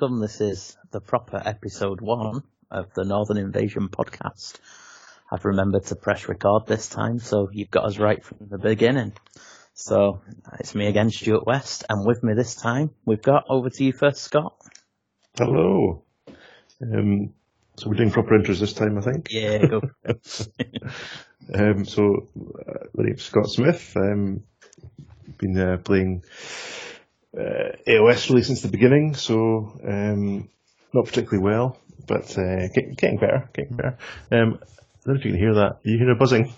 welcome. This is the proper episode one of the Northern Invasion podcast. I've remembered to press record this time, so you've got us right from the beginning. So it's me again, Stuart West, and with me this time we've got over to you first, Scott. Hello. Um, so we're doing proper intros this time, I think. Yeah, go. um, so uh, my name's Scott Smith. Um, been uh, playing uh, AOS really since the beginning, so um, not particularly well, but uh, getting, getting better, getting better. Um, I don't know if you can hear that. You hear a buzzing?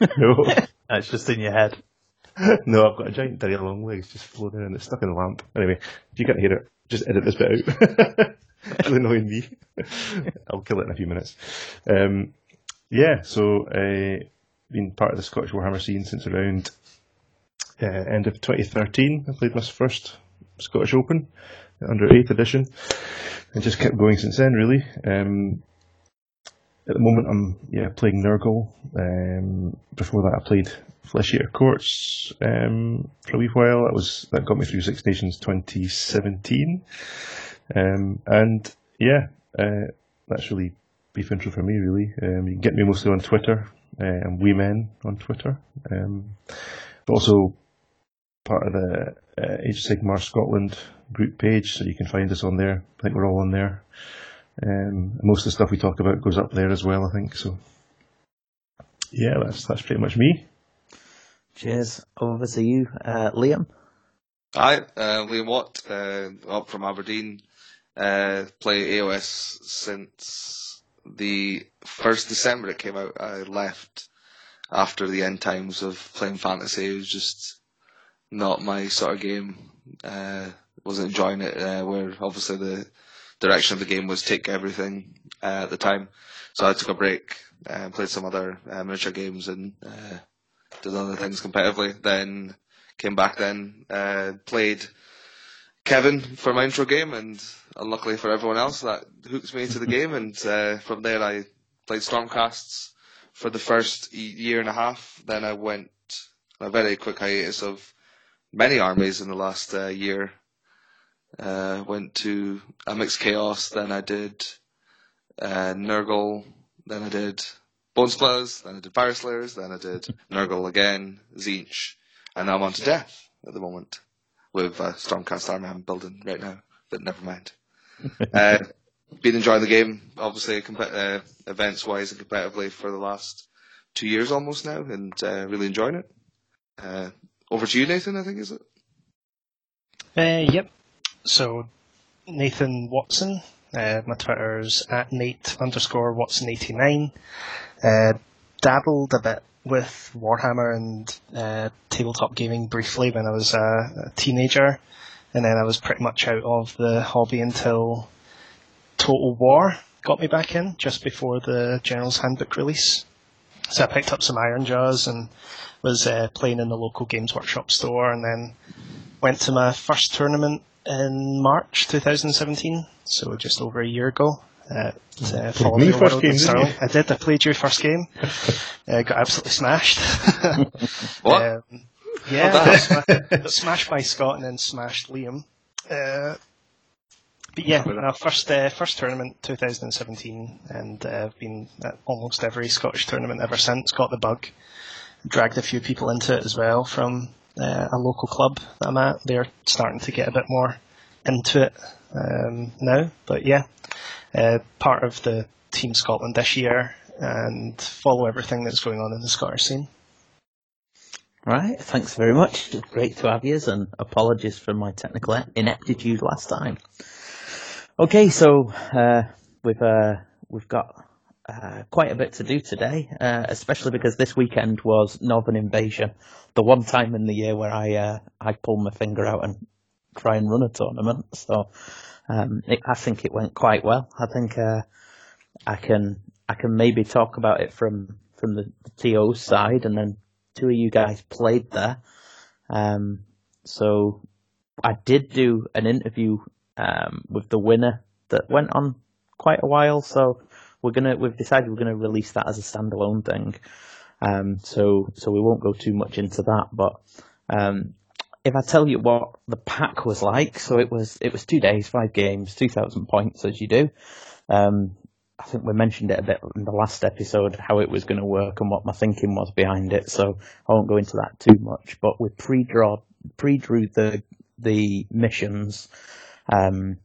no. That's just in your head. no, I've got a giant dirty long legs just floating and it's stuck in the lamp. Anyway, if you can't hear it, just edit this bit out. it's really annoying me. I'll kill it in a few minutes. Um, yeah, so uh, been part of the Scottish Warhammer scene since around uh, end of 2013. I played my first Scottish Open under 8th edition and just kept going since then, really. Um, at the moment, I'm yeah playing Nurgle. Um, before that, I played Flesh Eater Courts um, for a wee while. That was that got me through Six Nations 2017. Um, and yeah, uh, that's really brief intro for me. Really, um, you can get me mostly on Twitter. Uh, Wee Men on Twitter. Um, but also part of the uh, Age of Sigmar Scotland group page, so you can find us on there. I think we're all on there. Um, most of the stuff we talk about goes up there as well, I think. So, yeah, that's that's pretty much me. Cheers. Over to you, uh, Liam. Hi, uh, Liam Watt, uh, up from Aberdeen. Uh, play AOS since the first December it came out. I left after the end times of playing fantasy. It was just not my sort of game. Uh, wasn't enjoying it. Uh, where obviously the direction of the game was take everything uh, at the time. So I took a break and played some other uh, miniature games and uh, did other things competitively. Then came back. Then uh, played Kevin for my intro game, and unluckily for everyone else, that hooks me into the game. And uh, from there, I played Stormcasts for the first year and a half. Then I went a very quick hiatus of many armies in the last uh, year uh, went to a mixed chaos. Then I did uh, Nurgle. Then I did Bone Splitters. Then I did Fire Slayers. Then I did Nurgle again, Tzeentch, and now I'm on to Death at the moment with uh, Stormcast army I'm building right now. But never mind. uh, been enjoying the game, obviously, comp- uh, events wise and competitively for the last two years almost now, and uh, really enjoying it. Over to you, Nathan. I think is it. Uh, yep. So Nathan Watson. Uh, my Twitter's at Nate underscore Watson89. Uh, dabbled a bit with Warhammer and uh, tabletop gaming briefly when I was a, a teenager, and then I was pretty much out of the hobby until Total War got me back in just before the General's Handbook release. So I picked up some Iron Jaws and was uh, playing in the local Games Workshop store, and then went to my first tournament in March 2017, so just over a year ago. Uh, uh, followed me first game, didn't you? I did. I played your first game. uh, got absolutely smashed. what? Um, yeah, got smashed by Scott and then smashed Liam. Uh, but yeah, no, first uh, first tournament 2017, and uh, I've been at almost every Scottish tournament ever since. Got the bug, dragged a few people into it as well from uh, a local club that I'm at. They're starting to get a bit more into it um, now. But yeah, uh, part of the Team Scotland this year and follow everything that's going on in the Scottish scene. Right, thanks very much. Great to have you, and apologies for my technical ineptitude last time. Okay, so uh, we've uh, we've got uh, quite a bit to do today, uh, especially because this weekend was Northern Invasion, the one time in the year where I uh, I pull my finger out and try and run a tournament. So um, it, I think it went quite well. I think uh, I can I can maybe talk about it from from the, the TO side, and then two of you guys played there. Um, so I did do an interview um, with the winner that went on quite a while. So we're gonna we've decided we're gonna release that as a standalone thing. Um, so so we won't go too much into that, but um, if I tell you what the pack was like, so it was it was two days, five games, two thousand points as you do. Um, I think we mentioned it a bit in the last episode how it was going to work and what my thinking was behind it. So I won't go into that too much. But we pre-draw pre-drew the the missions um,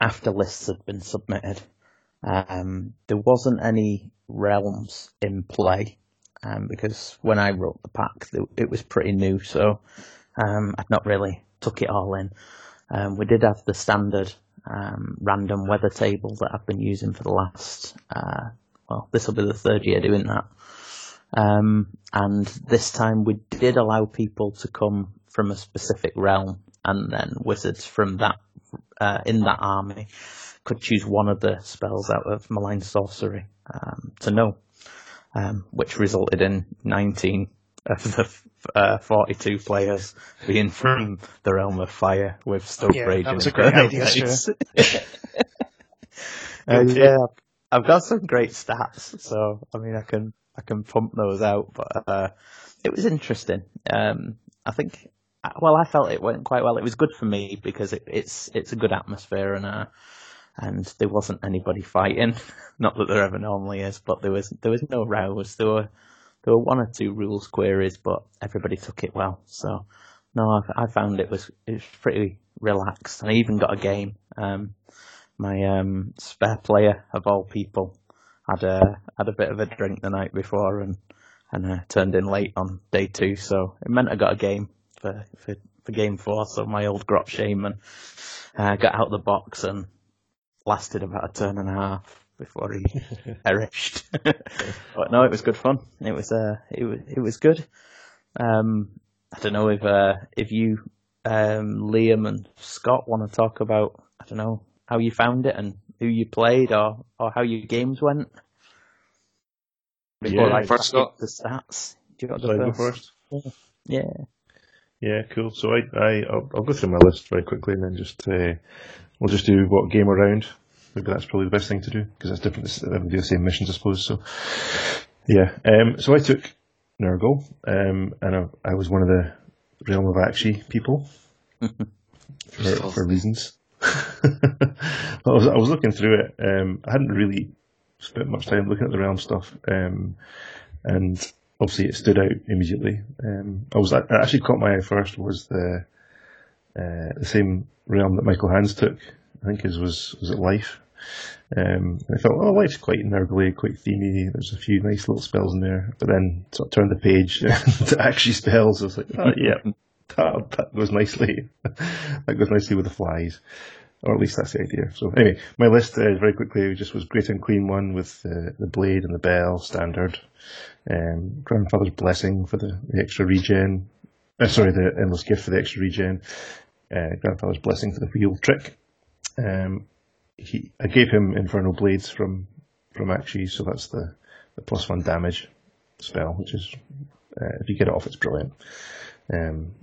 after lists had been submitted. Um, there wasn't any realms in play um, because when I wrote the pack, it was pretty new, so um, I'd not really took it all in. Um, we did have the standard um, random weather table that I've been using for the last, uh, well, this will be the third year doing that. Um, and this time we did allow people to come from a specific realm, and then wizards from that uh, in that army could choose one of the spells out of malign sorcery um, to know, um, which resulted in 19 of the uh, 42 players being from the realm of fire with Stoke Yeah, Rage that and was a great idea, Blades. Uh, yeah, I've got some great stats, so I mean I can I can pump those out, but uh, it was interesting. Um, I think well I felt it went quite well. It was good for me because it, it's it's a good atmosphere and uh, and there wasn't anybody fighting. Not that there ever normally is, but there was there was no rows. There were there were one or two rules queries, but everybody took it well. So no, I, I found it was it was pretty relaxed, and I even got a game. Um, my um, spare player of all people had a had a bit of a drink the night before and and uh, turned in late on day two, so it meant I got a game for for, for game four. So my old Grot Shaman uh, got out of the box and lasted about a turn and a half before he perished. but no, it was good fun. It was uh, it was it was good. Um, I don't know if uh, if you um, Liam and Scott want to talk about I don't know how you found it and who you played or, or how your games went? Before Yeah. I First, crack Scott. the stats. Do you want to go go first? first. Yeah. Yeah, cool. So I, I, I'll, I'll go through my list very quickly and then just, uh, we'll just do what game around. Maybe that's probably the best thing to do because it's different. They do the same missions, I suppose. So, yeah. Um, so I took Nurgle, um, and I, I was one of the Realm of Aqshy people for, for reasons. I was, I was looking through it. Um, I hadn't really spent much time looking at the realm stuff, um, and obviously it stood out immediately. Um, I was I actually caught my eye first was the uh, the same realm that Michael Hans took. I think his was was it Life. Um, I thought, oh, Life's quite nergly, quite themey. There's a few nice little spells in there. But then sort of turned the page to actually spells. I was like, oh, yeah, that, that goes nicely. that goes nicely with the flies. Or at least that's the idea. So anyway, my list uh, very quickly just was Great Unclean One with uh, the blade and the bell standard. Um, Grandfather's Blessing for the, the extra regen. Uh, sorry, the Endless Gift for the extra regen. Uh, Grandfather's Blessing for the wheel trick. Um, he, I gave him Infernal Blades from from Aqshy, so that's the, the plus one damage spell, which is uh, if you get it off, it's brilliant. Um,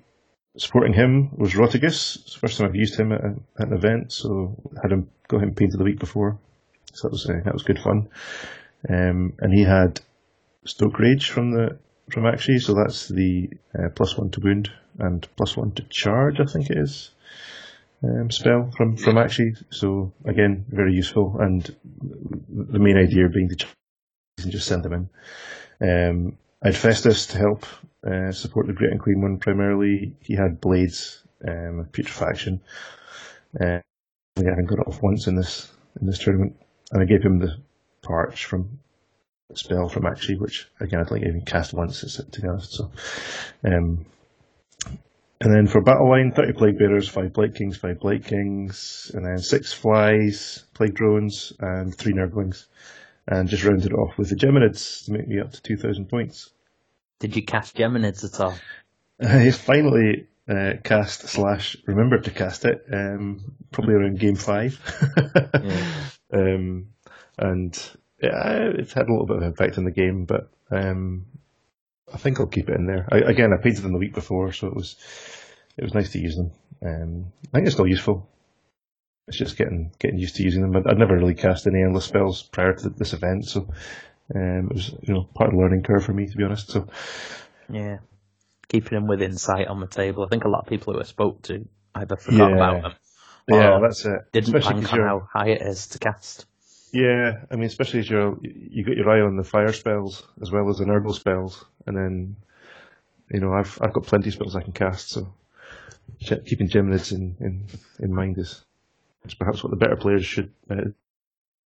supporting him was Rotigus. It's the first time I've used him at, a, at an event, so had him got him painted the week before, so that was uh, that was good fun. Um, and he had Stoke Rage from the from Aqshy, so that's the uh, plus one to wound and plus one to charge, I think it is um, spell from from Aqshy. So again, very useful, and the main idea being to charge and just send them in. Um, I had Festus to help uh, support the Great Unclean One primarily. He had blades, um, putrefaction. Uh, I haven't got it off once in this in this tournament, and I gave him the parch from spell from Aqshy, which again I think I even cast once, It's to be honest. So, um, and then for battle line, 30 Plague Bearers, 5 Blight Kings, 5 Blight Kings, and then 6 Flies, Plague Drones, and 3 Nurglings. And just rounded it off with the Geminids to make me up to 2,000 points. Did you cast Geminids at all? I finally uh, cast slash remembered to cast it, um, probably around game 5. um, and yeah, it's had a little bit of impact on the game, but um, I think I'll keep it in there. I, again, I painted them the week before, so it was it was nice to use them. Um, I think it's still useful. It's just getting getting used to using them. I'd, I'd never really cast any endless spells prior to this event, so um, it was you know part of the learning curve for me, to be honest. So Yeah. keeping them within sight on the table. I think a lot of people who I spoke to either forgot Yeah. about them Yeah, that's it. didn't Especially bank on how high it is to cast. Yeah, I mean, especially as you're you got your eye on the fire spells as well as the Nurgle spells, and then you know I've I've got plenty of spells I can cast, so keeping Geminids in, in, in mind is, is perhaps what the better players should. Uh,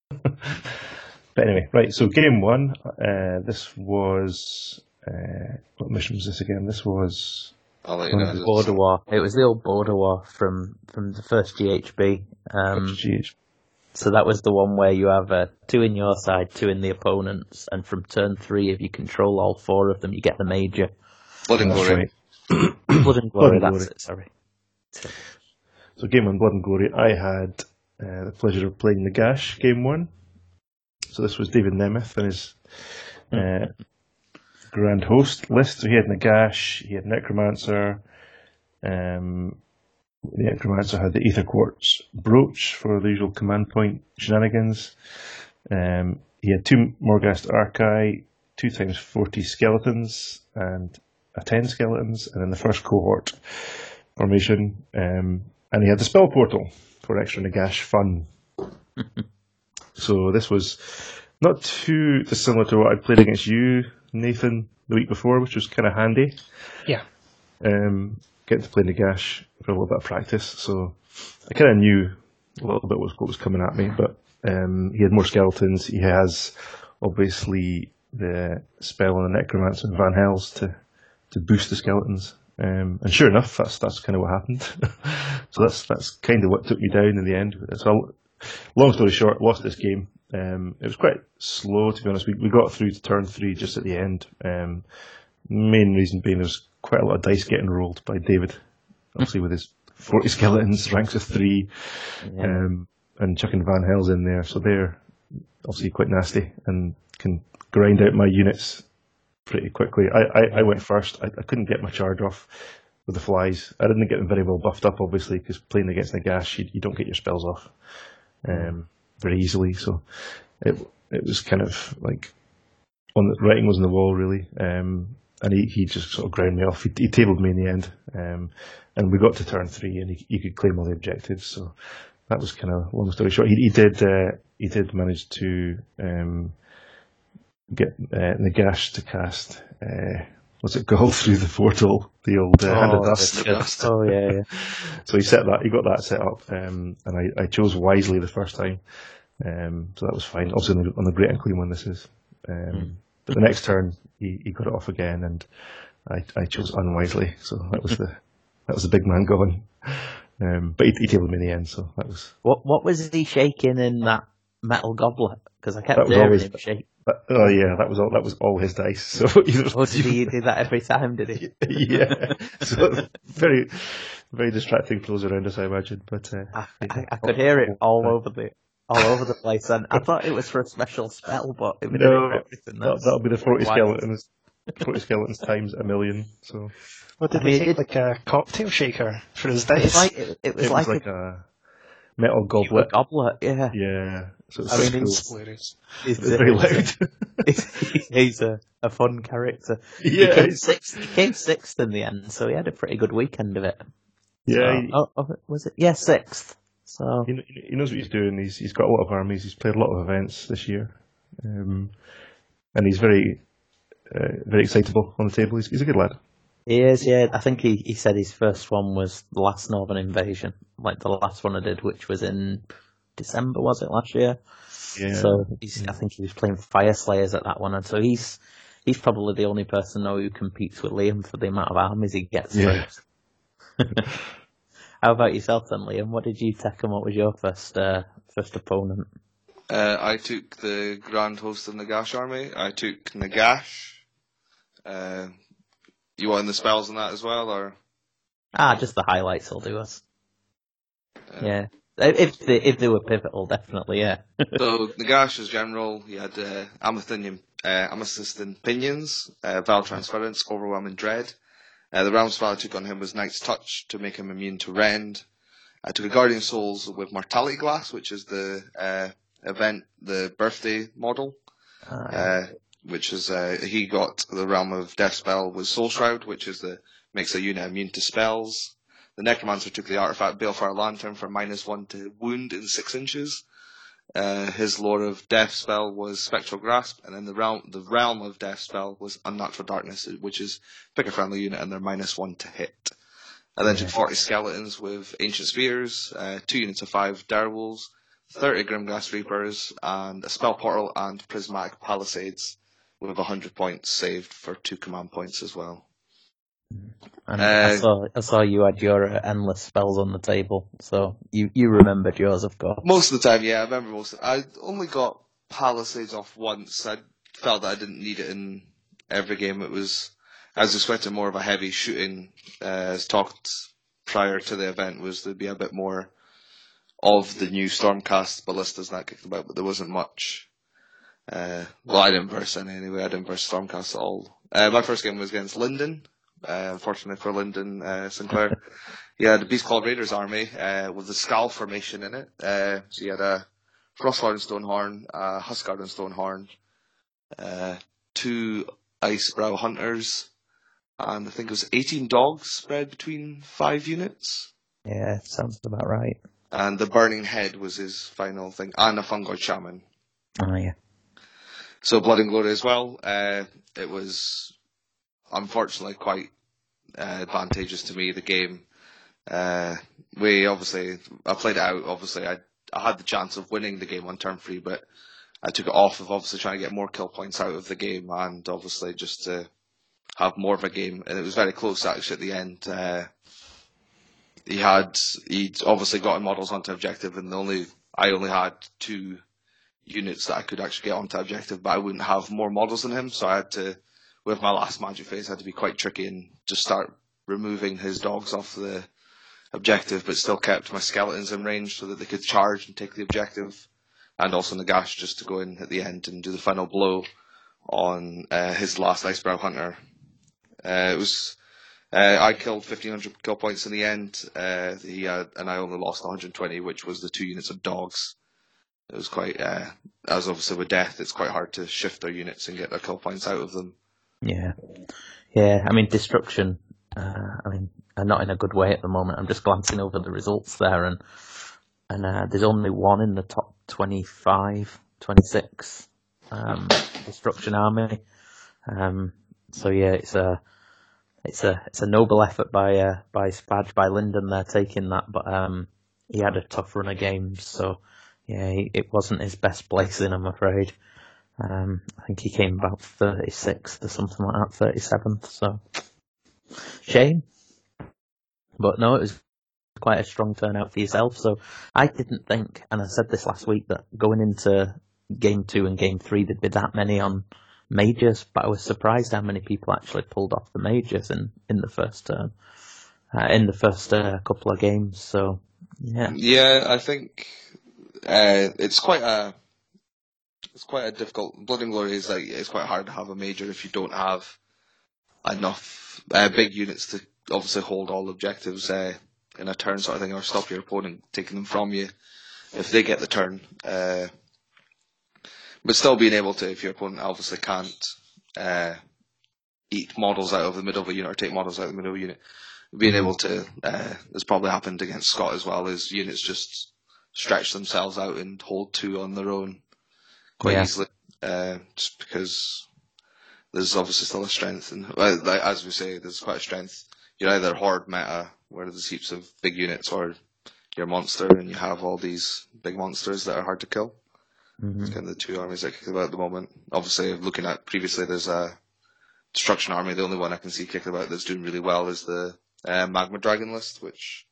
but anyway, right. So game one, uh, this was uh, what mission was this again? This was I'll let you know. Border as it's- Border War. It was the old Border War from from the first GHB. Um, GH. So that was the one where you have uh, two in your side, two in the opponent's, and from turn three, if you control all four of them, you get the major. Blood and Glory. right. Blood and Glory. Blood and that's Glory. it. Sorry. So game one, Blood and Glory. I had uh, the pleasure of playing Nagash game one. So this was David Nemeth and his uh, grand host list. So he had Nagash, he had Necromancer. Um, the Necromancer had the Aetherquartz brooch for the usual command point shenanigans. Um, he had two Morghast Archai, two times forty skeletons, and a ten skeletons, and then the first cohort formation. Um, and he had the spell portal for extra Nagash fun. so this was not too dissimilar to what I'd played against you, Nathan, the week before, which was kind of handy. Yeah. Um, getting to play Nagash for a little bit of practice, so I kind of knew a little bit what was coming at me. But um, he had more skeletons. He has obviously the spell on the Necromancer Vanhel's to to boost the skeletons. Um, and sure enough, that's that's kind of what happened. so that's that's kind of what took me down in the end. So, long story short, lost this game. Um, it was quite slow, to be honest. We, we got through to turn three just at the end. Um, main reason being there was quite a lot of dice getting rolled by David, obviously with his 40 skeletons, ranks of three, Yeah. um, and chucking Vanhel's in there. So they're obviously quite nasty and can grind out my units pretty quickly. I, I, I went first. I, I couldn't get my charge off with the flies. I didn't get them very well buffed up, obviously, because playing against Nagash, you, you don't get your spells off um, very easily. So it it was kind of like on the writing was on the wall, really. Um, and he, he just sort of ground me off. He, he tabled me in the end, um, and we got to turn three, and he, he could claim all the objectives. So that was kind of long story short. He, he did uh, he did manage to um, get uh, Nagash to cast. Uh, what's it called through the portal? The old uh, hand of Oh, dust. dust. Oh yeah, yeah. So he set that. He got that set up, um, and I, I chose wisely the first time. Um, so that was fine. Obviously on the, on the Great Unclean One, this is. Um, But the next turn, he, he got it off again, and I, I chose unwisely. So that was the that was the big man gone. Um, but he, he tabled me in the end, so that was. What what was he shaking in that metal goblet? Because I kept hearing him shake. That, oh yeah, that was all. That was all his dice. So either, Oh, did he do that every time? Did he? yeah. So very, very distracting flows around us, I imagine. But uh, I, I, I could hear it all over the all over the place, and I thought it was for a special spell, but it did it No, everything, that, that's that'll be the forty wild. skeletons. Forty skeletons times a million. So What did I mean, they take, did- like a cocktail shaker for his It dice? like it, it was it like, was like a, a metal a goblet. goblet. Yeah, Yeah. So it's I quite mean, cool. it's- Hilarious. he's, It's very loud. he's, he's a, a fun character. He yeah. came, sixth, he came sixth in the end, so he had a pretty good weekend of it. Yeah. So- he- oh, oh, was it? Yeah, sixth. So He, he knows what he's doing. He's he's got a lot of armies. He's played a lot of events this year, um, and he's very uh, very excitable on the table. He's, he's a good lad. he is. Yeah, I think he, he said his first one was the last Northern Invasion, like the last one I did, which was in December, was it last year? Yeah. So he's, I think he was playing Fire Slayers at that one, and so he's he's probably the only person now who competes with Liam for the amount of armies he gets. Yeah. How about yourself then, Liam? What did you take, and what was your first uh, first opponent? Uh, I took the Grand Host of Nagash army. I took Nagash. Uh, you want the spells on that as well, or Ah, just the highlights will do us. uh, Yeah, if they if they were pivotal, definitely. Yeah. so Nagash as general, he had uh, uh, Amethystine Pinions, uh, Vile Transference, Overwhelming Dread. Uh, the realm spell I took on him was Knight's Touch to make him immune to Rend. I took a Guardian Souls with Mortality Glass, which is the uh, event, the birthday model. Uh, which is uh, he got the realm of death spell with Soul Shroud, which is the makes a unit immune to spells. The Necromancer took the artifact Balefire Lantern for minus one to wound in six inches. Uh, his Lore of Death spell was Spectral Grasp, and then the realm the realm of Death spell was Unnatural Darkness, which is pick a friendly unit and they're minus one to hit. I then took 40 skeletons with Ancient Spears, uh, two units of five Direwolves, 30 Grimghast Reapers, and a Spell Portal and Prismatic Palisades with 100 points saved for two command points as well. And I Uh, saw I saw you had your uh, endless spells on the table, so you you remembered yours, of course. Most of the time, yeah, I remember most. Of, I only got Palisades off once. I felt that I didn't need it in every game. It was I was expecting more of a heavy shooting. Uh, as talked prior to the event, was there'd be a bit more of the new Stormcast ballistas and that kicked about, but there wasn't much. Uh, well, I didn't verse any anyway. I didn't verse Stormcast at all. Uh, my first game was against Linden. Uh, unfortunately for Lyndon uh, Sinclair, he had a Beastclaw Raiders army uh, with the Skull formation in it. Uh, so he had a Frosthorn Stonehorn, a Huskard and Stonehorn, uh, two Icebrow Hunters, and I think it was 18 dogs spread between five units. Yeah, sounds about right. And the Burning Head was his final thing, and a Fungoid Shaman. Oh yeah. So Blood and Glory as well. Uh, it was unfortunately quite uh, advantageous to me. The game. Uh, we obviously I played it out. Obviously, I I had the chance of winning the game on turn three, but I took it off of obviously trying to get more kill points out of the game, and obviously just to have more of a game. And it was very close actually at the end. Uh, he had he'd obviously gotten models onto objective, and the only I only had two units that I could actually get onto objective, but I wouldn't have more models than him, so I had to, with my last magic phase, I had to be quite tricky and just start removing his dogs off the objective, but still kept my skeletons in range so that they could charge and take the objective, and also Nagash just to go in at the end and do the final blow on uh, his last Icebrow Hunter. Uh, it was uh, I killed 1500 kill points in the end. Uh, he had, and I only lost 120, which was the two units of dogs. It was quite, uh, as obviously with death, it's quite hard to shift their units and get their kill points out of them. Yeah, yeah. I mean, destruction. Uh, I mean, uh, not in a good way at the moment. I'm just glancing over the results there, and and uh, there's only one in the top 25, 26 um, destruction army. Um, so yeah, it's a it's a it's a noble effort by uh, by Spadge by Linden there taking that, but um, he had a tough run of games, so yeah, he, it wasn't his best placing, I'm afraid. Um, I think he came about 36th or something like that, 37th. So shame, but no, it was quite a strong turnout for yourself. So I didn't think, and I said this last week that going into game two and game three there'd be that many on majors, but I was surprised how many people actually pulled off the majors in in the first turn, uh, in the first uh, couple of games. So yeah, Yeah, I think uh, it's quite a it's quite a difficult. Blood and Glory is like it's quite hard to have a major if you don't have enough uh, big units to obviously hold all objectives uh, in a turn sort of thing, or stop your opponent taking them from you if they get the turn. Uh, but still being able to, if your opponent obviously can't uh, eat models out of the middle of a unit or take models out of the middle of a unit, being able to, uh, probably happened against Scott as well, is units just stretch themselves out and hold two on their own quite Yeah. easily, uh, just because there's obviously still a strength, and like, as we say, there's quite a strength. You're either horde meta, where there's heaps of big units, or you're monster, and you have all these big monsters that are hard to kill. hmm It's kind of the two armies that kick about at the moment. Obviously, looking at previously, there's a destruction army. The only one I can see kicking about that's doing really well is the uh, magma dragon list, which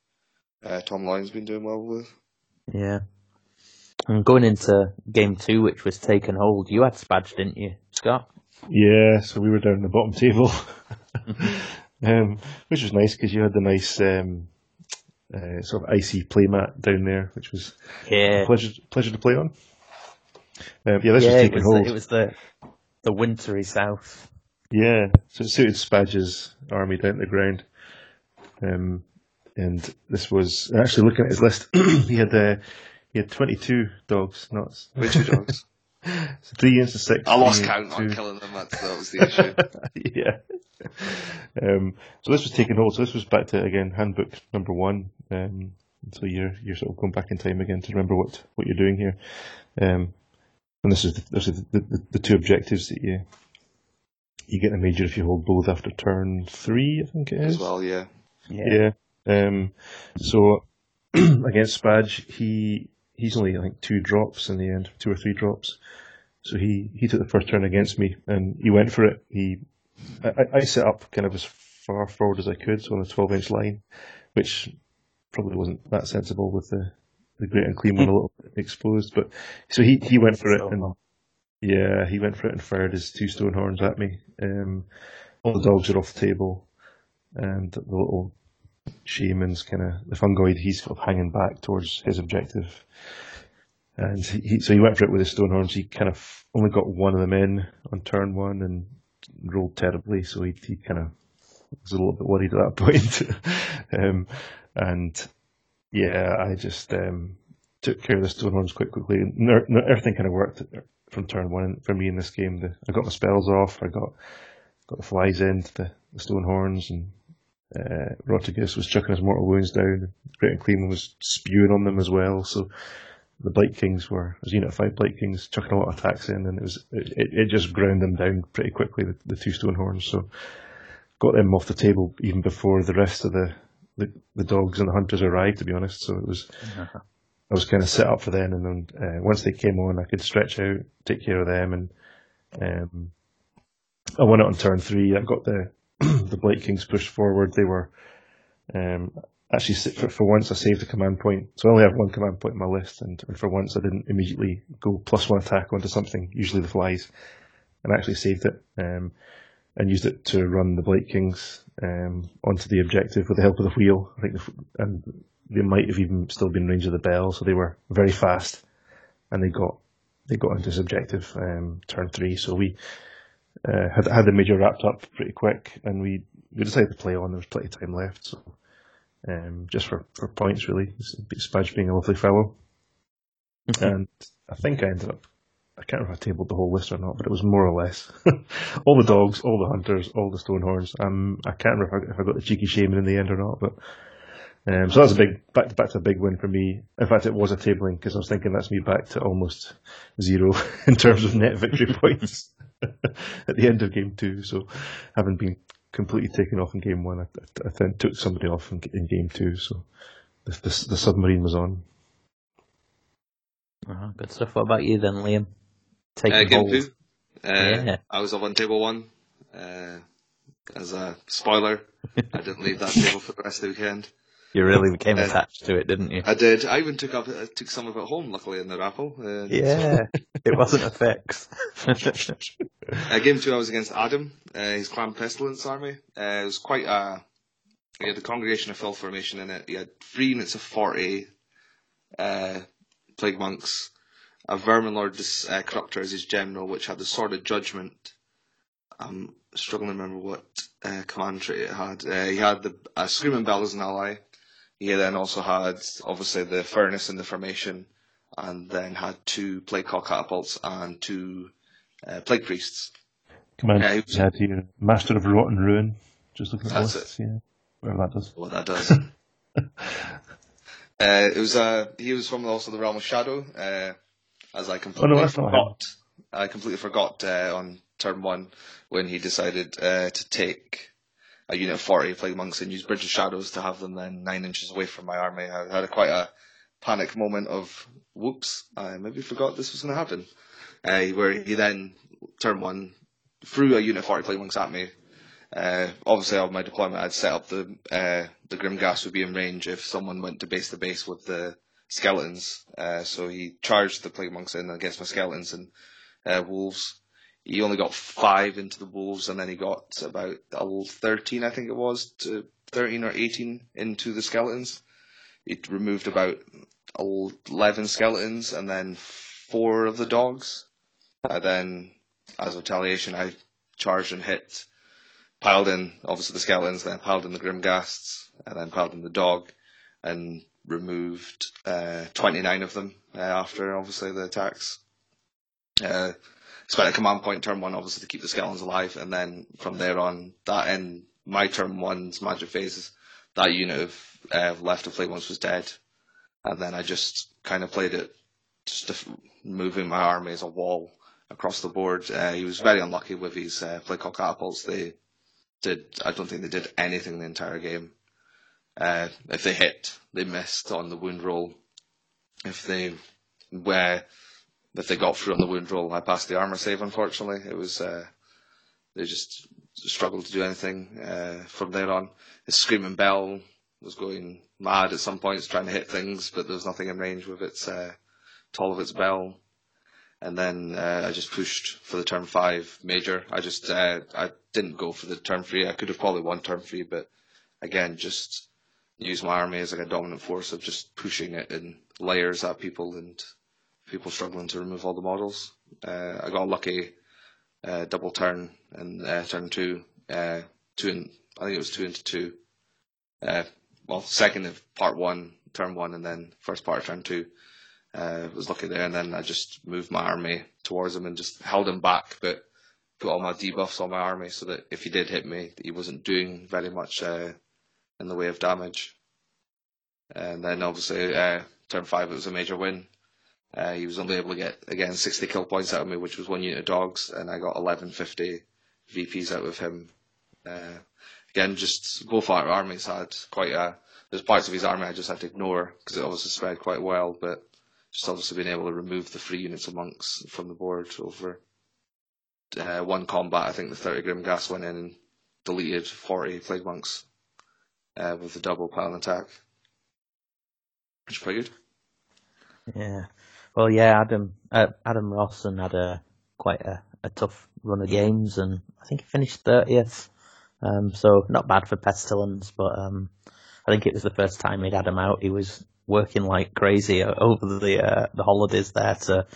uh, Tom Lyon's been doing well with. yeah. And going into game two, which was take and hold, you had Spadge, didn't you, Scott? Yeah, so we were down the bottom table, um, which was nice because you had the nice um, uh, sort of icy playmat down there, which was Yeah. a pleasure pleasure to play on. Um, yeah, this yeah, was it was, hold. the, it was the the wintry south. Yeah, so it suited Spadge's army down to the ground. Um, and this was actually looking at his list. he had uh, he had twenty two dogs, not With two dogs. so three against the six. I lost count against on killing them. That's, that was the issue. yeah. Um, so this was take and hold. So this was back to again handbook number one. Um, so you're you're sort of going back in time again to remember what, what you're doing here. Um, and this is the, this is the, the, the two objectives that you you get a major if you hold both after turn three. I think it is. as well, yeah. Yeah. Um, so against Spadge, he he's only I think two drops in the end, two or three drops. So he, he took the first turn against me and he went for it. He I, I- I set up kind of as far forward as I could, so on a twelve inch line, which probably wasn't that sensible with the the Great Unclean One a little bit exposed. But so he, he went for it and yeah, he went for it and fired his two stone horns at me. Um, all the dogs are off the table, and the little shaman's kind of the fungoid. He's sort of hanging back towards his objective, and he, so he went for it with his stone horns. He kind of only got one of them in on turn one and rolled terribly, so he, he kind of was a little bit worried at that point. um, and yeah, I just um, took care of the stone horns quite quickly. And er- everything kind of worked from turn one for me in this game. The, I got my spells off. I got got the flies in, the, the stone horns, and uh, Rotigus was chucking his mortal wounds down. Great Unclean was spewing on them as well. So the Blight Kings were, was Unit 5 Blight Kings, chucking a lot of attacks in, and it was it, it, just ground them down pretty quickly, the, the two stone horns. So got them off the table even before the rest of the, the, the dogs and the hunters arrived, to be honest. So it was, I was kind of set up for them, and then uh, once they came on, I could stretch out, take care of them, and um, I won it on turn three. I got the the Blight Kings pushed forward. They were um, actually for, for once I saved a command point, so I only have one command point in my list, and, and for once I didn't immediately go plus one attack onto something, usually the flies, and actually saved it um, and used it to run the Blight Kings um, onto the objective with the help of the wheel. I think, the, and they might have even still been range of the bell, so they were very fast, and they got they got into this objective um, turn three. So we uh, had had the major wrapped up pretty quick, and we, we decided to play on. There was plenty of time left, so um, just for, for points really. Spadge being a lovely fellow, and I think I ended up. I can't remember if I tabled the whole list or not, but it was more or less all the dogs, all the hunters, all the stonehorns. Um, I can't remember if I, if I got the cheeky shaman in the end or not, but um, so that's a big back to back to a big win for me. In fact, it was a tabling because I was thinking that's me back to almost zero in terms of net victory points at the end of game two. So, having been completely taken off in game one, I, I then took somebody off in, in game two. So, the, the, the submarine was on. Uh-huh, good stuff. What about you then, Liam? Taking Uh, game hold. two. Uh, Yeah. I was up on table one. Uh, as a spoiler, I didn't leave that table for the rest of the weekend. You really became Uh, attached to it, didn't you? I did. I even took up, I took some of it home, luckily, in the raffle. Uh, Yeah, it wasn't a fix. Uh, game two, I was against Adam, uh, his Clan Pestilens army. Uh, it was quite a. He had the Congregation of Filth formation in it. He had three units of 40 uh, Plague Monks, a Vermin Lord uh, Corruptor as his general, which had the Sword of Judgment. I'm struggling to remember what uh, command trait it had. Uh, he had the uh, Screaming Bell as an ally. He then also had, obviously, the Furnace in the formation, and then had two Plagueclaw Catapults and two uh, Plague Priests. Command Yeah, he was- had here Master of Rotten Ruin. Just looking at list, yeah, whatever that does. what that does. uh, it was uh, he was from also the realm of shadow. Uh, as I completely Oh, no, that's not him. forgot, I completely forgot uh, on turn one when he decided uh, to take a unit of forty plague monks and use bridge of shadows to have them then nine inches away from my army. I had a, quite a panic moment of whoops, I maybe forgot this was going to happen. Uh, where he then turn one threw a unit of forty plague monks at me. Uh, obviously, on my deployment, I'd set up the uh, the Grimghast would be in range if someone went to base to base with the skeletons. Uh, so he charged the plague monks in against my skeletons and uh, wolves. He only got five into the wolves, and then he got about thirteen, I think it was, to thirteen or eighteen into the skeletons. He removed about eleven skeletons, and then four of the dogs. And then, as retaliation, I charged and hit piled in obviously the skeletons, then piled in the Grimghasts, and then piled in the dog, and removed uh, 29 of them uh, after obviously the attacks. Uh, spent a command point turn one, obviously, to keep the skeletons alive, and then from there on, that in my turn one's magic phases, that unit of uh, left of play ones was dead, and then I just kind of played it, just moving my army as a wall across the board. Uh, he was very unlucky with his uh, Plagueclaw catapults. They did, I don't think they did anything the entire game. Uh, if they hit, they missed on the wound roll. If they were, if they got through on the wound roll, I passed the armor save. Unfortunately, it was uh, they just struggled to do anything uh, from there on. His screaming bell was going mad at some points, trying to hit things, but there was nothing in range with its uh, tall of its bell. And then uh, I just pushed for the turn five major. I just uh, I didn't go for the turn three. I could have probably won turn three, but again, just use my army as like a dominant force of just pushing it in layers at people and people struggling to remove all the models. Uh, I got a lucky uh, double turn and uh, turn two, uh, two I think it was two into two. Uh, well, second of part one, turn one, and then first part of turn two. Uh, was lucky there, and then I just moved my army towards him and just held him back, but put all my debuffs on my army so that if he did hit me, he wasn't doing very much in the way of damage. And then obviously turn five, it was a major win. Uh, he was only able to get again 60 kill points out of me, which was one unit of dogs, and I got 1150 VPs out of him. Uh, again, just both our armies had quite a. There's parts of his army I just had to ignore because it obviously spread quite well, but just obviously being able to remove the three units of monks from the board over uh, one combat. I think the 30 Grimghast went in and deleted 40 plague monks uh, with the double pile attack, which is pretty good. Yeah. Well, yeah, Adam uh, Adam Rawson had a quite a, a, tough run of games, and I think he finished thirtieth. Um, so not bad for Pestilens, but um, I think it was the first time he'd had him out. He was working like crazy over the uh, the holidays there. To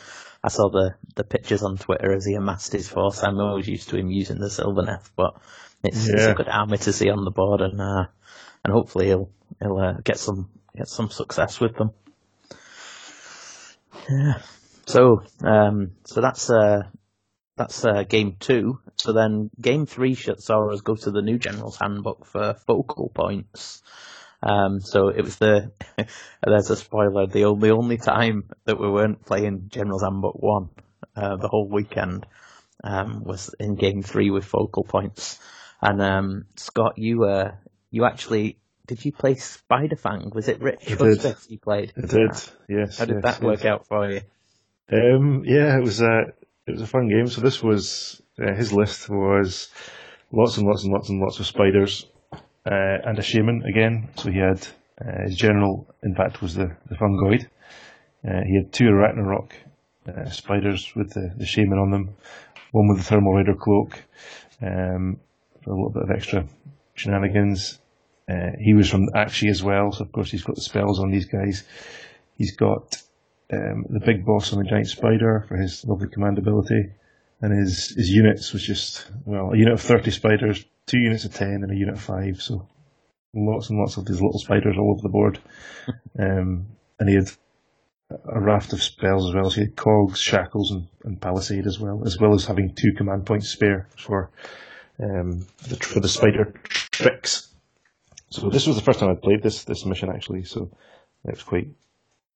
I saw the the pictures on Twitter as he amassed his force. I'm always used to him using the silver Sylvaneth, but it's, yeah. it's a good army to see on the board, and uh, and hopefully he'll he'll uh, get some get some success with them. Yeah. So um, so that's uh, that's uh, game two. So then game three us go to the new General's Handbook for focal points. Um, so it was the there's a spoiler the only only time that we weren't playing General's Handbook one uh, the whole weekend um, was in game three with focal points. And um, Scott, you uh, you actually did you play Spiderfang? Was it Rich I did. you played? I did. Yes. How did yes, that work out for you? Um, yeah, it was a it was a fun game. So this was uh, his list was lots and lots and lots and lots of spiders uh, and a shaman again. So he had uh, his general, in fact, was the the fungoid. Uh, he had two Arachnarok uh, spiders with the, the shaman on them, one with the thermal rider cloak, um, a little bit of extra shenanigans. Uh, he was from Aqshy as well, so of course he's got the spells on these guys. He's got um, the big boss on the giant spider for his lovely command ability, and his his units was just well a unit of thirty spiders, two units of ten, and a unit of five. So lots and lots of these little spiders all over the board. um, and he had a raft of spells as well. So he had cogs, shackles, and, and palisade as well, as well as having two command points spare for um, the, for the spider tricks. So this was the first time I played this this mission actually, so it was quite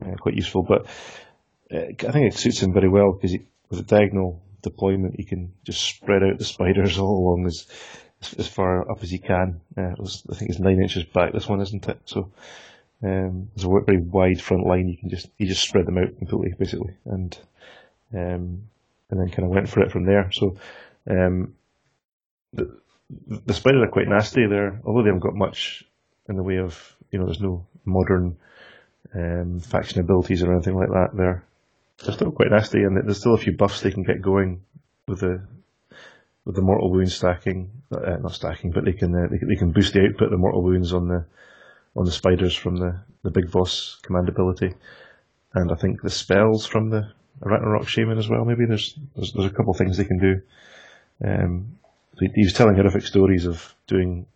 uh, quite useful. But uh, I think it suits him very well because with a diagonal deployment, he can just spread out the spiders all along as as far up as he can. Uh, was, I think it's nine inches back. This one isn't it? So um, there's a very wide front line. You can just you just spread them out completely, basically, and um, and then kind of went for it from there. So um, the the spiders are quite nasty. There, although they haven't got much in the way of you know, there's no modern um, faction abilities or anything like that. There, they're still quite nasty, and there's still a few buffs they can get going with the with the mortal wound stacking, uh, not stacking, but they can uh, they, they, can boost the output of the mortal wounds on the on the spiders from the the big boss command ability, and I think the spells from the Arachnarok Shaman as well. Maybe there's there's, there's a couple of things they can do. Um, he, he was telling horrific stories of doing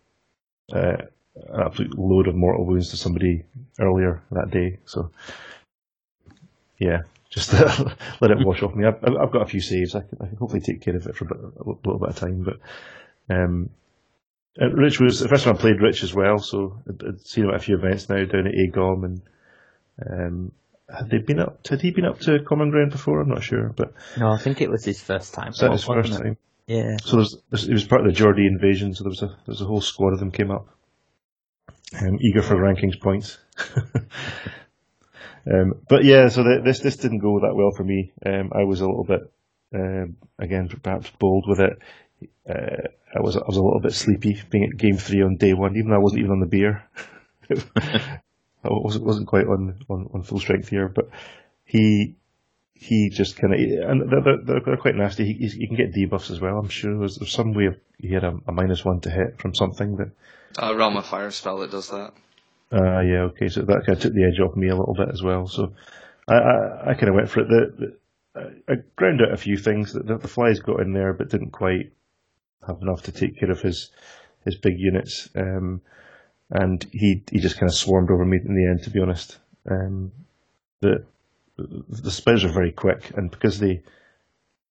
uh, an absolute load of mortal wounds to somebody earlier that day. So, yeah, just let it wash off me. I've, I've got a few saves. I can, I can hopefully take care of it for a, bit, a little bit of time. But um, Rich was the first time I played Rich as well, so I'd, I'd seen him at a few events now down at AGOM, and um, had they been up? Had he been up to Common Ground before? I'm not sure, but No, I think it was his first time. was that his first it? time? Yeah. So there's, there's, it was part of the Geordie invasion, so there was a there was a whole squad of them came up, um, eager for rankings points. um, but yeah, so the, this this didn't go that well for me. Um, I was a little bit, um, again, perhaps bold with it. Uh, I was I was a little bit sleepy being at game three on day one, even though I wasn't even on the beer. I wasn't wasn't quite on, on, on full strength here, but he he just kind of and they're, they're, they're quite nasty. He, he can get debuffs as well. I'm sure there's, there's some way of he had a, a minus one to hit from something that. A realm of fire spell that does that. Uh, yeah, okay, so that kind of took the edge off me a little bit as well. So I I, I kind of went for it. The, the, I ground out a few things that the, the flies got in there, but didn't quite have enough to take care of his his big units. Um, and he he just kind of swarmed over me in the end. To be honest, um, the the spells are very quick, and because they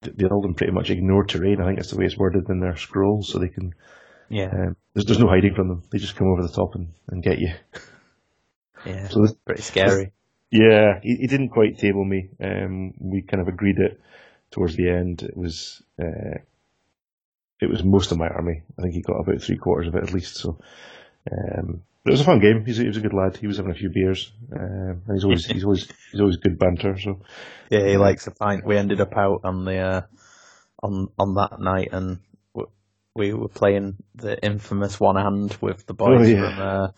they all them pretty much ignore terrain. I think that's the way it's worded in their scrolls, so they can. Yeah. Um, there's there's no hiding from them. They just come over the top and, and get you. Yeah. So this, Pretty scary. yeah, he, he didn't quite table me. Um, we kind of agreed it towards the end. It was uh, it was most of my army. I think he got about three quarters of it at least. So um, but it was a fun game. He's a, he was a good lad. He was having a few beers, um, and he's always he's always he's always good banter. So Yeah, he likes a pint. We ended up out on the uh, on on that night, and we were playing the infamous one hand with the boys Oh, yeah. from uh,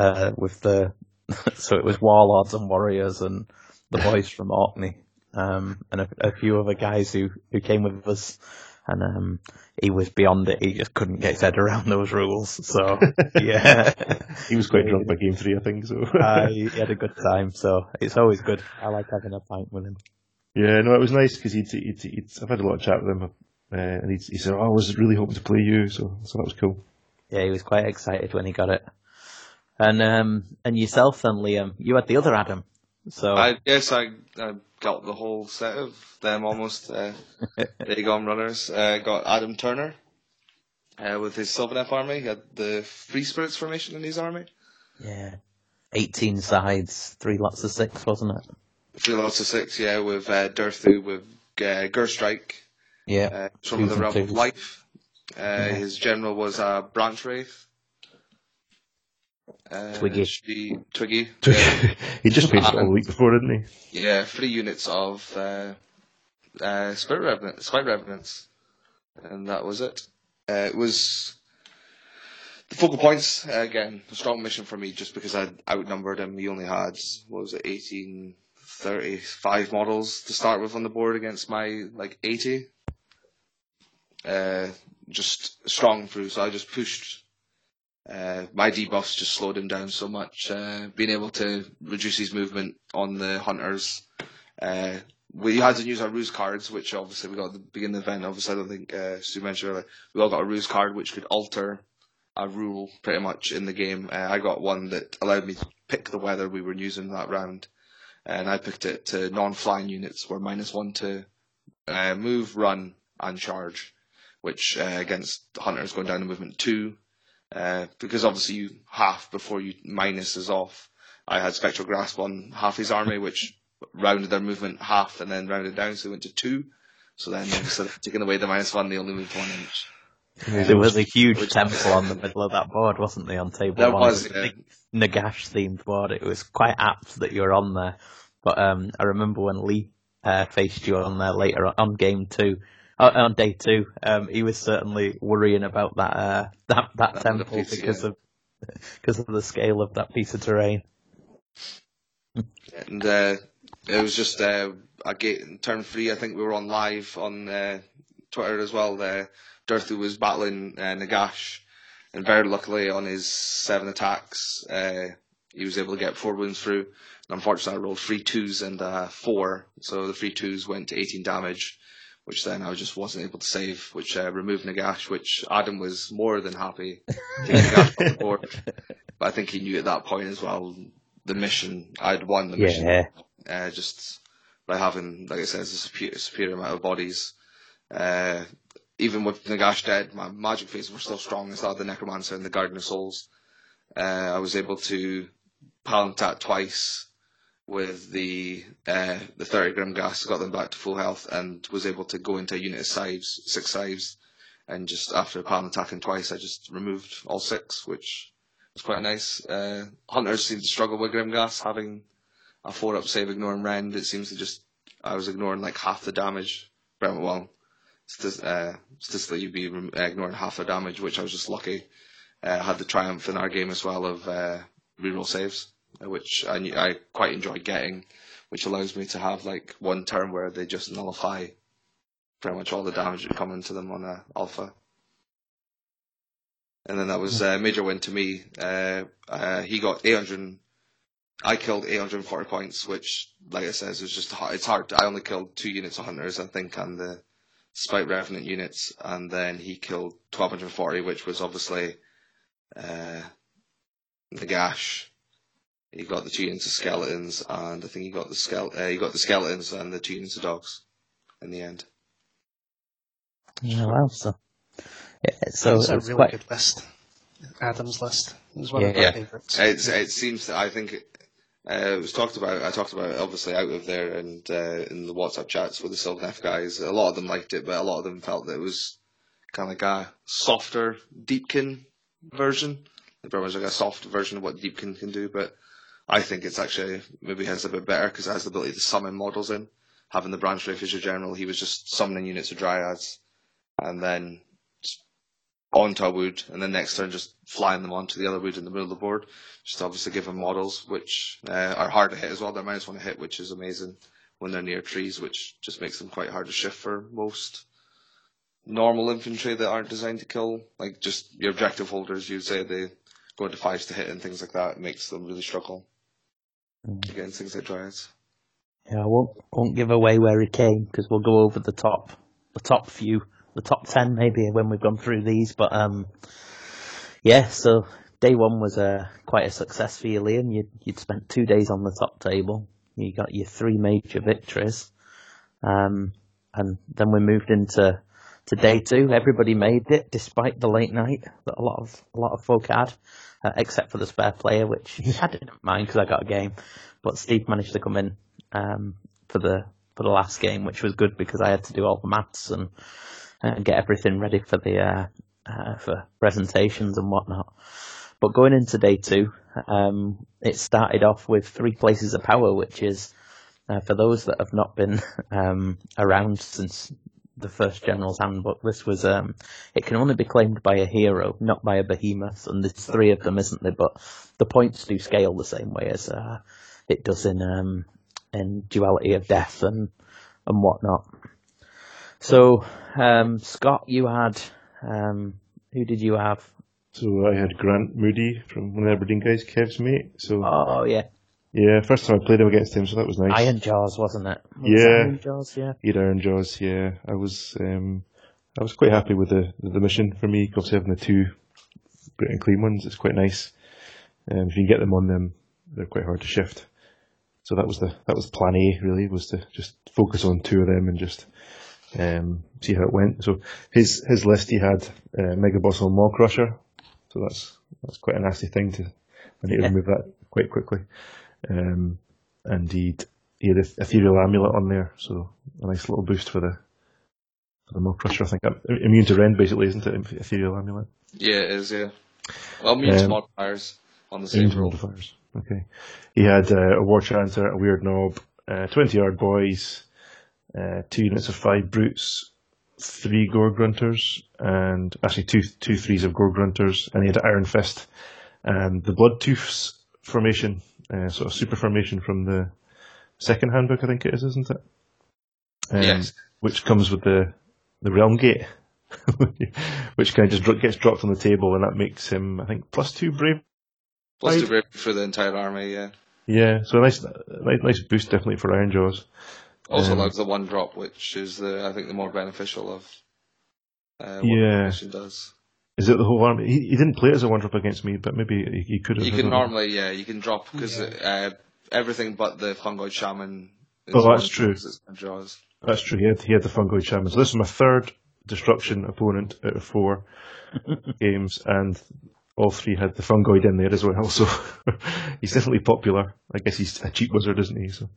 uh, with the so it was warlords and warriors and the boys from Orkney, um, and a, a few other guys who who came with us. And um, he was beyond it. He just couldn't get his head around those rules. So yeah, he was quite drunk by game three, I think. So uh, he had a good time. So it's always good. I like having a pint with him. yeah, no, it was nice because he'd, he'd, he'd I've had a lot of chat with him, uh, and he'd, he said, oh, "I was really hoping to play you," so so that was cool. Yeah, he was quite excited when he got it. And um, and yourself then, Liam, you had the other Adam. So I guess I, I got the whole set of them almost. Uh, Aegon runners. Uh, got Adam Turner uh, with his Sylvaneth army. He had the Free Spirits formation in his army. yeah, eighteen sides, three lots of six, wasn't it? Three lots of six, yeah, with uh, Durthu, with uh, Gerstrike, Yeah, uh, from the Realm of. Life. Uh, His general was uh, Branch Wraith. Uh, Twiggy. she- Twiggy. Yeah. he just it all week before, didn't he? Yeah, three units of uh, uh, Spirit Revenant, Spite Revenants, and that was it. Uh, it was the focal points uh, again. A strong mission for me, just because I outnumbered him. He only had what was it, eighteen thirty-five models to start with on the board against my like eighty. Uh, just strong through, so I just pushed. Uh, my debuffs just slowed him down so much. Uh, being able to reduce his movement on the hunters. Uh, we had to use our ruse cards, which obviously we got at the beginning of the event. Obviously, I don't think uh, Stu mentioned earlier. We all got a ruse card which could alter a rule pretty much in the game. Uh, I got one that allowed me to pick the weather we were using that round, and I picked it to non-flying units were minus one to uh, move, run, and charge, which uh, against hunters going down to movement two, uh, because obviously you half before you minus is off. I had spectral grasp on half his army, which rounded their movement half and then rounded down, so they went to two. So then instead of taking away the minus one, they only moved one inch. there was a huge temple on the middle of that board, wasn't there? On table There one, was, yeah. big Nagash themed board. It was quite apt that you were on there. But um, I remember when Lee uh, faced you on there later on, on game two. Uh, on day two, um, he was certainly worrying about that uh, that that That temple piece, because yeah. of because of the scale of that piece of terrain. And uh, it was just uh, a gate turn three. I think we were on live on uh, Twitter as well. Uh, Durthu was battling uh, Nagash, and very luckily on his seven attacks, uh, he was able to get four wounds through. And unfortunately, I rolled three twos and uh, four, so the three twos went to 18 damage, which then I just wasn't able to save, which uh, removed Nagash, which Adam was more than happy to get Nagash on the board. But I think he knew at that point as well the mission. I'd won the mission Yeah, uh, just by having, like I said, a superior, superior amount of bodies. Uh, even with Nagash dead, my magic phases were still strong. I had the Necromancer and the Guardian of Souls. Uh, I was able to pile in attack twice with the uh, the 30 Grimghast, got them back to full health, and was able to go into a unit of scythes, six scythes, and just after Paladin attacking twice, I just removed all six, which was quite nice. Uh, Hunters seem to struggle with Grimghast, having a four up save ignoring Rend. It seems to just I was ignoring like half the damage. Well, uh, statistically you'd be ignoring half the damage, which I was just lucky. Uh, had the triumph in our game as well of uh, reroll saves, uh, which I, I quite enjoy getting, which allows me to have like one turn where they just nullify pretty much all the damage that come into them on a alpha. And then that was a major win to me. Uh, uh, he got 800. I killed 840 points, which, like I said, is just hard. It's hard. I only killed two units of hunters, I think, and the Spite Revenant units, and then he killed 1240, which was obviously uh, Nagash. He got the two into skeletons, and I think he got the skele- uh, he got the skeletons and the two into dogs in the end. Yeah, well, so yeah, so it's a really quite good list. Adam's list. It was one Yeah. of my Yeah. favourites. It's, it seems that I think uh, it was talked about. I talked about it obviously out of there and uh, in the WhatsApp chats with the Sylvaneth guys. A lot of them liked it, but a lot of them felt that it was kind of like a softer Deepkin version. Very much like a soft version of what Deepkin can do, but I think it's actually maybe has a bit better because it has the ability to summon models in. Having the Branch Wraith Fisher General, he was just summoning units of Dryads and then onto a wood, and then next turn just flying them onto the other wood in the middle of the board. Just obviously them models, which uh, are hard to hit as well. They're minus one to hit, which is amazing when they're near trees, which just makes them quite hard to shift for most normal infantry that aren't designed to kill. Like just your objective holders, you'd say they go into fives to hit and things like that. It makes them really struggle. Against things like Dryads. Yeah, I won't won't give away where he came because we'll go over the top, the top few, the top ten maybe when we've gone through these. But um, yeah. So day one was uh, quite a success for you, Liam. You'd you'd spent two days on the top table. You got your three major victories, um, and then we moved into to day two. Everybody made it despite the late night that a lot of a lot of folk had, uh, except for the spare player, which I didn't mind because I got a game. But Steve managed to come in um, for the for the last game, which was good because I had to do all the maths and and get everything ready for the uh, uh, for presentations and whatnot. But going into day two, um, it started off with three places of power, which is uh, for those that have not been um, around since the first General's Handbook. This was um, it can only be claimed by a hero, not by a behemoth, and there's three of them, isn't there? But the points do scale the same way as uh, it does in um, in Duality of Death and and whatnot. So, um, Scott, you had um, who did you have? So I had Grant Moody from one of the Aberdeen guys, Kev's mate. So Oh yeah, yeah, first time I played him against him, so that was nice. Iron Jaws, wasn't it? Was Yeah. Ironjawz, yeah. He had Ironjawz, yeah. I was um, I was quite happy with the the mission for me. Obviously having the two Great Unclean ones, it's quite nice. Um, if you can get them on them, they're quite hard to shift. So that was the that was plan A really was to just focus on two of them and just um, see how it went. So his his list he had uh, Mega Boss on Maw-krusha, so that's that's quite a nasty thing to I need to Yeah. remove that quite quickly. Um, he had a Ethereal Amulet on there, so a nice little boost for the for the Maw-krusha. I think Uh, immune to rend basically, isn't it? Ethereal Amulet. Yeah, it is. Yeah. Well, mute Um, modifiers on the Immune same to roll. modifiers. Okay. He had uh, a Warchanter, a Weirdnob, uh, 20 Ardboys, uh, two units of five Brutes, three Gore-gruntas, and actually two two threes of Gore-gruntas, and he had Iron Fist, and the Bloodtoofs formation, uh, sort of super formation from the second handbook, I think it is, isn't it? Um, Yes. Which comes with the the Realm Gate, which kind of just dro- gets dropped on the table, and that makes him, I think, plus two brave two brave for the entire army. Yeah. Yeah, so a nice, nice, nice boost definitely for Ironjawz. Also Um, allows the one drop, which is the I think the more beneficial of. Uh, what Yeah. the mission does. Is it the whole army? He, he didn't play as a one drop against me, but maybe he, he could have. You can don't normally, yeah, you can drop because uh, everything but the fungoid shaman Oh, that's true. Draws. That's true. He had, he had the fungoid shaman. So this is my third destruction opponent out of four games, and all three had the fungoid in there as well. So he's definitely popular. I guess he's a cheap wizard, isn't he? So,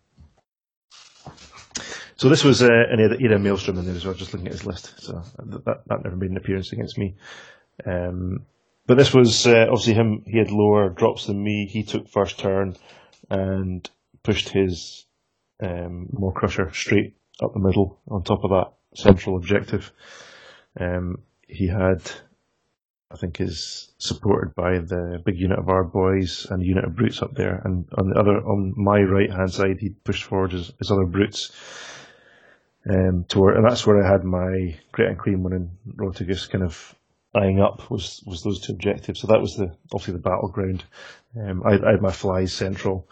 so this was uh, an Era Maelstrom in there as well. Just looking at his list, so that that never made an appearance against me. Um, but this was uh, obviously him. He had lower drops than me. He took first turn and pushed his um, Maw-krusha straight up the middle on top of that central objective. Um, he had, I think, is supported by the big unit of our boys and unit of brutes up there. And on the other, on my right hand side, he pushed forward his, his other brutes. Um, toward, and that's where I had my Great Unclean One and Rotigus kind of up was was those two objectives. So that was the obviously the battleground. Um, I, I, had my flies central,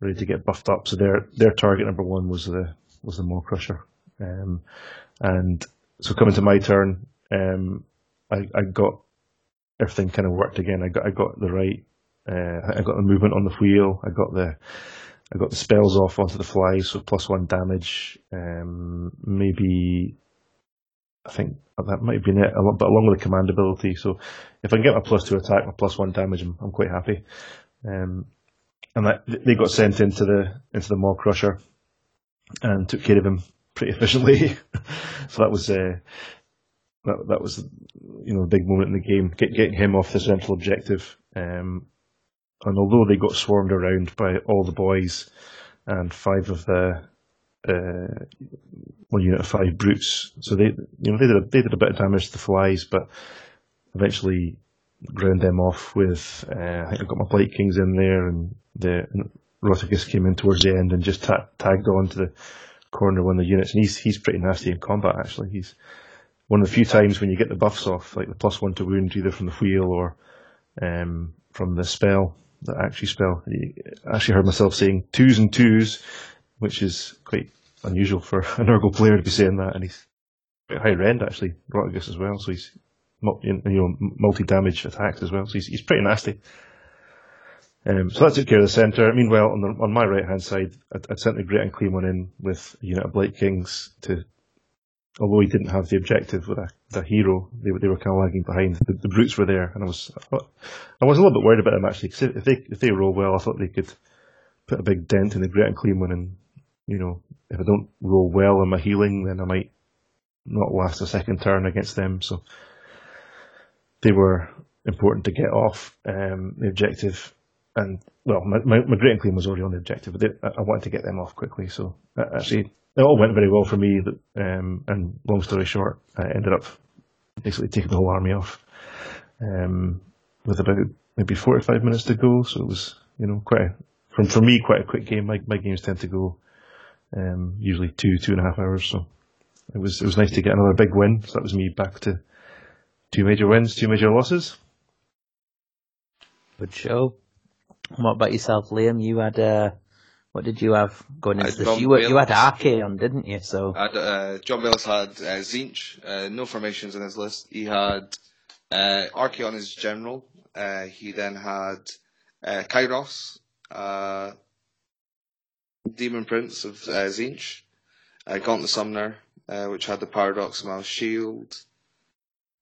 ready to get buffed up. So their their target number one was the was the Maw-krusha. Um, and so coming to my turn, um, I, I got everything kind of worked again. I got I got the right, uh, I got the movement on the wheel. I got the I got the spells off onto the flies, so plus one damage. Um, maybe I think that might have been it, but along with the command ability. So if I can get my plus two attack, my plus one damage, I'm, I'm quite happy. Um, and that, they got sent into the into the Maw-krusha and took care of him pretty efficiently. so that was uh, that that was you know a big moment in the game, get, getting him off the central objective. Um, and although they got swarmed around by all the boys and five of the uh, one unit of five brutes. So they, you know, they did a, they did a bit of damage to the flies, but eventually ground them off with. Uh, I think I got my blight kings in there, and the and Rotigus came in towards the end and just ta- tagged on to the corner one of the units, and he's he's pretty nasty in combat. Actually, he's one of the few times when you get the buffs off, like the plus one to wound, either from the wheel or um, from the spell, the actually spell. I actually heard myself saying twos and twos, which is quite unusual for an Nurgle player to be saying that, and he's quite high rend actually, Rotigus as well, so he's you know multi damage attacks as well, so he's he's pretty nasty. Um, so that took care of the centre. Meanwhile, on the, on my right hand side, I'd, I'd, sent the Great Unclean One in with a unit of Blight Kings to, although he didn't have the objective with a, the hero, they, they were kind of lagging behind. The, the brutes were there, and I was I was a little bit worried about them actually because if they if they roll well, I thought they could put a big dent in the Great Unclean One and you know, if I don't roll well on my healing, then I might not last a second turn against them. So they were important to get off um, the objective. And well, my, my, my Great Unclean was already on the objective, but they, I wanted to get them off quickly. So uh, actually, it all went very well for me. Um, and long story short, I ended up basically taking the whole army off um, with about maybe 45 minutes to go. So it was, you know, quite a, from for me quite a quick game. My my games tend to go um, usually two, two and a half hours. So it was it was nice to get another big win. So that was me back to two major wins, two major losses. Good show. What about yourself, Liam? You had uh, what did you have going into this? You, were, you had Archaon, didn't you? So had, uh, John Bayless had uh, Tzeentch, uh, no formations in his list. He had uh, Archaon as general. Uh, he then had uh, Kairos, uh, Demon Prince of uh, Tzeentch, uh, Gaunt the Summoner, uh, which had the Paradoxical Shield.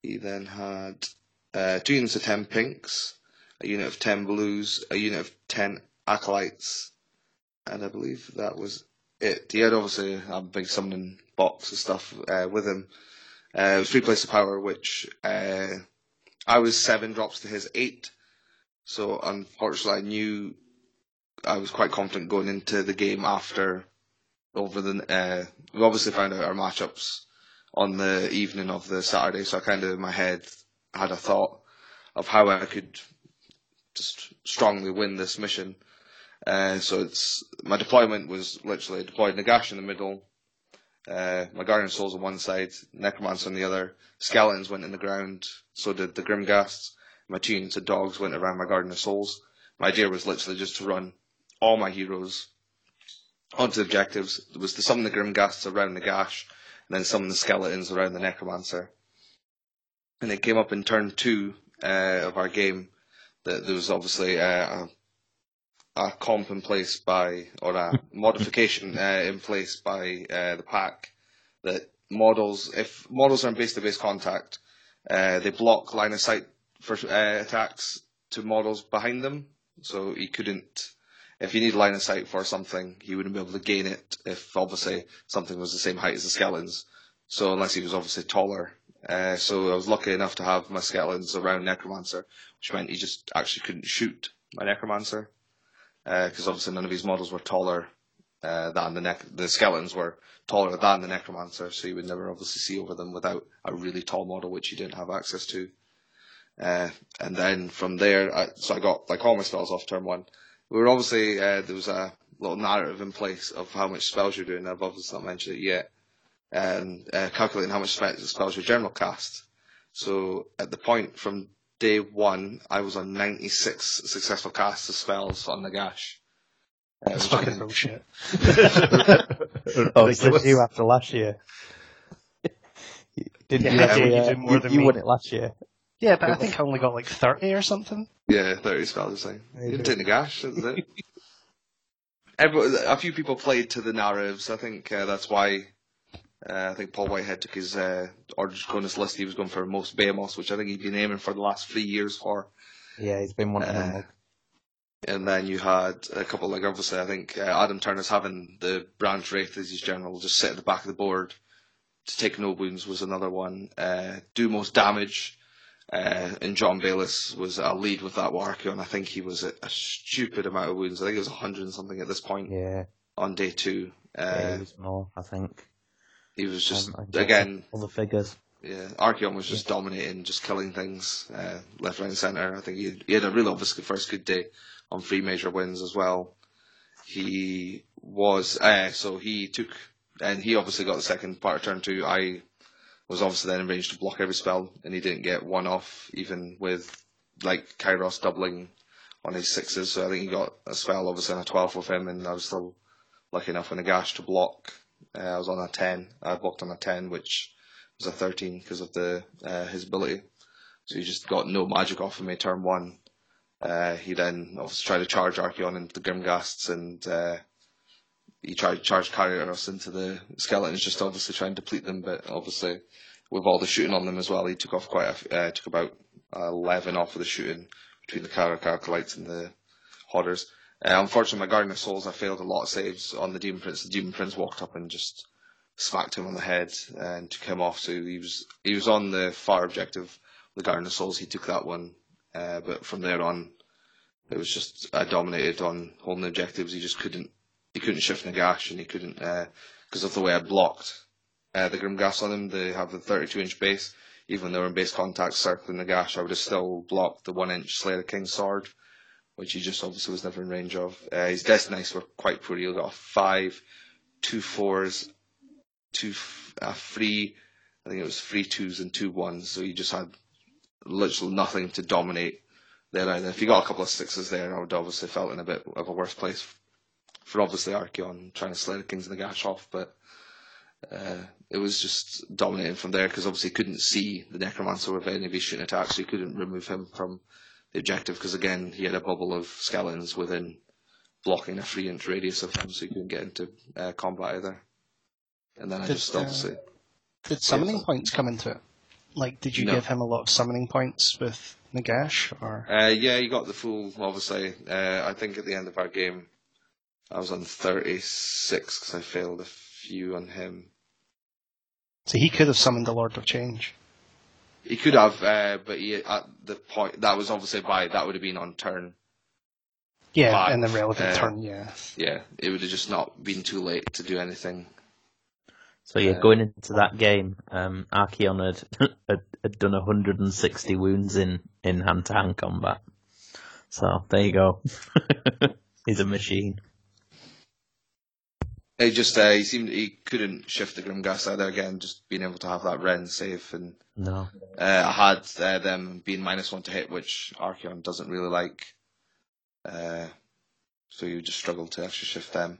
He then had uh, two units of 10 pinks, a unit of 10 blues, a unit of 10 acolytes, and I believe that was it. He had obviously a big summoning box and stuff uh, with him. Uh, it was three places of power, which uh, I was seven drops to his eight. So unfortunately, I knew I was quite confident going into the game after over the. Uh, we obviously found out our matchups on the evening of the Saturday, so I kind of in my head had a thought of how I could just strongly win this mission. Uh, so it's my deployment was literally deployed Nagash in the middle, uh, my Guardian Souls on one side, Necromancer on the other, Skeletons went in the ground, so did the Grimghasts. My two units of dogs went around my Guardian of Souls. My idea was literally just to run all my heroes onto the objectives. There was to summon the Grimghasts around Nagash, and then summon the Skeletons around the Necromancer. And it came up in turn two uh, of our game that there was obviously uh, a comp in place by, or a modification uh, in place by uh, the pack that models, if models are in base-to-base contact, uh, they block line of sight for uh, attacks to models behind them. So he couldn't, if you need line of sight for something, he wouldn't be able to gain it if obviously something was the same height as the skeletons. So unless he was obviously taller. Uh, so I was lucky enough to have my skeletons around Necromancer, which meant he just actually couldn't shoot my Necromancer. Because uh, obviously none of his models were taller uh, than the nec- the skeletons were taller than the necromancer, so you would never obviously see over them without a really tall model, which you didn't have access to. Uh, and then from there, I, so I got like all my spells off turn one. We were obviously uh, there was a little narrative in place of how much spells you're doing. I've obviously not mentioned it yet, and uh, calculating how much spells your general cast. So at the point from day one, I was on 96 successful casts of spells on Nagash. Uh, That's fucking bullshit. oh, so you after last year. didn't yeah, you, actually, you, uh, did more you, than you me. won it last year. Yeah, but I think I only got like 30 or something. Yeah, 30 spells or something. There You you didn't take Nagash, is it? Everyone, a few people played to the narratives. I think uh, that's why uh, I think Paul Whitehead took his uh, Orders Cronus list. He was going for most Behemoths, which I think he'd been aiming for the last three years for. Yeah, he's been wanting Uh, them. And then you had a couple, like obviously, I think uh, Adam Turner's having the Branch Wraith as his general just sit at the back of the board to take no wounds was another one. Uh, do most damage. Uh, and John Bayliss was a lead with that Archaon. I think he was at a stupid amount of wounds. I think it was 100 and something at this point Yeah, on day two. yeah, Uh, he was more, I think. he was just, Um, again, all the figures. Yeah, Archaon was just dominating, just killing things uh, left, right, and centre. I think he had, he had a real obviously first good day on three major wins as well. He was uh, so he took and he obviously got the second part of turn two. I was obviously then arranged to block every spell, and he didn't get one off even with like Kairos doubling on his sixes. So I think he got a spell obviously on a twelve with him, and I was still lucky enough with gash to block. Uh, I was on a ten. I blocked on a ten, which was a 13 because of the uh, his ability. So he just got no magic off of me turn one. Uh, he then obviously tried to charge Archaon into the Grimghasts and uh, he tried to charge Kairos into the skeletons, just obviously trying to deplete them. But obviously, with all the shooting on them as well, he took off quite a, uh, took about 11 off of the shooting between the Kairic Acolytes and the Horrors. Uh, unfortunately, my Guardian of Souls, I failed a lot of saves on the Demon Prince. The Demon Prince walked up and just smacked him on the head and took him off. So he was he was on the far objective, the Guardian of Souls. He took that one, uh, but from there on, it was just I dominated on holding objectives. He just couldn't he couldn't shift Nagash and he couldn't because of the way I blocked uh, the Grimghast on him. They have the 32 inch base. Even though in base contact circling Nagash, I would have still blocked the one inch Slayer King sword, which he just obviously was never in range of. Uh, his Destinies were quite poor. He got a five, two fours, two uh, three. I think it was three twos and two ones. So he just had literally nothing to dominate there either. If he got a couple of sixes there, I would obviously felt in a bit of a worse place for obviously Archaon trying to slay the Kings of the Gash off, but uh, it was just dominating from there because obviously he couldn't see the Necromancer with any of his shooting attacks, so he couldn't remove him from the objective because again he had a bubble of skeletons within blocking a three inch radius of him, so he couldn't get into uh, combat either. And then I Did, just uh, obviously Did summoning points come into it? Like, did you No. give him a lot of summoning points with Nagash, or Uh, yeah, you got the full, obviously. Uh, I think at the end of our game, I was on 36 because I failed a few on him. so he could have summoned the Lord of Change? He could have, uh, but he, at the point, that was obviously by, that would have been on turn. Yeah, Five, in the relevant uh, turn. Yeah. Yeah, it would have just not been too late to do anything. So yeah, Uh, going into that game, um, Archaon had, had, had done 160 wounds in, in hand-to-hand combat. So there you go. He's a machine. He just, uh, he seemed, he couldn't shift the Grimghast either again, just being able to have that Ren safe and No. Uh, I had uh, them being minus one to hit, which Archaon doesn't really like. Uh, so you just struggled to actually shift them.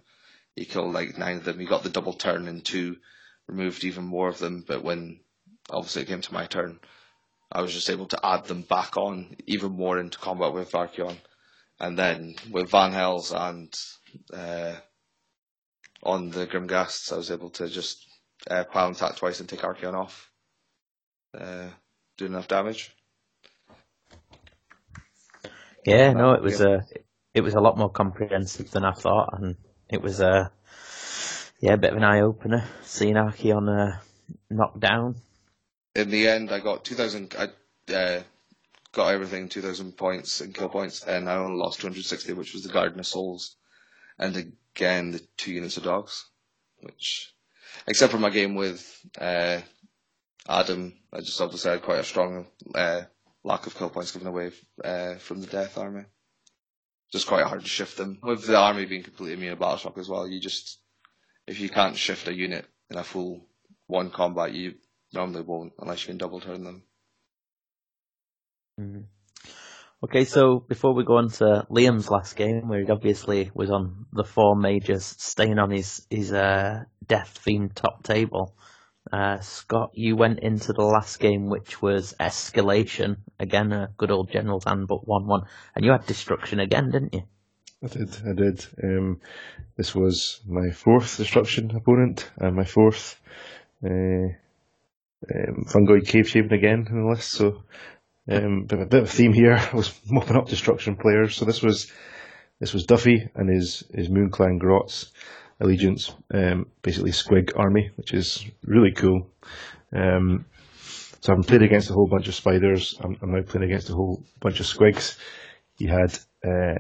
He killed like nine of them. He got the double turn and two, removed even more of them. But when obviously it came to my turn, I was just able to add them back on even more into combat with Archaon. and then with Vanhel's and uh, on the Grimghasts, I was able to just uh, pile and attack twice and take Archaon off, uh, do enough damage. Yeah, no, it was a it was a lot more comprehensive than I thought, and it was a yeah, a bit of an eye opener seeing Archaon uh, knocked down. In the end, I got two thousand. I uh, got everything two thousand points and kill points, and I only lost two hundred sixty, which was the Guardian of Souls, and again the two units of dogs, which, except for my game with uh, Adam, I just obviously had quite a strong uh, lack of kill points given away uh, from the Death Army. Just quite hard to shift them. With the army being completely immune to battle as well, you just if you can't shift a unit in a full one combat, you normally won't unless you can double turn them. Mm. Okay, so before we go on to Liam's last game, where he obviously was on the four majors, staying on his his uh, death themed top table, uh, Scott, you went into the last game, which was escalation. Again, a good old general's handbook one-one, and you had destruction again, didn't you? I did. I did. Um, this was my fourth destruction opponent and my fourth uh, um, fungoid cave shaman again in the list. So um, bit, a bit of a theme here. Was mopping up destruction players. So this was this was Duffy and his his Moon Clan Grots allegiance, um, basically Squig army, which is really cool. Um, so I've played against a whole bunch of spiders. I'm, I'm, now playing against a whole bunch of squigs. He had uh,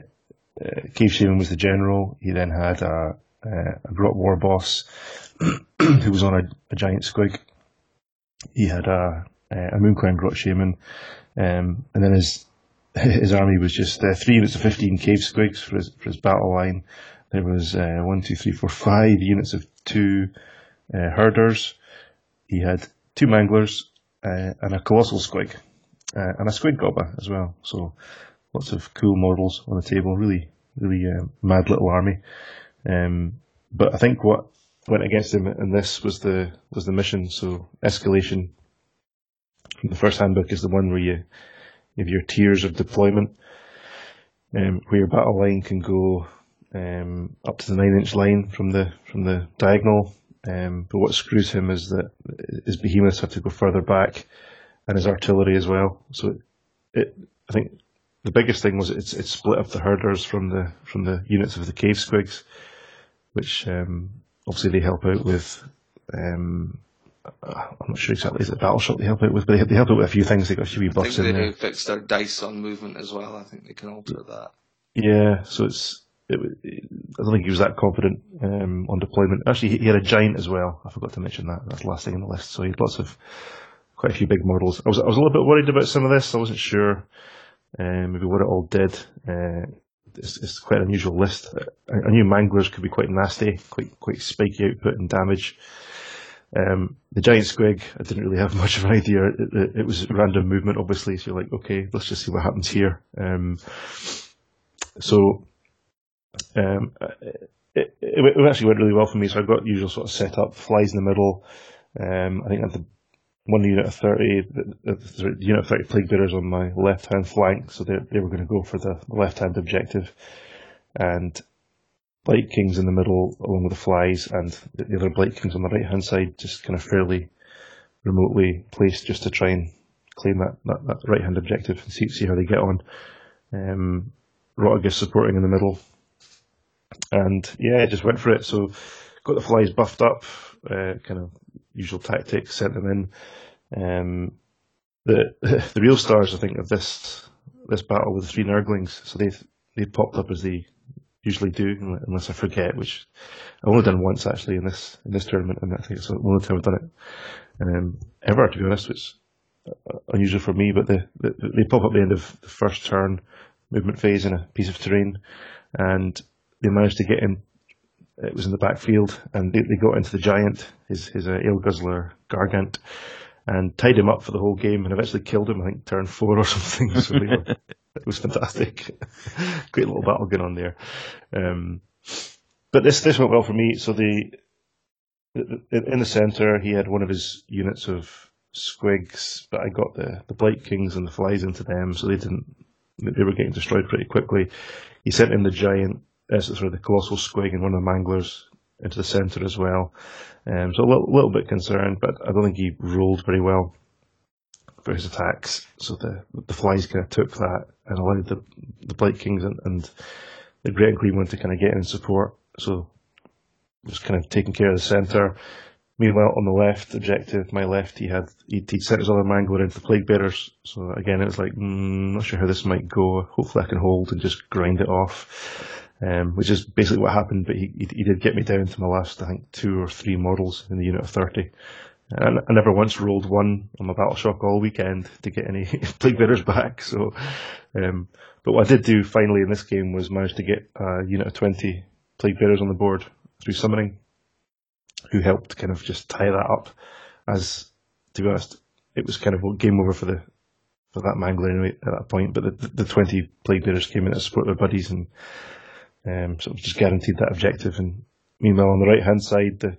uh, Cave Shaman was the general. He then had a, a Grot War boss who was on a, a, giant squig. He had a, a Moonclan Grot Shaman, um, and then his his army was just uh, three units of 15 cave squigs for his, for his battle line. There was uh, one, two, three, four, five units of two uh, herders. He had two manglers uh, and a colossal squig uh, and a squig gobba as well. So lots of cool models on the table. Really, really uh, mad little army. Um, but I think what went against him in this was the was the mission. So escalation. The first handbook is the one where you, have your tiers of deployment, um, where your battle line can go um, up to the nine inch line from the from the diagonal. Um, but what screws him is that his behemoths have to go further back, and his artillery as well. So it, it I think the biggest thing was it's it split up the herders from the from the units of the cave squigs, which um, obviously they help out with. Um, I'm not sure exactly is it battle shock they help out with, but they, they help out with a few things. They got a few buffs I think in they there. do fix their dice on movement as well. I think they can alter that. Yeah, so it's it, I don't think he was that confident um, on deployment. Actually, he, he had a giant as well. I forgot to mention that. That's the last thing on the list. So he had lots of quite a few big models. I was I was a little bit worried about some of this. I wasn't sure um, maybe what it all did. Uh, it's, it's, quite an unusual list. I, I, knew manglers could be quite nasty, quite quite spiky output and damage. Um, the giant squig, I didn't really have much of an idea. It, it, it, was random movement, obviously. So you're like, okay, let's just see what happens here. Um, so um, it, it, actually went really well for me. So I got the usual sort of setup, flies in the middle. Um, I think I had the one unit of 30, the, the unit of 30 plague bearers on my left hand flank, so they, they were going to go for the left hand objective. And Blight Kings in the middle, along with the flies, and the other Blight Kings on the right hand side, just kind of fairly remotely placed just to try and claim that, that, that right hand objective and see, see how they get on. Um, Rotigus supporting in the middle. And yeah, just went for it. So got the flies buffed up, uh, kind of usual tactics, sent them in. Um, the the real stars, I think, of this this battle with the three Nurglings. So they they popped up as they usually do, unless I forget, which I've only done once actually in this in this tournament, and I think it's the only time I've done it um, ever, to be honest. Which uh, unusual for me, but the, the, they pop up at the end of the first turn movement phase in a piece of terrain, and they managed to get in. It was in the backfield, and they, they got into the giant, his his uh, Aleguzzler Gargant, and tied him up for the whole game, and eventually killed him. I think turn four or something. So were, it was fantastic. Great little battle going on there. Um, but this this went well for me. So the in the centre, he had one of his units of squigs, but I got the the blight kings and the flies into them, so they didn't they were getting destroyed pretty quickly. He sent in the giant, uh, sorry, the colossal squig and one of the manglers into the centre as well. Um, so a little, little bit concerned, but I don't think he rolled very well his attacks. So the the flies kind of took that and allowed the the Blight Kings and, and the Great Unclean to kind of get in support. So was kind of taking care of the centre. Meanwhile, on the left objective, my left, he had he'd, he'd sent his other mangler into plague bearers. So again, it was like, mm, not sure how this might go. Hopefully, I can hold and just grind it off, um, which is basically what happened. But he, he, he did get me down to my last, I think, two or three models in the unit of thirty. And I never once rolled one on my battle shock all weekend to get any plague bearers back. So, um, but what I did do finally in this game was manage to get a unit of twenty plague bearers on the board through summoning who helped kind of just tie that up. As to be honest, it was kind of game over for the for that mangler anyway at that point. But the, the twenty plague bearers came in to support their buddies and um, sort of just guaranteed that objective. And meanwhile, on the right hand side, the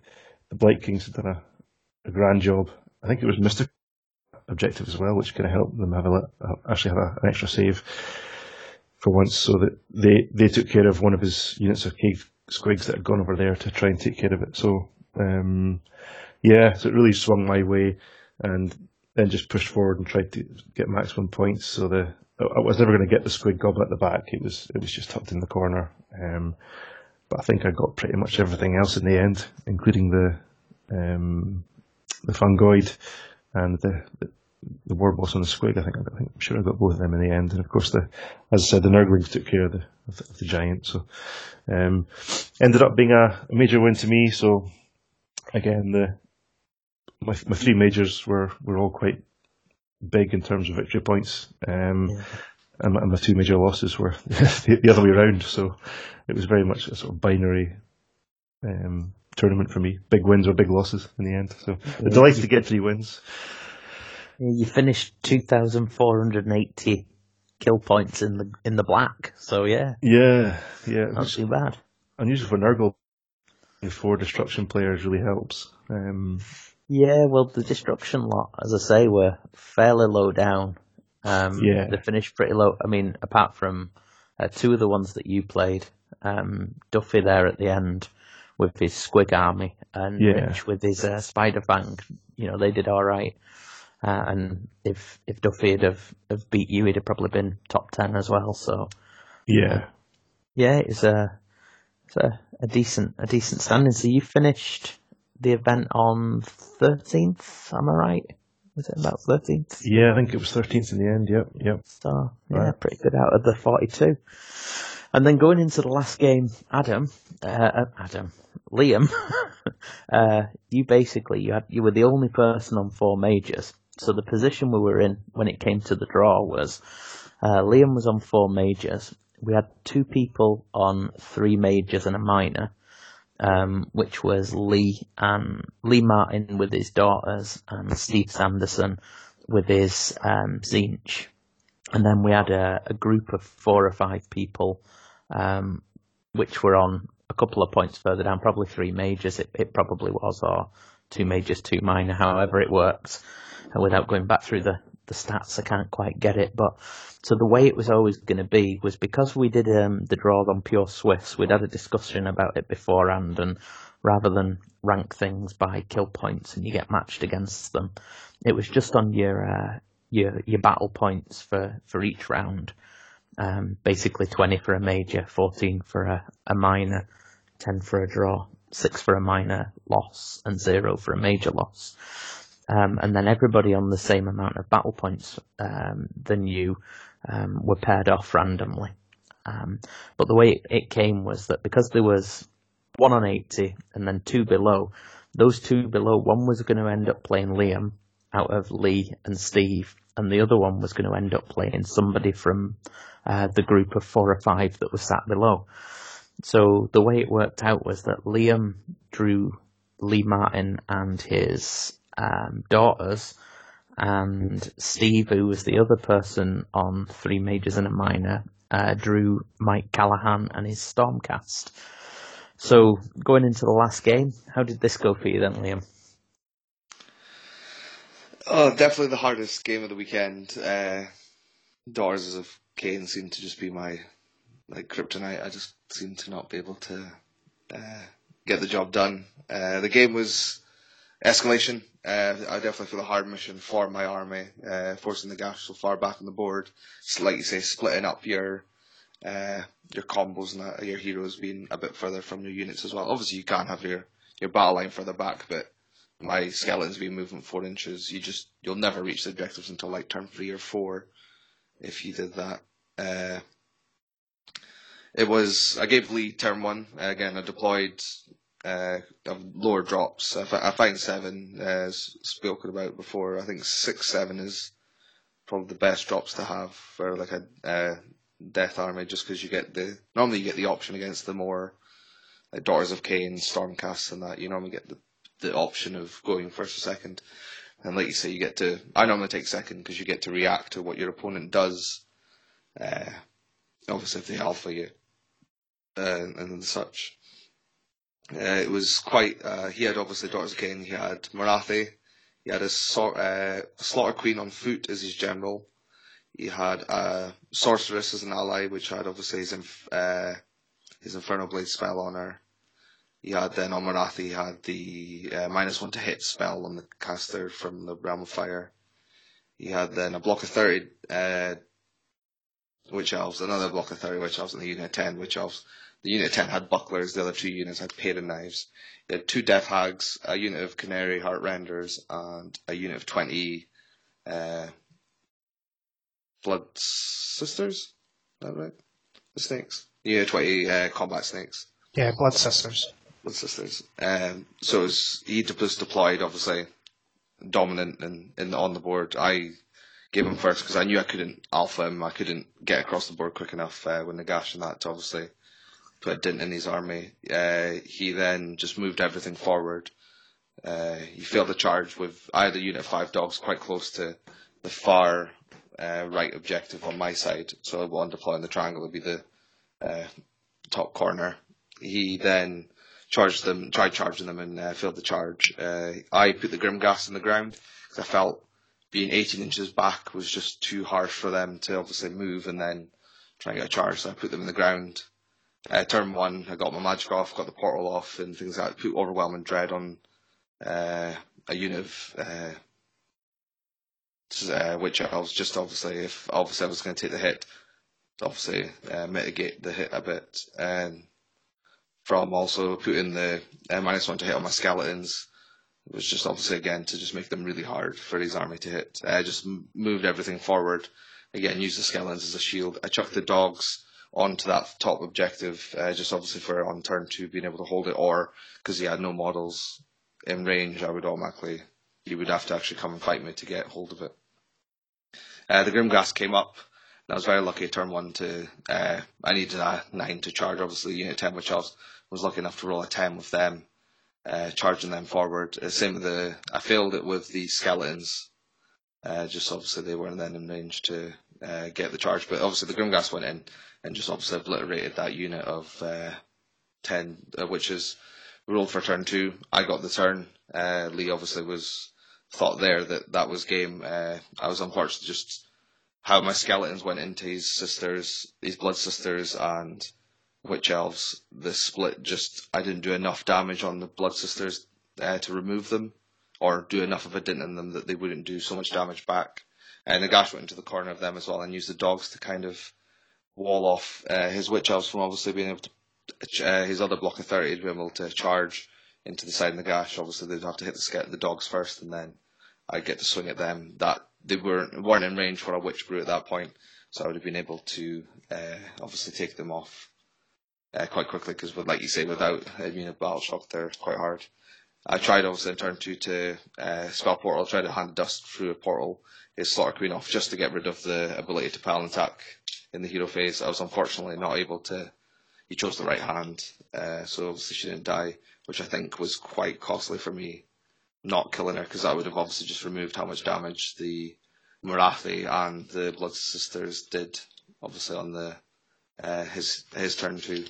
the Blight Kings had done a, a grand job. I think it was Mr. objective as well, which kind of helped them have a uh, actually have a, an extra save for once, so that they they took care of one of his units of cave squigs that had gone over there to try and take care of it. So um, yeah, so it really swung my way, and then just pushed forward and tried to get maximum points. So the I was never going to get the squid goblin at the back. It was it was just tucked in the corner. Um, but I think I got pretty much everything else in the end, including the um, the fungoid and the, the the war boss and the squig. I think, I think I'm sure I got both of them in the end. And of course, the as I said, the Nurglings took care of the of the, of the giant. So um, ended up being a, a, major win to me. So again, the my my three majors were were all quite big in terms of victory points. Um, yeah. and, and, my two major losses were the, the, other way around. So it was very much a sort of binary um, tournament for me. Big wins or big losses in the end. So yeah. delighted to get three wins. You finished 2,480 kill points in the in the black. So yeah. Yeah, yeah. Not too bad. Unusual for Nurgle. Four destruction players really helps. Um, yeah, well, the destruction lot, as I say, were fairly low down. Um, yeah. They finished pretty low. I mean, apart from uh, two of the ones that you played, um, Duffy there at the end with his Squig army and yeah. Mitch with his uh, Spider Fang, you know, they did all right. Uh, and if if Duffy had have, have beat you, he'd have probably been top ten as well. So yeah, yeah, it's a it's a, a decent a decent standing. So you finished the event on thirteenth. Am I right? Was it about thirteenth? Yeah, I think it was thirteenth in the end. Yep, yep. So yeah, right. pretty good out of the forty-two. And then going into the last game, Adam, uh, uh Adam, Liam, uh, you basically you had you were the only person on four majors so the position we were in when it came to the draw was uh, Liam was on four majors. We had two people on three majors and a minor, um, which was Lee and Lee Martin with his daughters and Steve Sanderson with his um, Tzeentch. And then we had a, a, group of four or five people, um, which were on a couple of points further down, probably three majors. It, it probably was, or two majors, two minor, however it works without going back through the, the stats, I can't quite get it. But so the way it was always going to be was because we did um, the draw on pure Swiss, we'd had a discussion about it beforehand, and rather than rank things by kill points and you get matched against them, it was just on your uh, your your battle points for for each round. Um, basically, twenty for a major, fourteen for a, a minor, ten for a draw, six for a minor loss, and zero for a major loss um, and then everybody on the same amount of battle points um, than you um, were paired off randomly. Um, but the way it, came was that because there was one on 80 and then two below, those two below, one was going to end up playing Liam out of Lee and Steve, and the other one was going to end up playing somebody from uh, the group of four or five that was sat below. So the way it worked out was that Liam drew Lee Martin and his um, daughters, and Steve, who was the other person on three majors and a minor, uh, drew Mike Callahan and his Stormcast. So going into the last game, how did this go for you then, Liam? Oh, definitely the hardest game of the weekend. Uh, Daughters a Khaine seemed to just be my like kryptonite. I just seemed to not be able to uh, get the job done. Uh, the game was escalation. Uh, I definitely feel a hard mission for my army, uh, forcing the gash so far back on the board. So like you say, splitting up your uh, your combos and that, your heroes being a bit further from your units as well. Obviously, you can have your your battle line further back, but my skeletons being moving four inches, you just you'll never reach the objectives until like turn three or four. If you did that, uh, it was I gave Lee turn one again. I deployed uh, lower drops. I, I find seven, as spoken about before. I think six, seven is probably the best drops to have for like a uh, death army, just because you get the normally you get the option against the more like Daughters of Khaine, Stormcasts, and that. You normally get the the option of going first or second. And like you say, you get to. I normally take second because you get to react to what your opponent does. Uh, obviously, if they alpha you, uh, and such. Uh, it was quite. Uh, he had obviously Daughters of Khaine. He had Morathi. He had a sort uh, Slaughter Queen on foot as his general. He had a Sorceress as an ally, which had obviously his inf- uh, his Infernal Blade spell on her. He had then on Morathi, he had the uh, minus one to hit spell on the caster from the Realm of Fire. He had then a block of 30 uh, Witch Elves, another block of 30 Witch Elves, and the unit of 10 Witch Elves. The unit 10 had bucklers, the other two units had paired knives. They had two Death Hags, a unit of Khinerai Heartrenders, and a unit of 20 uh, Blood Sisters? Is that right? The snakes? Yeah, 20 uh, combat snakes. Yeah, Blood Sisters. Blood Sisters. Um, so he was deployed, obviously, dominant and, and on the board. I gave him first because I knew I couldn't alpha him. I couldn't get across the board quick enough uh, when Nagash and that to obviously put a dent in his army. Uh, he then just moved everything forward. Uh, he failed the charge with a unit five dogs quite close to the far uh, right objective on my side. So I wanted to deploy in the triangle would be the uh, top corner. He then charged them, tried charging them, and uh, failed the charge. Uh, I put the Grimghast in the ground because I felt being 18 inches back was just too harsh for them to obviously move and then try and get a charge. So I put them in the ground. Uh, turn one, I got my magic off, got the portal off, and things like that. Put overwhelming dread on uh, a unit of uh, uh, witch elves. Just obviously, if obviously I was going to take the hit, to obviously uh, mitigate the hit a bit. And from also putting the uh, minus one to hit on my skeletons, was just obviously again to just make them really hard for his army to hit. I just moved everything forward. Again, used the skeletons as a shield. I chucked the dogs onto that top objective, uh, just obviously for on turn two being able to hold it, or because he had no models in range, I would automatically he would have to actually come and fight me to get hold of it. Uh, the Grimghast came up. And I was very lucky turn one to. Uh, I needed a nine to charge. Obviously, unit ten, which I was, was lucky enough to roll a ten with them, uh, charging them forward. Uh, same with the. I failed it with the skeletons. Uh, just obviously they weren't then in range to uh, get the charge, but obviously the Grimghast went in and just obviously obliterated that unit of uh, 10 uh, witches. We rolled for turn two. I got the turn. Lee obviously was thought there that that was game. I was unfortunate just how my skeletons went into his sisters, his blood sisters, and witch elves. The split just I didn't do enough damage on the blood sisters uh, to remove them, or do enough of a dent in them that they wouldn't do so much damage back. And the Nagash went into the corner of them as well and used the dogs to kind of wall off uh, his witch elves from obviously being able to uh, his other block of thirty to be able to charge into the side of the Nagash. Obviously, they'd have to hit the the dogs first, and then I'd get to swing at them. That they weren't weren't in range for a witch brew at that point, so I would have been able to uh, obviously take them off uh, quite quickly because, like you say, without immune battle shock, they're quite hard. I tried obviously in turn two to uh, spell portal, try to hand dust through a portal, his slaughter queen off just to get rid of the ability to pal and attack in the hero phase. I was unfortunately not able to. He chose the right hand, uh, so obviously she didn't die, which I think was quite costly for me not killing her because that would have obviously just removed how much damage the Morathi and the Blood Sisters did, obviously on the uh, his his turn two.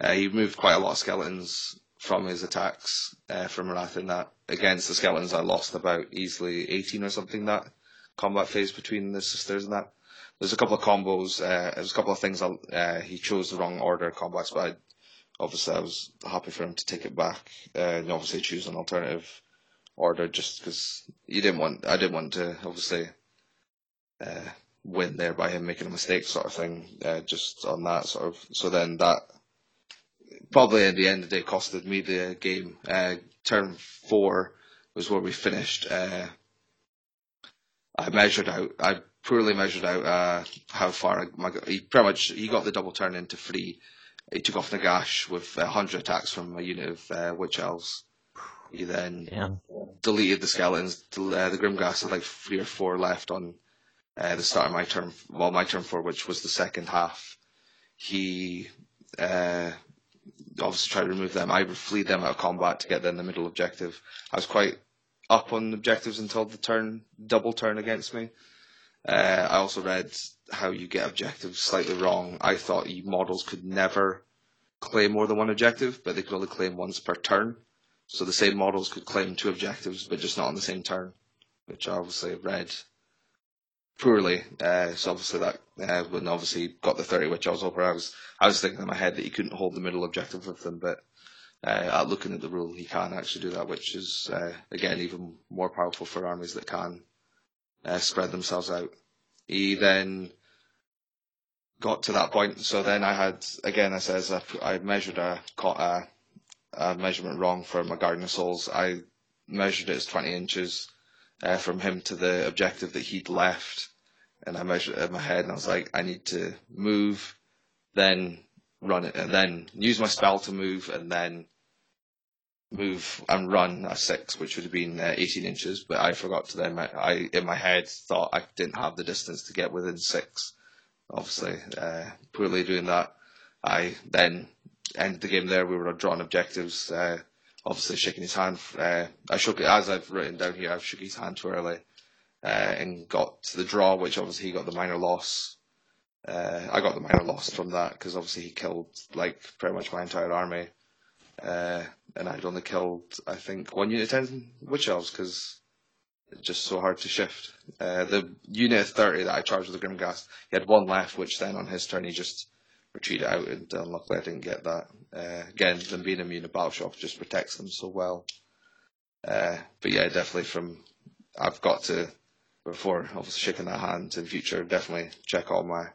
Uh, he moved quite a lot of skeletons from his attacks uh, from Wrath in that against the skeletons, I lost about easily 18 or something that combat phase between the sisters and that. there's a couple of combos. Uh, there's a couple of things. Uh, he chose the wrong order of combos, but I, obviously I was happy for him to take it back uh, and obviously choose an alternative order just because you didn't want. I didn't want to obviously uh, win there by him making a mistake, sort of thing. Uh, just on that sort of. So then that probably in the end of the day costed me the game. Uh, turn four was where we finished. Uh, I measured out. I poorly measured out uh, how far my, he pretty much he got the double turn into three. He took off Nagash with hundred attacks from a unit of uh, witch elves. He then Yeah. deleted the skeletons. Uh, the Grimghast had like three or four left on uh, the start of my turn. Well, my turn four, which was the second half. He uh, obviously try to remove them. I flee them out of combat to get them the middle objective. I was quite up on objectives until the turn double turn against me. Uh, I also read how you get objectives slightly wrong. I thought you models could never claim more than one objective, but they could only claim once per turn. So the same models could claim two objectives, but just not on the same turn, which I obviously read poorly. Uh, so obviously that uh, when obviously got the thirty, which I was over, I was I was thinking in my head that he couldn't hold the middle objective with them, but uh, looking at the rule, he can actually do that, which is uh, again even more powerful for armies that can uh, spread themselves out. He then got to that point, so then I had again, I says I, I measured a, caught a, a measurement wrong for my Guardian of Souls. I measured it as twenty inches uh, from him to the objective that he'd left, and I measured in my head, and I was like, I need to move, then run it, and then use my spell to move, and then move and run a six, which would have been uh, 18 inches, but I forgot to then, I, in my head, thought I didn't have the distance to get within six. Obviously, uh, poorly doing that. I then ended the game there. We were drawing objectives. Uh, obviously, shaking his hand. Uh, I shook as I've written down here. I've shook his hand too early uh, and got the draw, which obviously he got the minor loss. Uh, I got the minor loss from that because obviously he killed like pretty much my entire army. Uh, and I'd only killed, I think, one unit of 10 Witch Elves because it's just so hard to shift. Uh, the unit of 30 that I charged with the Grimghast, he had one left, which then on his turn he just retreated out, and unluckily I didn't get that. Uh, again, them being immune to battle shock just protects them so well. Uh, but yeah, definitely from, I've got to, before obviously shaking that hand in future, definitely check all my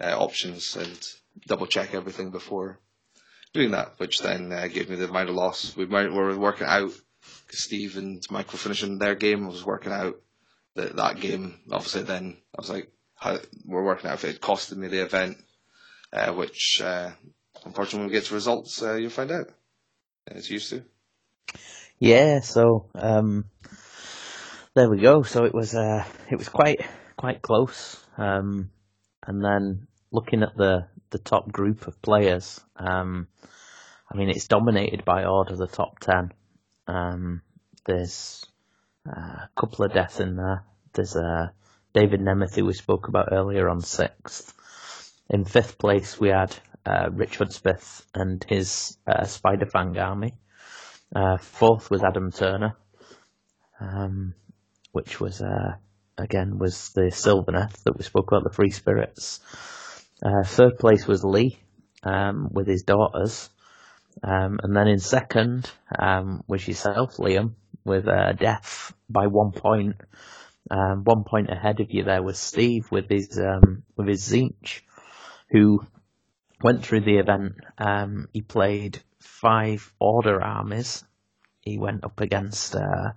uh, options and double check everything before doing that, which then uh, gave me the minor loss. We might, were working out, because Steve and Michael finishing their game, I was working out that that game, obviously then, I was like, how, we're working out if it costed me the event, uh, which, uh, unfortunately when we get to results, uh, you'll find out, as used to. Yeah, so, um, there we go. So it was, uh, it was quite, quite close. Um, and then looking at the, the top group of players, um, I mean, it's dominated by order the top 10. Um, there's uh, a couple of deaths in there. There's uh, David Nemeth, who we spoke about earlier, on sixth. In fifth place, we had uh, Richard Smith and his uh, Spiderfang army. Uh, fourth was Adam Turner, um, which was uh, again was the Sylvaneth that we spoke about, the Free Spirits. Uh, third place was Lee um, with his daughters. Um, and then in second um, was yourself, Liam, with Death by one point. Um, one point ahead of you there was Steve with his um, with his Tzeentch, who went through the event. Um, he played five order armies. He went up against uh,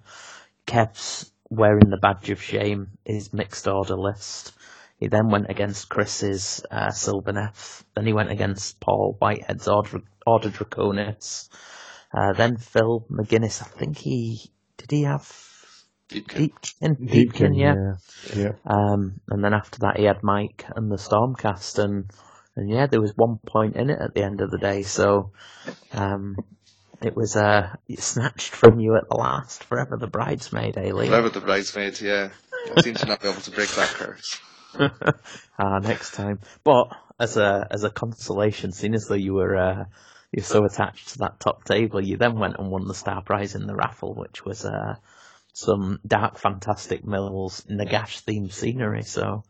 Kev's wearing the badge of shame, his mixed order list. He then went against Chris's uh, Sylvaneth. Then he went against Paul Whitehead's Order, Order Draconis. Uh, then Phil McGuinness. I think he did he have Deepkin. Deepkin? Deepkin, yeah. yeah. yeah. Um, and then after that, he had Mike and the Stormcast, and and yeah, there was one point in it at the end of the day. So um, it was uh, snatched from you at the last. Forever the bridesmaid, Lee? Forever the bridesmaid, yeah. I seem to not be able to break that curse. ah, next time. But as a as a consolation, seeing as though you were uh, you're so attached to that top table, you then went and won the star prize in the raffle, which was uh, some dark, fantastic Mills Nagash themed scenery. So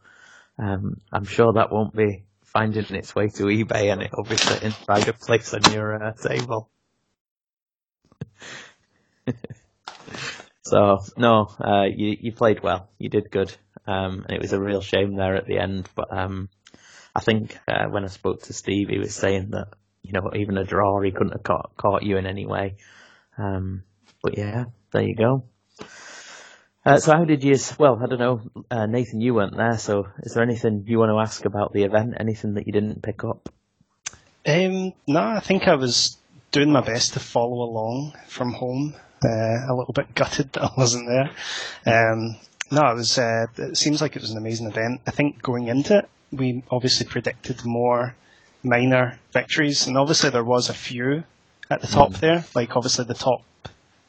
Um, I'm sure that won't be finding its way to eBay and it'll be sitting pride of place on your uh, table. so no, uh, you you played well. You did good. Um, and it was a real shame there at the end. But um, I think uh, when I spoke to Steve, he was saying that you know even a draw he couldn't have caught, caught you in any way. Um, but yeah, there you go. Uh, so how did you? Well, I don't know, uh, Nathan. You weren't there, so is there anything you want to ask about the event? Anything that you didn't pick up? Um, no, I think I was doing my best to follow along from home. Uh, a little bit gutted that I wasn't there. Um, no, it was. Uh, it seems like it was an amazing event. I think going into it, we obviously predicted more minor victories, and obviously there was a few at the top mm. there. Like obviously the top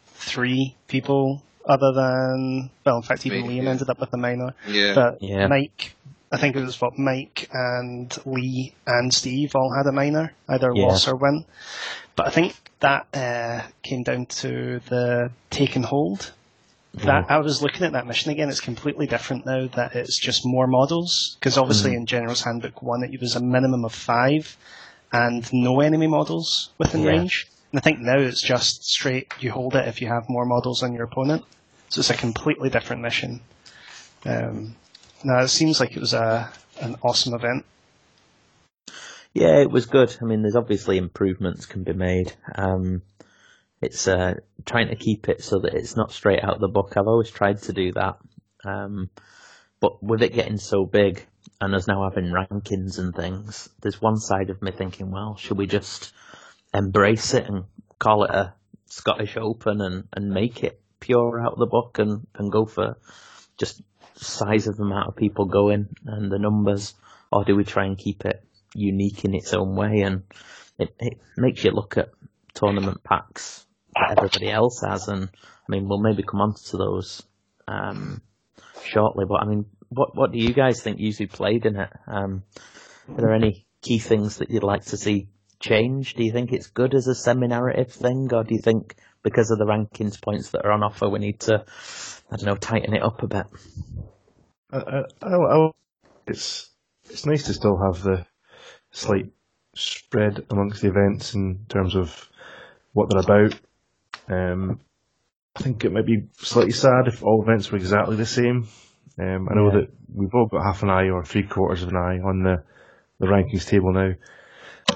three people other than well, in fact, even Liam yeah. ended up with the minor. Yeah. But yeah. Mike, I think it was what Mike and Lee and Steve all had a minor, either yeah. loss or win. But I think that uh, came down to the take and hold. That I was looking at that mission again. It's completely different now. That it's just more models because obviously mm. in General's Handbook one, it was a minimum of five and no enemy models within yeah. range. And I think now it's just straight, you hold it if you have more models than your opponent. So it's a completely different mission. Um, now it seems like it was a an awesome event. Yeah, it was good. I mean, there's obviously improvements can be made. Um, it's uh, trying to keep it so that it's not straight out of the book. I've always tried to do that, um, but with it getting so big and us now having rankings and things, there's one side of me thinking, well, should we just embrace it and call it a Scottish Open and, and make it pure out of the book and, and go for just size of the amount of people going and the numbers, or do we try and keep it unique in its own way? And it, it makes you look at tournament packs that everybody else has, and I mean, we'll maybe come on to those um, shortly. But I mean, what what do you guys think usually played in it? Um, are there any key things that you'd like to see change? Do you think it's good as a semi-narrative thing, or do you think because of the rankings points that are on offer, we need to, I don't know, tighten it up a bit? I, I, I, it's it's nice to still have the slight spread amongst the events in terms of what they're about. Um, I think it might be slightly sad if all events were exactly the same. Um, I know yeah. that we've all got half an eye or three quarters of an eye on the, the rankings table now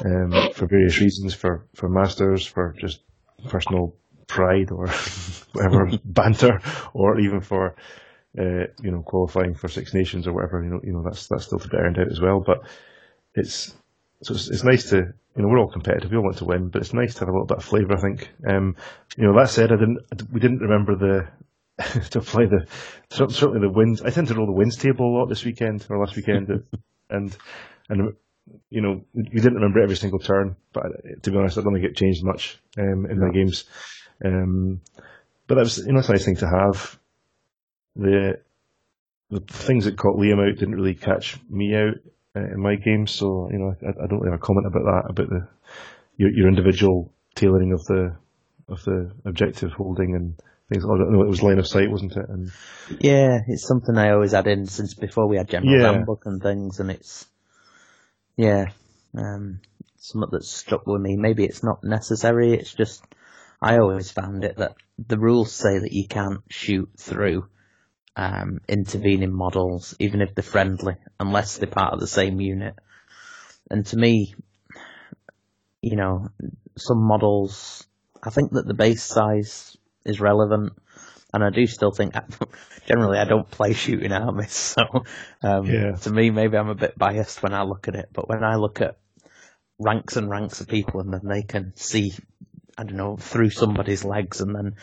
um, for various reasons, for, for masters, for just personal pride or whatever banter, or even for uh, you know qualifying for Six Nations or whatever. You know, you know that's that's still to be ironed out as well. But it's so it's, it's nice to you know we're all competitive, we all want to win, but it's nice to have a little bit of flavour. I think. Um, you know that said, I didn't we didn't remember the. to apply the certainly the wins. I tend to roll the wins table a lot this weekend or last weekend, and and you know, we didn't remember every single turn, but to be honest, I don't think it changed much um, in my games. Um, but that was, you know, it's a nice thing to have. The the things that caught Liam out didn't really catch me out uh, in my games, so you know, I, I, don't really have a comment about that about the your, your individual tailoring of the of the objective holding and things. I don't know, it was line of sight, wasn't it? And yeah, it's something I always add in since before we had general yeah. handbook and things, and it's yeah, um, something that's stuck with me. Maybe it's not necessary. It's just I always found it that the rules say that you can't shoot through um, intervening models, even if they're friendly, unless they're part of the same unit. And to me, you know, some models, I think that the base size is relevant, and I do still think. Generally, I don't play shooting armies, so um, yeah. to me, maybe I'm a bit biased when I look at it. But when I look at ranks and ranks of people, and then they can see I don't know, through somebody's legs and then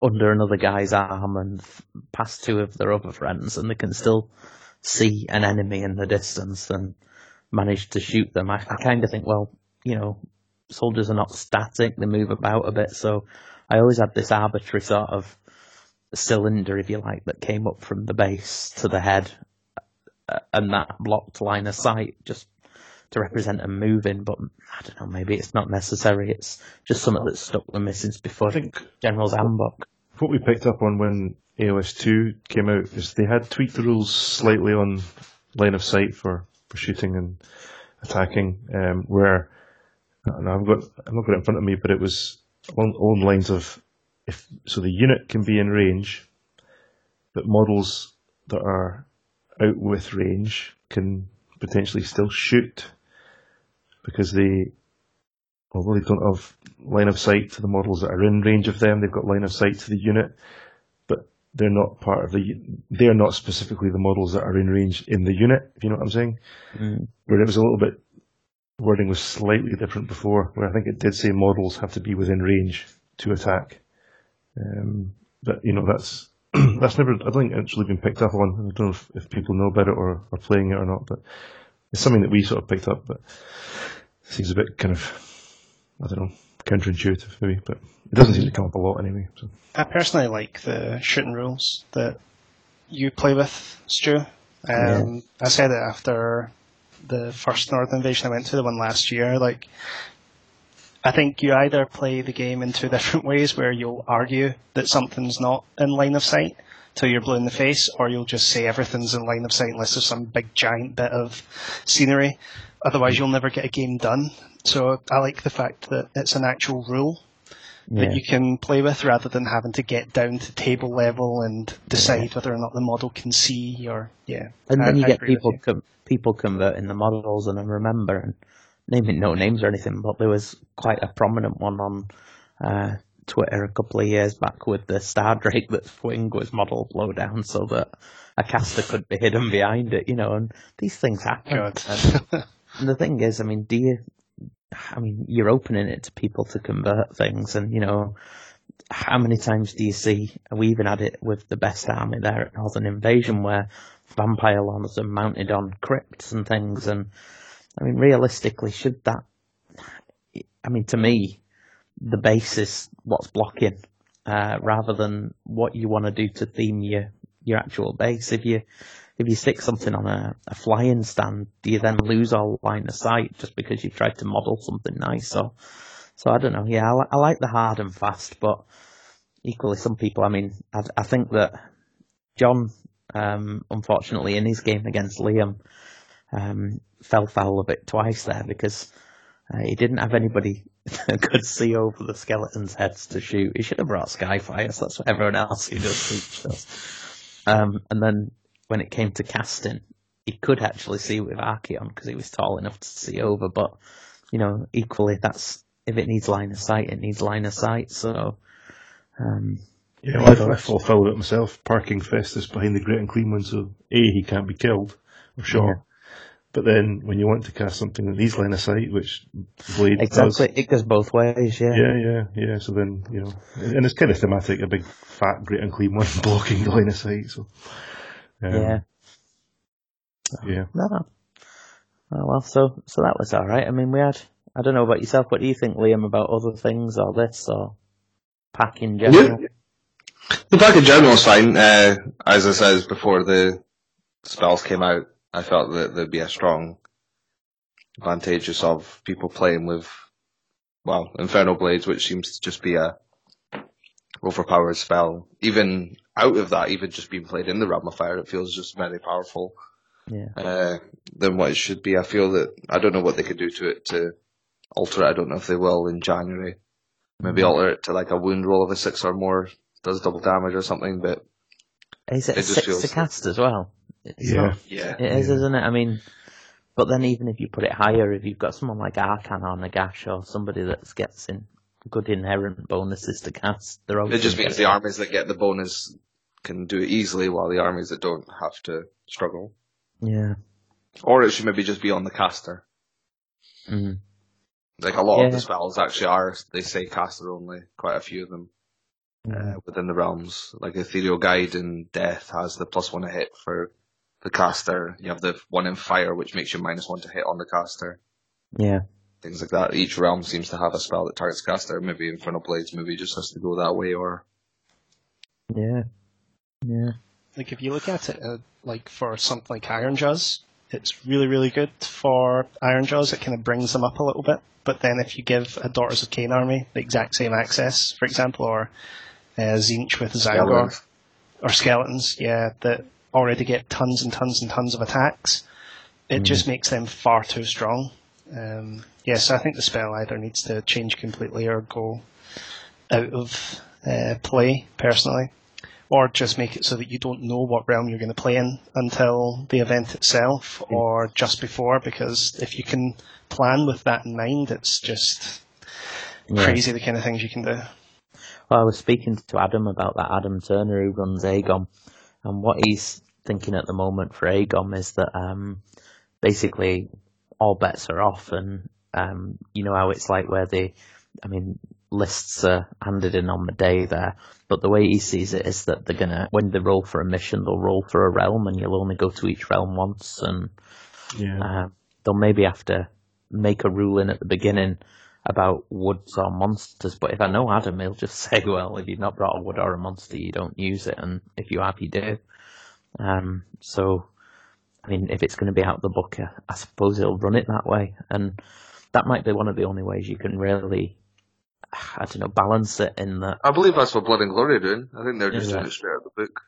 under another guy's arm and past two of their other friends, and they can still see an enemy in the distance and manage to shoot them. I, I kind of think, well, you know, soldiers are not static; they move about a bit. So I always had this arbitrary sort of cylinder, if you like, that came up from the base to the head, uh, and that blocked line of sight just to represent a moving, but I don't know, maybe it's not necessary. It's just something that's stuck with me since before I think General's Handbook. What we picked up on when AOS 2 came out is they had tweaked the rules slightly on line of sight for, for shooting and attacking. Um, where and I've got I'm not got it in front of me, but it was on, the lines of if so the unit can be in range, but models that are out with range can potentially still shoot because they although they don't have line of sight to the models that are in range of them, they've got line of sight to the unit, but they're not part of the. They're not specifically the models that are in range in the unit. If you know what I'm saying, Mm. where it was a little bit wording was slightly different before, where I think it did say models have to be within range to attack. Um, but you know that's that's never I don't think it's really been picked up on. I don't know if, if people know about it or are playing it or not, but it's something that we sort of picked up. But it seems a bit kind of I don't know counterintuitive maybe, but it doesn't seem to come up a lot anyway. So. I personally like the shooting rules that you play with, Stu. Um, I said it after the first Northern Invasion I went to, the one last year. Like, I think you either play the game in two different ways, where you'll argue that something's not in line of sight till you're blue in the face, or you'll just say everything's in line of sight unless there's some big giant bit of scenery. Otherwise, you'll never get a game done. So I like the fact that it's an actual rule Yeah. that you can play with rather than having to get down to table level and decide whether or not the model can see or yeah. And I- then you I get people com- people converting the models, and I remember and naming no names or anything, but there was quite a prominent one on uh, Twitter a couple of years back with the Star Drake that's wing was model blow down so that a caster could be hidden behind it, you know, and these things happen. And, and the thing is, I mean, do you? I mean, you're opening it to people to convert things, and you know, how many times do you see? We even had it with the best army there at Northern Invasion, where vampire lords are mounted on crypts and things. And I mean, realistically, should that? I mean, to me, the base is what's blocking, uh, rather than what you want to do to theme your your actual base. If you if you stick something on a, a flying stand, do you then lose all line of sight just because you've tried to model something nice? So, so I don't know. Yeah, I, I like the hard and fast, but equally, some people. I mean, I, I think that John, um, unfortunately, in his game against Liam, um, fell foul of it twice there because uh, he didn't have anybody that could see over the skeletons' heads to shoot. He should have brought Skyfire, so that's what everyone else who does teach does. Um, and then when it came to casting, he could actually see with Archaon because he was tall enough to see over. But you know, equally, that's if it needs line of sight, it needs line of sight. So, um, Yeah, well, I, I of it myself, parking Festus behind the Great Unclean one, so A, he can't be killed or shot. Yeah. But then when you want to cast something that needs line of sight, which Blade exactly, does. it goes both ways. Yeah. Yeah, yeah, yeah. So then, you know, and it's kind of thematic, a big fat Great Unclean one blocking the line of sight, so. Um, Yeah. Yeah. No. no. Oh, well, so so that was all right. I mean, we had. I don't know about yourself. What do you think, Liam, about other things or this or pack in general? The pack in general is fine. Uh, as I said before the spells came out, I felt that there'd be a strong advantageous of people playing with, well, Infernal Blades, which seems to just be a overpowered spell. Even out of that, even just being played in the Realm of Fire, it feels just very powerful Yeah. uh, than what it should be. I feel that I don't know what they could do to it to alter it. I don't know if they will in January. Maybe alter it to like a wound roll of a six or more, does double damage or something. But Is it, It a six to cast as well? It's Yeah. not- yeah, it is, Yeah. isn't it? I mean, but then even if you put it higher, if you've got someone like Archaon or Nagash or somebody that gets in good inherent bonuses to cast, they're it just means the armies that get the bonus can do it easily, while the armies that don't have to struggle. Yeah. Or it should maybe just be on the caster. Mm. Like a lot of the spells actually are, they say caster only. Quite a few of them Yeah. Uh, within the realms. Like Ethereal Guide and Death has the plus one to hit for the caster. You have the one in Fire, which makes you minus one to hit on the caster. Yeah. Things like that. Each realm seems to have a spell that targets caster. Maybe Infernal Blades maybe just has to go that way, or Yeah. Yeah. Like if you look at it, uh, like for something like Ironjawz, it's really really good for Ironjawz. It kind of brings them up a little bit. But then if you give a Daughters of Khaine army the exact same access, for example, or uh, Tzeentch with Tzaangor or skeletons, yeah, that already get tons and tons and tons of attacks, it Mm. just makes them far too strong. Um, yes, I think the spell either needs to change completely or go out of uh, play, personally. Or just make it so that you don't know what realm you're going to play in until the event itself or just before, because if you can plan with that in mind, it's just Yeah. crazy the kind of things you can do. Well, I was speaking to Adam about that, Adam Turner, who runs AGOM, and what he's thinking at the moment for AGOM is that um, basically all bets are off, and um, you know how it's like where the, I mean, lists are handed in on the day there, but the way he sees it is that they're gonna, when they roll for a mission, they'll roll for a realm, and you'll only go to each realm once, and Yeah. um, they'll maybe have to make a ruling at the beginning about woods or monsters. But if I know Adam, he'll just say, "Well, if you've not brought a wood or a monster, you don't use it, and if you have, you do." Um, so, I mean, if it's going to be out of the book, I, I suppose he'll run it that way, and that might be one of the only ways you can really, I don't know, balance it in that. I believe that's what Blood and Glory are doing. I think they're just Yeah. doing it straight out of the book.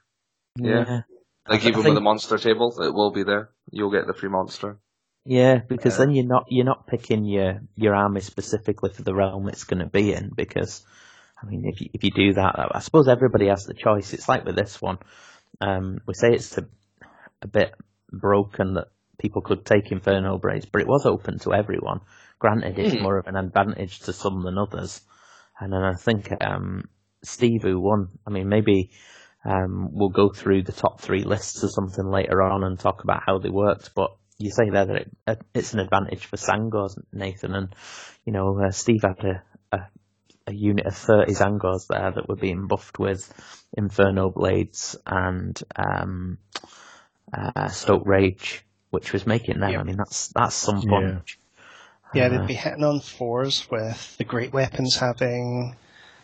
Yeah. I Like I even think- with the monster table, it will be there. You'll get the free monster. Yeah, because Uh, then you're not you're not picking your your army specifically for the realm it's going to be in. Because I mean, if you, if you do that, I suppose everybody has the choice. It's like with this one. Um, we say it's a, a bit broken that people could take Inferno Blades, but it was open to everyone. Granted, it's Mhm. more of an advantage to some than others. And then I think um, Steve, who won, I mean, maybe um, we'll go through the top three lists or something later on and talk about how they worked. But you say there that it, it's an advantage for Tzaangors, Nathan, and you know uh, Steve had a, a a unit of thirty Tzaangors there that were being buffed with Inferno Blades and um, uh, Stoke Rage, which was making them. Yeah. I mean, that's that's some Yeah. punch. Yeah, Uh, they'd be hitting on fours with the great weapons having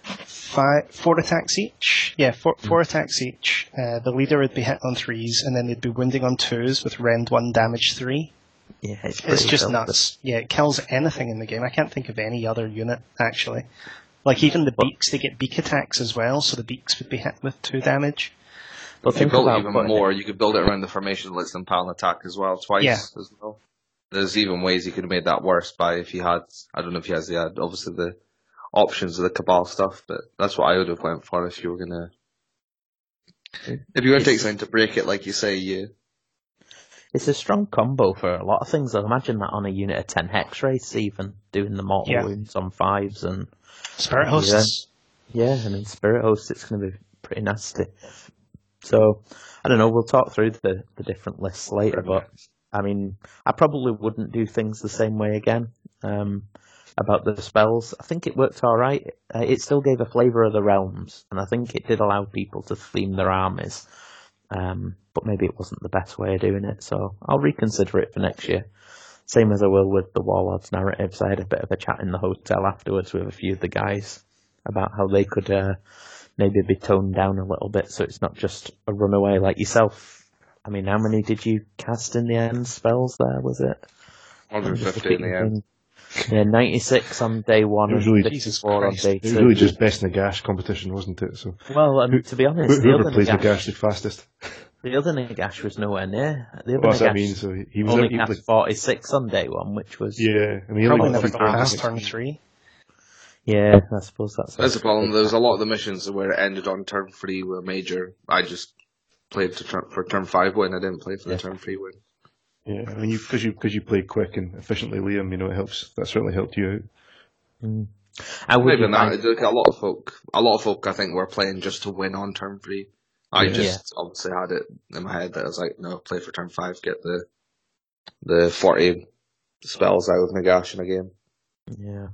five, four attacks each. Yeah, four, four attacks each. Uh, the leader would be hit on threes, and then they'd be wounding on twos with rend one, damage three. yeah, it's, It's just filthy. nuts. Yeah, it kills anything in the game. I can't think of any other unit actually. Like even the beaks, they get beak attacks as well, so the beaks would be hit with two damage. But If you think build it even putting more, you could build it around the formation that lets them pound attack as well, twice Yeah. as well. There's even ways you could have made that worse by if you had, I don't know if he has the, uh, obviously the options of the Cabal stuff, but that's what I would have went for if you were gonna, if you were to take something to break it, like you say, you, It's a strong combo for a lot of things. I imagine that on a unit of 10 Hexwraiths, even doing the mortal Yeah. wounds on fives. And Spirit hosts. yeah, I mean, Spirit hosts. it's going to be pretty nasty. So, I don't know, we'll talk through the, the different lists later, but I mean, I probably wouldn't do things the same way again. Um, about the spells, I think it worked all right. Uh, it still gave a flavour of the realms, and I think it did allow people to theme their armies. Um, but maybe it wasn't the best way of doing it, so I'll reconsider it for next year. Same as I will with the Warlords narratives. I had a bit of a chat in the hotel afterwards with a few of the guys about how they could uh, maybe be toned down a little bit, so it's not just a runaway like yourself. I mean, how many did you cast in the end? Spells there was it? 150 in the end. Yeah, 96 on day one It was and really- 54 on Christ. day It was really just best in the gash competition, wasn't it? So Well, um, to be honest, the whoever other, plays the Nagash, gash the fastest. the other Nagash was nowhere near. The other Well, that's what I mean. So he- he was only he cast was- 46 on day one, which was Yeah, I mean, he Probably only never got got past turn three. Yeah, I suppose that's That's the problem. There's a lot of the missions where it ended on turn three were major. I just played to turn, for turn five win. I didn't play for Yeah. the turn three win. Yeah, I mean, because you because you play quick and efficiently, Liam, you know, it helps. That certainly helped you out. Mm. I would Maybe you not. like- Look, A lot of folk, a lot of folk, I think, were playing just to win on turn three. I Yeah. just obviously had it in my head that I was like, no, play for turn five, get the the forty spells out of Nagash in a game. Yeah.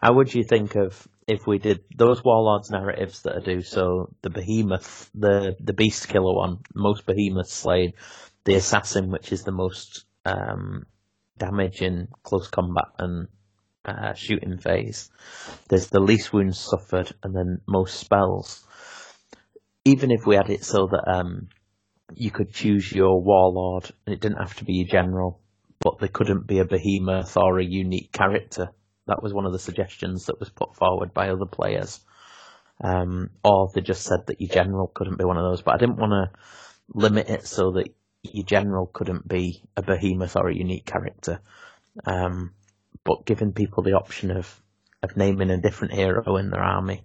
How would you think of if we did those Warlords narratives that I do? So the Behemoth, the the Beast Killer one, most Behemoths slain, the Assassin, which is the most um, damage in close combat and uh, shooting phase. There's the least wounds suffered, and then most spells. Even if we had it so that um, you could choose your warlord, and it didn't have to be your general, but there couldn't be a behemoth or a unique character. That was one of the suggestions that was put forward by other players. Um, or they just said that your general couldn't be one of those. But I didn't want to limit it so that your general couldn't be a behemoth or a unique character. Um, but giving people the option of, of naming a different hero in their army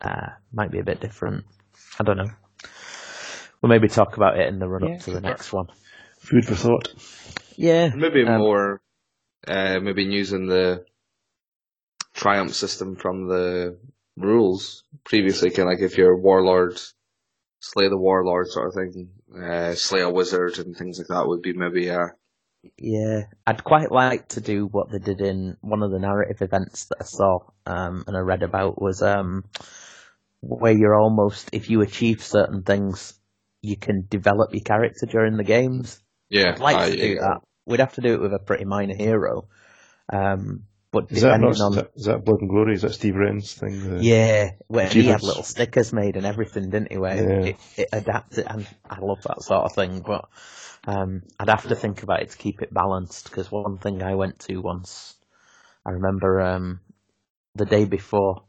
uh, might be a bit different. I don't know. We'll maybe talk about it in the run up Yeah, to the next one. Food for thought. Yeah. Maybe um, more, uh, maybe using the triumph system from the rules previously, kind of like if you're a warlord, slay the warlord sort of thing, uh, slay a wizard and things like that would be maybe a. Yeah, I'd quite like to do what they did in one of the narrative events that I saw um, and I read about was um, where you're almost, if you achieve certain things, you can develop your character during the games. yeah. I'd like uh, to do yeah. that. We'd have to do it with a pretty minor hero. Um, but Is that not? on Is that Blood and Glory? Is that Steve Wren's thing? The- yeah, where he had little stickers made and everything, didn't he? Where Yeah. it, it adapted, and I love that sort of thing. But um, I'd have to think about it to keep it balanced. Because one thing I went to once, I remember um, the day before,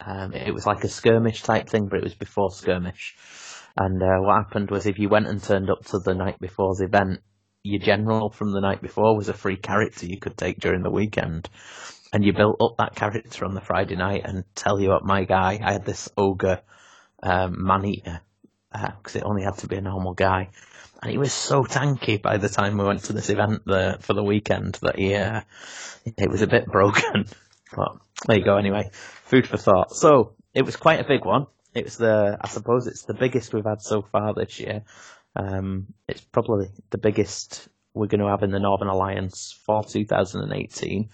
um, it was like a skirmish type thing, but it was before skirmish. And uh, what happened was, if you went and turned up to the night before's event, your general from the night before was a free character you could take during the weekend and you built up that character on the Friday night and tell you what my guy, I had this ogre um, man eater because it only had to be a normal guy, and he was so tanky by the time we went to this event the, for the weekend that he uh, it was a bit broken. But there you go. Anyway, food for thought. So it was quite a big one. It was the I suppose it's the biggest we've had so far this year. Um, it's probably the biggest we're going to have in the Northern Alliance for 2018.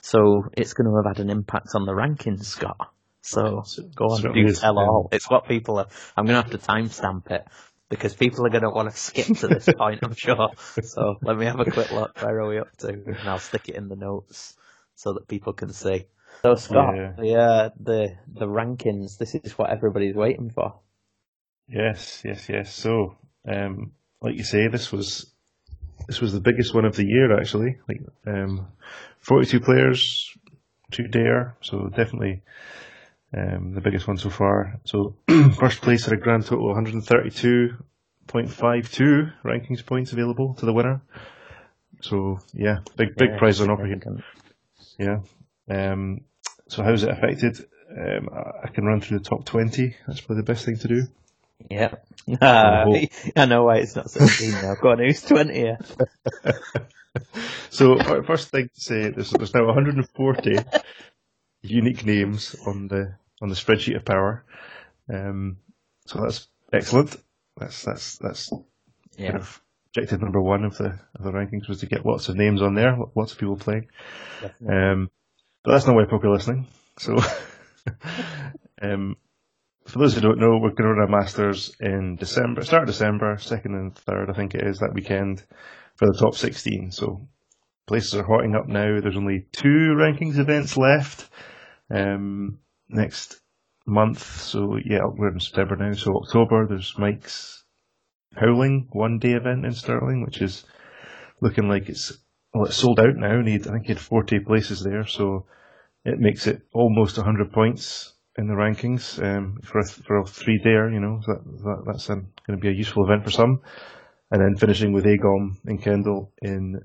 So it's going to have had an impact on the rankings, Scott. So go on, do is, tell yeah. all. It's what people are. I'm going to have to timestamp it because people are going to want to skip to this point, I'm sure. So let me have a quick look. Where are we up to? And I'll stick it in the notes so that people can see. So Scott, Yeah. the uh, the the rankings. This is what everybody's waiting for. Yes, yes, yes. So, um, like you say, this was this was the biggest one of the year actually. Like, um, forty-two players, two dare. So definitely um, the biggest one so far. So first place had a grand total of 132.52 rankings points available to the winner. So yeah, big big Yeah, prize on offer here. Yeah. Um, so how's it affected? Um, I- I can run through the top 20. That's probably the best thing to do. Yeah. Uh, hope. I know why it's not 16 now. Go on, who's 20 here? So first thing to say, there's, there's now 140 unique names on the on the spreadsheet of power. Um, so that's excellent. That's that's that's kind of objective number one of the of the rankings was to get lots of names on there, lots of people playing. Um, but that's not why people are listening. So, um, for those who don't know, we're going to run our Masters in December, start of December, second and third, I think it is, that weekend for the top 16. So, places are hotting up now. There's only two rankings events left um, next month. So, yeah, we're in September now. So, October, there's Mike's Howling one day event in Stirling, which is looking like it's well, it's sold out now. Need I think he had 40 places there, so it makes it almost 100 points in the rankings um, for a, for a three there. You know, that, that that's going to be a useful event for some. And then finishing with Agom in Kendal in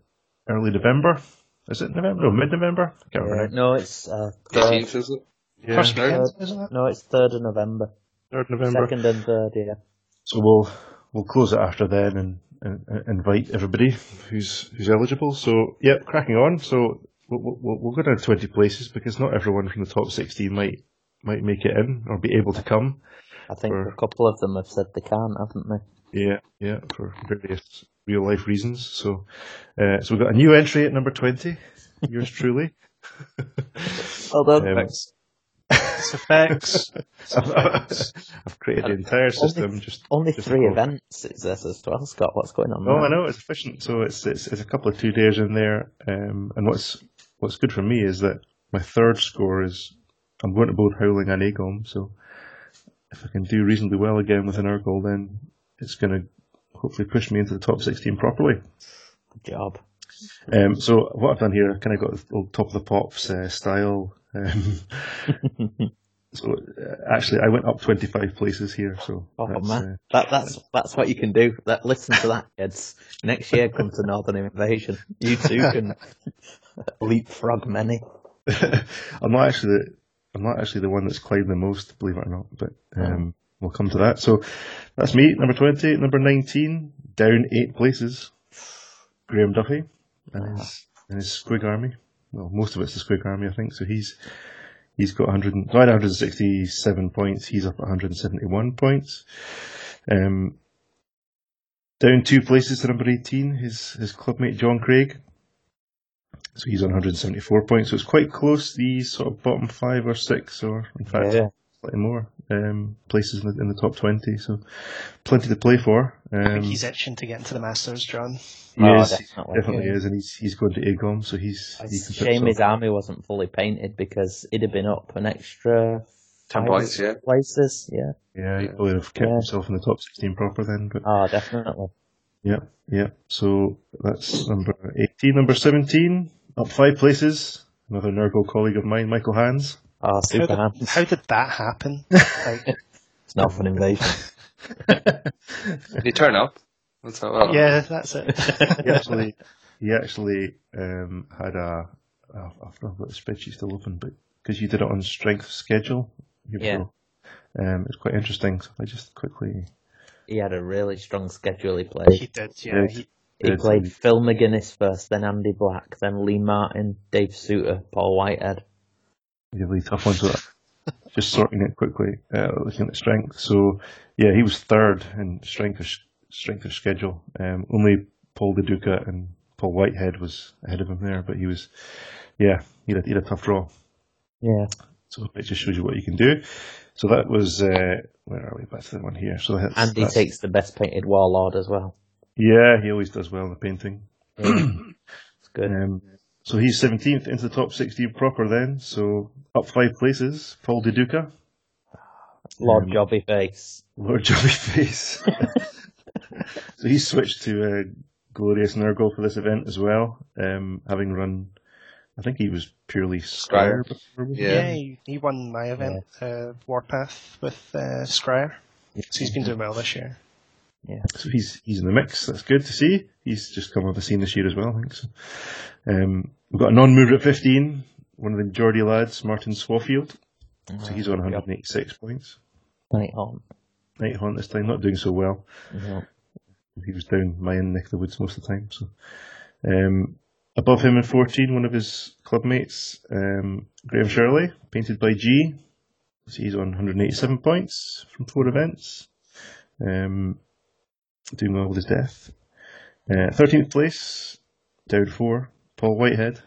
early November. Is it November? No, mid November. I can't Yeah, remember. no, it's uh, third, 18th, is it? Yeah, First no. weekend, isn't it? no, it's third of November. third November. Second and third, yeah. So we'll we'll close it after then and, and, and invite everybody who's who's eligible. So yep, cracking on. So we'll, we'll, we'll go down to twenty places because not everyone from the top sixteen might might make it in or be able to come. I think For- a couple of them have said they can't, haven't they? Yeah, yeah, for various real life reasons. So uh, so we've got a new entry at number twenty. Yours truly. Well done. Um, It's effects. It's I've, effects. I've created the entire system just Only just three events it says as well, Scott. What's going on Oh, there? I know it's efficient. So it's it's, it's a couple of two days in there. Um, and what's what's good for me is that my third score is I'm going to both Howling and Agom. So if I can do reasonably well again with an Urkel, then it's going to hopefully push me into the top 16 properly. Good job. Um, so what I've done here, I kind of got the old top of the pops uh, style. Um, so uh, actually, I went up 25 places here. So Oh that's, man, uh, that that's that's what you can do. That listen to that, kids. Next year, come to Northern Invasion. You too can leapfrog many. I'm not actually the, I'm not actually the one that's climbed the most, believe it or not, but um, we'll come to that. So that's me, number 20. Number 19, down eight places, Graham Duffy and his, and his Squig Army. Well, most of it's the Squig Army, I think. So he's he's got 100, and- so I had 167 points. He's up at 171 points. Um, down two places to number 18, his his clubmate John Craig. So he's on 174 points. So it's quite close. These sort of bottom five or six, or in fact, Yeah. slightly more um, places in the, in the top 20. So plenty to play for. I Um, think he's itching to get into the Masters, John. he Oh, is, definitely. definitely is, and he's he's going to Agom, so he's he It's can a put shame some- his army wasn't fully painted because it'd have been up an extra ten points, yeah. places. Yeah. Yeah, he would have kept Yeah. himself in the top 16 proper then. But Oh, definitely. yeah, yeah. So that's number 18. Number 17, up five places. Another Nurgle colleague of mine, Michael Hans. Oh, How super did, hands. how did that happen? Like, It's not an invasion. Did he turn up? That's how, well, yeah, that's it. He actually, he actually um, had a. Oh, I've got the spreadsheet still open, but because you did it on strength schedule, Yeah. know, um, it's quite interesting. So I just quickly. He had a really strong schedule he played. he did, yeah. Yeah. He, He did, played Phil McGuinness first, then Andy Black, then Lee Martin, Dave Suter, Paul Whitehead. really tough one. So just sorting it quickly, uh, looking at strength. So yeah, he was third in strength of strength of schedule. Um, only Paul DeDuca and Paul Whitehead was ahead of him there, but he was, yeah, he had a, he had a tough draw. Yeah. So it just shows you what you can do. So that was uh, where are we? Back to the one here. So that's, Andy that's- takes the best painted warlord as well. Yeah, he always does well in the painting. It's good. Um, so he's 17th into the top 16 proper then. So up five places. Paul DeDuca. Lord um, Jobby Face. Lord Jolly Face. so he switched to uh, Glorious Nurgle for this event as well, um, having run, I think he was purely Skryre. Skryre. before. Yeah. yeah, he, he won my event, uh, Warpath, with uh, Skryre. So he's been doing well this year. So he's he's in the mix. That's good to see. He's just come on the scene this year as well, I think. So. Um, we've got a non-mover at 15, one of the Geordie lads, Martin Swafield. So he's on 186 points. Night on. Nighthaunt this time, not doing so well. Yeah. he was down my end neck of the woods most of the time. So, um, above him in 14, one of his clubmates, um, Graham Shirley, painted by G. So he's on 187 points from four events. Um, doing well with his death. Uh, 13th place, down four, Paul Whitehead.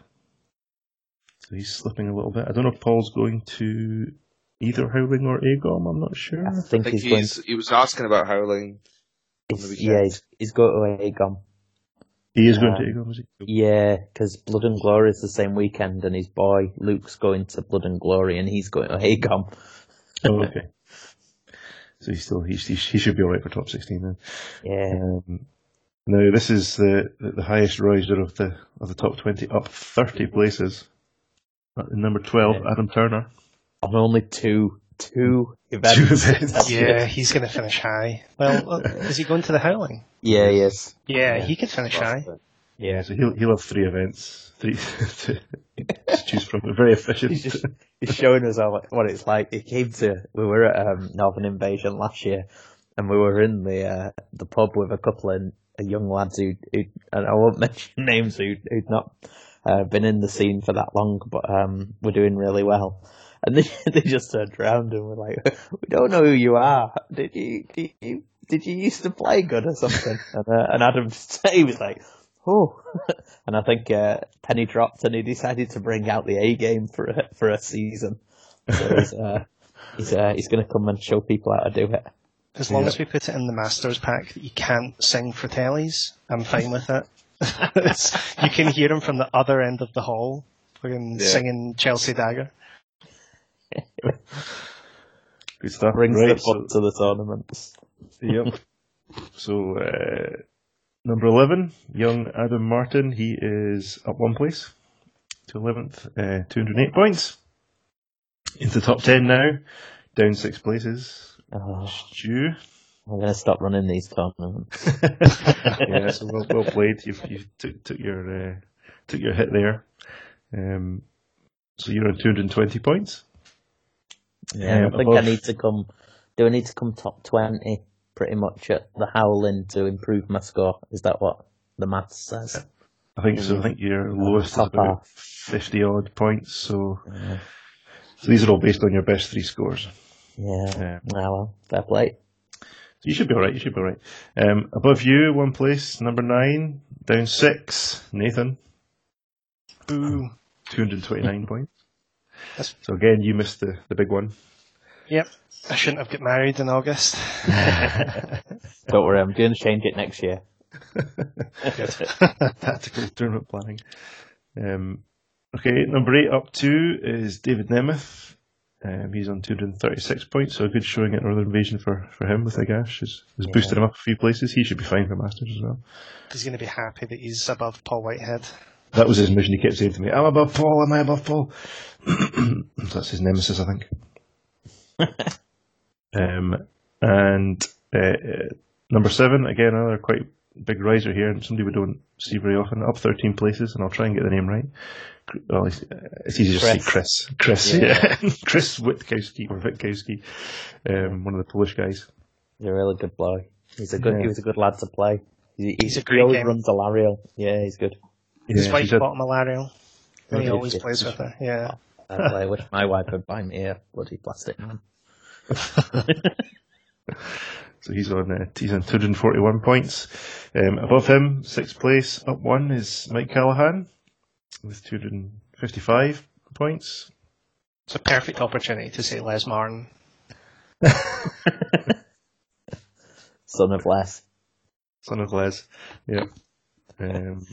So he's slipping a little bit. I don't know if Paul's going to either Howling or Agom, I'm not sure. I I think, think he's going. he's, he was asking about Howling. on He's, weekend. yeah, he's, he's going to Agom. He is going Uh, to Agom, is he? Yeah, because Blood and Glory is the same weekend, and his boy Luke's going to Blood and Glory, and he's going to Agom. Oh, okay. So he's still he, he, he should be alright for top sixteen then. Yeah. Um, now this is the, the the highest riser of the of the top twenty, up thirty places. At number twelve, Yeah. Adam Turner. On only two two events. Two events. Yeah, he's going to finish high. Well, uh, is he going to the Howling? Yeah, he is. Yeah, Yeah. he could finish high. Yeah. So he'll he'll have three events, three to, to choose from. Very efficient. He's just he's showing us how, what it's like. He came to we were at um, Northern Invasion last year, and we were in the uh, the pub with a couple of young lads who, who and I won't mention names who who'd not uh, been in the scene for that long, but um, we're doing really well. And they they just turned around and were like, "We don't know who you are. Did you did you, did you used to play good or something?" And, uh, and Adam he was like, "Oh." And I think uh, penny dropped, and he decided to bring out the A game for a, for a season. So he's uh, he's uh, he's going to come and show people how to do it. As long Yeah. as we put it in the Masters pack that you can't sing for tellies, I'm fine with it. You can hear him from the other end of the hall, fucking Yeah. singing Chelsea Dagger. Good stuff. Brings right, the so, to the tournaments. yep. So uh, number eleven, young Adam Martin. He is up one place to eleventh, uh, two hundred eight points. Into the top 10 now, down six places. Oh, Stu. I'm going to stop running these tournaments. yeah, so well, well played. You've, you took, took your uh, took your hit there. Um, so you're on 220 points. Yeah, Um, I think I need to come. Do I need to come top twenty pretty much at the Howling to improve my score? Is that what the maths says? I think so. I think your lowest is about 50 odd points. So, Yeah. so these are all based on your best three scores. Yeah. Yeah. Ah, well, fair play. So you should be alright. You should be alright. Um, above you, one place, number nine, down six, Nathan, Ooh. 229 points. So again, you missed the, the big one. Yep. I shouldn't have got married in August. Don't worry, I'm going to change it next year. Tactical tournament planning. Um, okay, number eight up two is David Nemeth. Um, he's on 236 points, so a good showing at Northern Invasion for, for him with Nagash. Has, has Yeah. boosted him up a few places. He should be fine for Masters as well. He's going to be happy that he's above Paul Whitehead. That was his mission. He kept saying to me, I'm above Paul, am I above Paul? That's his nemesis, I think. um, and uh, uh, number seven, again, another quite big riser here, and somebody we don't see very often, up 13 places, and I'll try and get the name right. Well, it's, it's easy to say Chris. Chris, yeah. Chris Witkowski, or Witkowski, um, one of the Polish guys. He's a really good bloke. He's a good. Yeah. He was a good lad to play. He, He's a great he always game. runs Alarielle. Yeah, he's good. His Yeah, wife he's bought him Alarielle. And he always plays with her. Yeah. I play. Wish my wife would buy me a bloody plastic man. So he's on uh, he's on 241 points. Um, above him, sixth place, up one is Mike Callahan with 255 points. It's a perfect opportunity to say Les Martin. Son of Les. Son of Les. Yeah. Um,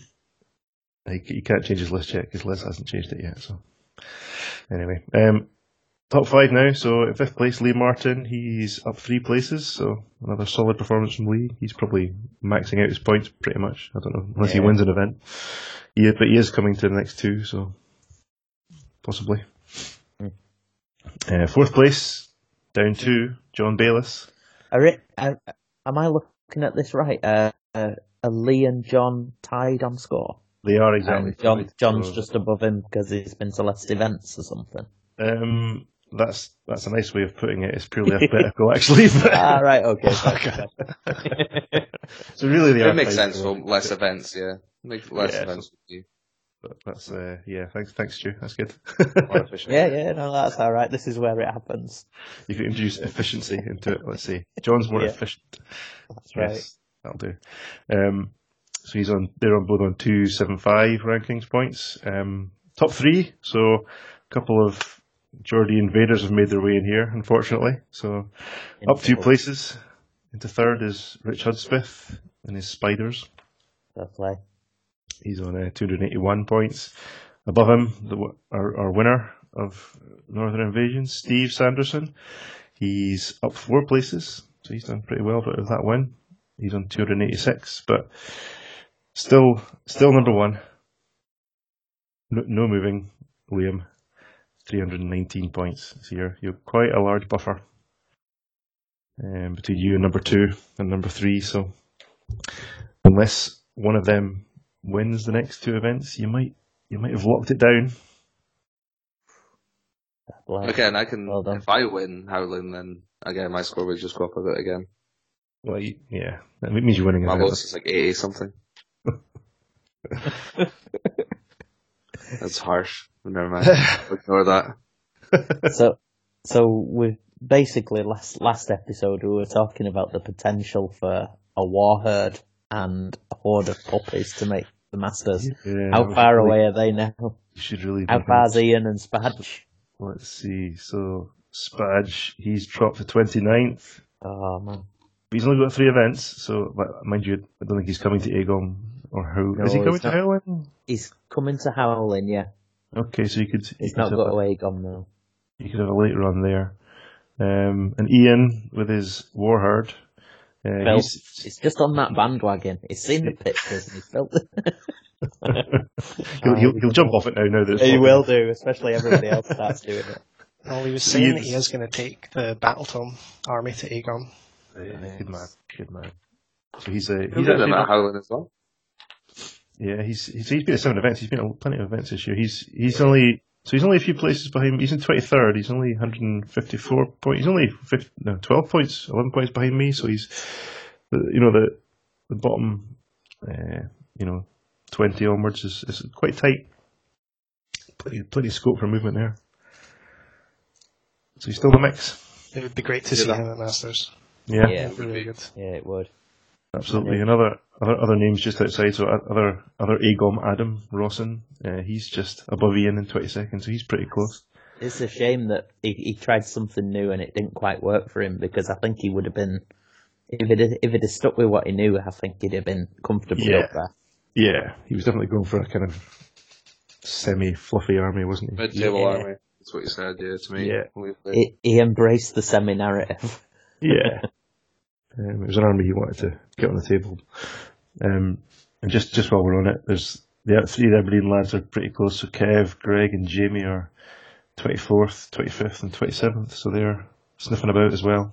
he, he can't change his list yet because Les hasn't changed it yet. So anyway, um, top five now. So in fifth place, Lee Martin. He's up three places. So another solid performance from Lee. He's probably maxing out his points pretty much. I don't know unless he wins an event. Yeah, but he is coming to the next two. So possibly. Hmm. Uh, fourth place, down two, John Bayliss. Are it, uh, am I looking at this right? Uh, uh, are Lee and John tied on score? They are exactly. John, John's so- just above him because he's been to less events or something. Um, that's that's a nice way of putting it. It's purely alphabetical, actually. but- ah, right, okay. fair, fair. so really, they are It makes sense for- for less events, yeah. Make less Yeah, events with you. but That's uh, yeah. Thanks, thanks, Stu. That's good. More efficient. yeah, yeah, no, that's all right. This is where it happens. you can introduce efficiency into it. Let's see. John's more Yeah. efficient. That's right. Yes, that'll do. Um, so he's on. They're on both on two seven five rankings points. Um, top three. So a couple of Geordie invaders have made their way in here, unfortunately. So up two places. Into third is Rich Hudspeth and his Spiders. Play. He's on uh, 281 points. Above him, the, our, our winner of Northern Invasion, Steve Sanderson. He's up four places, so he's done pretty well with that win. He's on 286, but still, still number one. No, no moving, Liam. 319 points. So you're, you're quite a large buffer um, between you and number two and number three. So unless one of them wins the next two events, you might you might have locked it down. Fair play. Again, I can, Well if I win Howling, then again, my score would just go up a bit again. Well, you, yeah, that means you're winning. My an lowest event. is like 80 something. That's harsh. Never mind. Ignore that. so, so we basically last last episode we were talking about the potential for a war herd and a horde of puppies to make the Masters. Yeah, How far really- away are they now? You should really. How far's Ian and Spadge? Let's see. So Spadge, he's dropped to 29th. Oh man, he's only got three events, so but mind you, I don't think he's coming to Aegon or how is he coming to not. Howling? he's coming to Howling. Yeah, Okay, so you could he's could not have got a- away gone now. you could have a late run there. Um, and Ian with his Warherd. Uh, Felt. he's, It's just on that bandwagon. He's seen the pictures and he felt. he'll, he'll, he'll jump off it now. Now that he will do, especially everybody else starts doing it. Well, he was saying that He's- he is going to take the Battletome army to Aegon. Yeah, good man, good man. So he's a He's he's in actually that Howling as well. yeah he's he's he's been at seven events. He's been at plenty of events this year. He's he's only so he's only a few places behind. He's in twenty third. He's only 154 points. He's only 50, no, twelve points, eleven points behind me. So he's you know the the bottom uh, you know twenty onwards is, is quite tight. Plenty plenty of scope for movement there. So he's still in the mix. It would be great to Yeah, see that- him at Masters. Yeah. Yeah. Really good. Yeah, it would. Absolutely. And other, other other names just outside. So other other Agom Adam Rawson. Uh, he's just above Ian in twenty seconds. So he's pretty close. It's a shame that he, he tried something new and it didn't quite work for him because I think he would have been if it if it had stuck with what he knew, I think he'd have been comfortably Yeah. up there. Yeah, he was definitely going for a kind of semi fluffy army, wasn't he? Mid table Yeah. army. That's what he said, yeah, to me. Yeah. When we played. He, he embraced the semi narrative. Yeah. um, it was an army he wanted to get on the table. Um, and just just while we're on it, there's the other three Aberdeen lads are pretty close. So Kev, Greg, and Jamie are twenty fourth, twenty fifth, and twenty seventh. So they're sniffing about as well.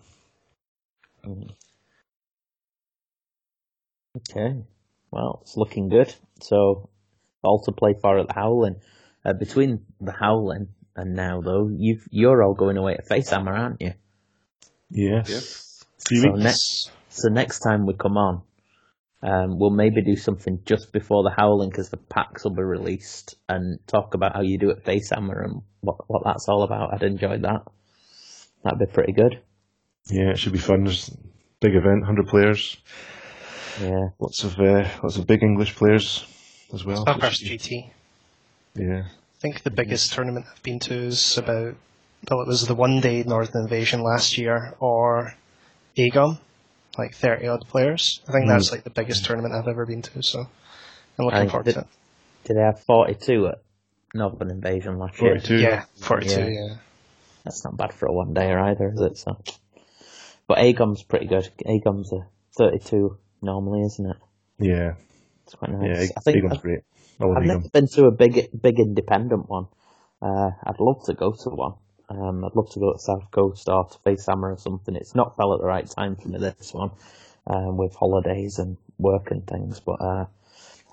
Okay. Well, it's looking good. So, all to play for at the Howling. Uh, between the Howling and now, though, you've, you're all going away to Facehammer, aren't you? Yes. Three So weeks. next, so next time we come on, um, we'll maybe do something just before the Howling because the packs will be released and talk about how you do at Facehammer and what what that's all about. I'd enjoy that. That'd be pretty good. Yeah, it should be fun. There's a big event, hundred players. Yeah. Lots of uh, lots of big English players as well. Upper's GT. Yeah. I think the biggest tournament I've been to is about, well, it was the one day Northern Invasion last year, or Aegon, like 30 odd players. I think that's like the biggest tournament I've ever been to, so I'm looking I forward did- to it. Did they have 42 at Northern Invasion last year? 42. Yeah, 42, Yeah. yeah. That's not bad for a one dayer either, is it? So, but Aegon's pretty good. Aegon's a 32 normally, isn't it? Yeah. It's quite Yeah. nice. I think Egon's great. I love I've Egon. never been to a big, big independent one. Uh, I'd love to go to one. Um, I'd love to go to South Coast or to Facehammer or something. It's not fell at the right time for me this one, um, with holidays and work and things. But uh,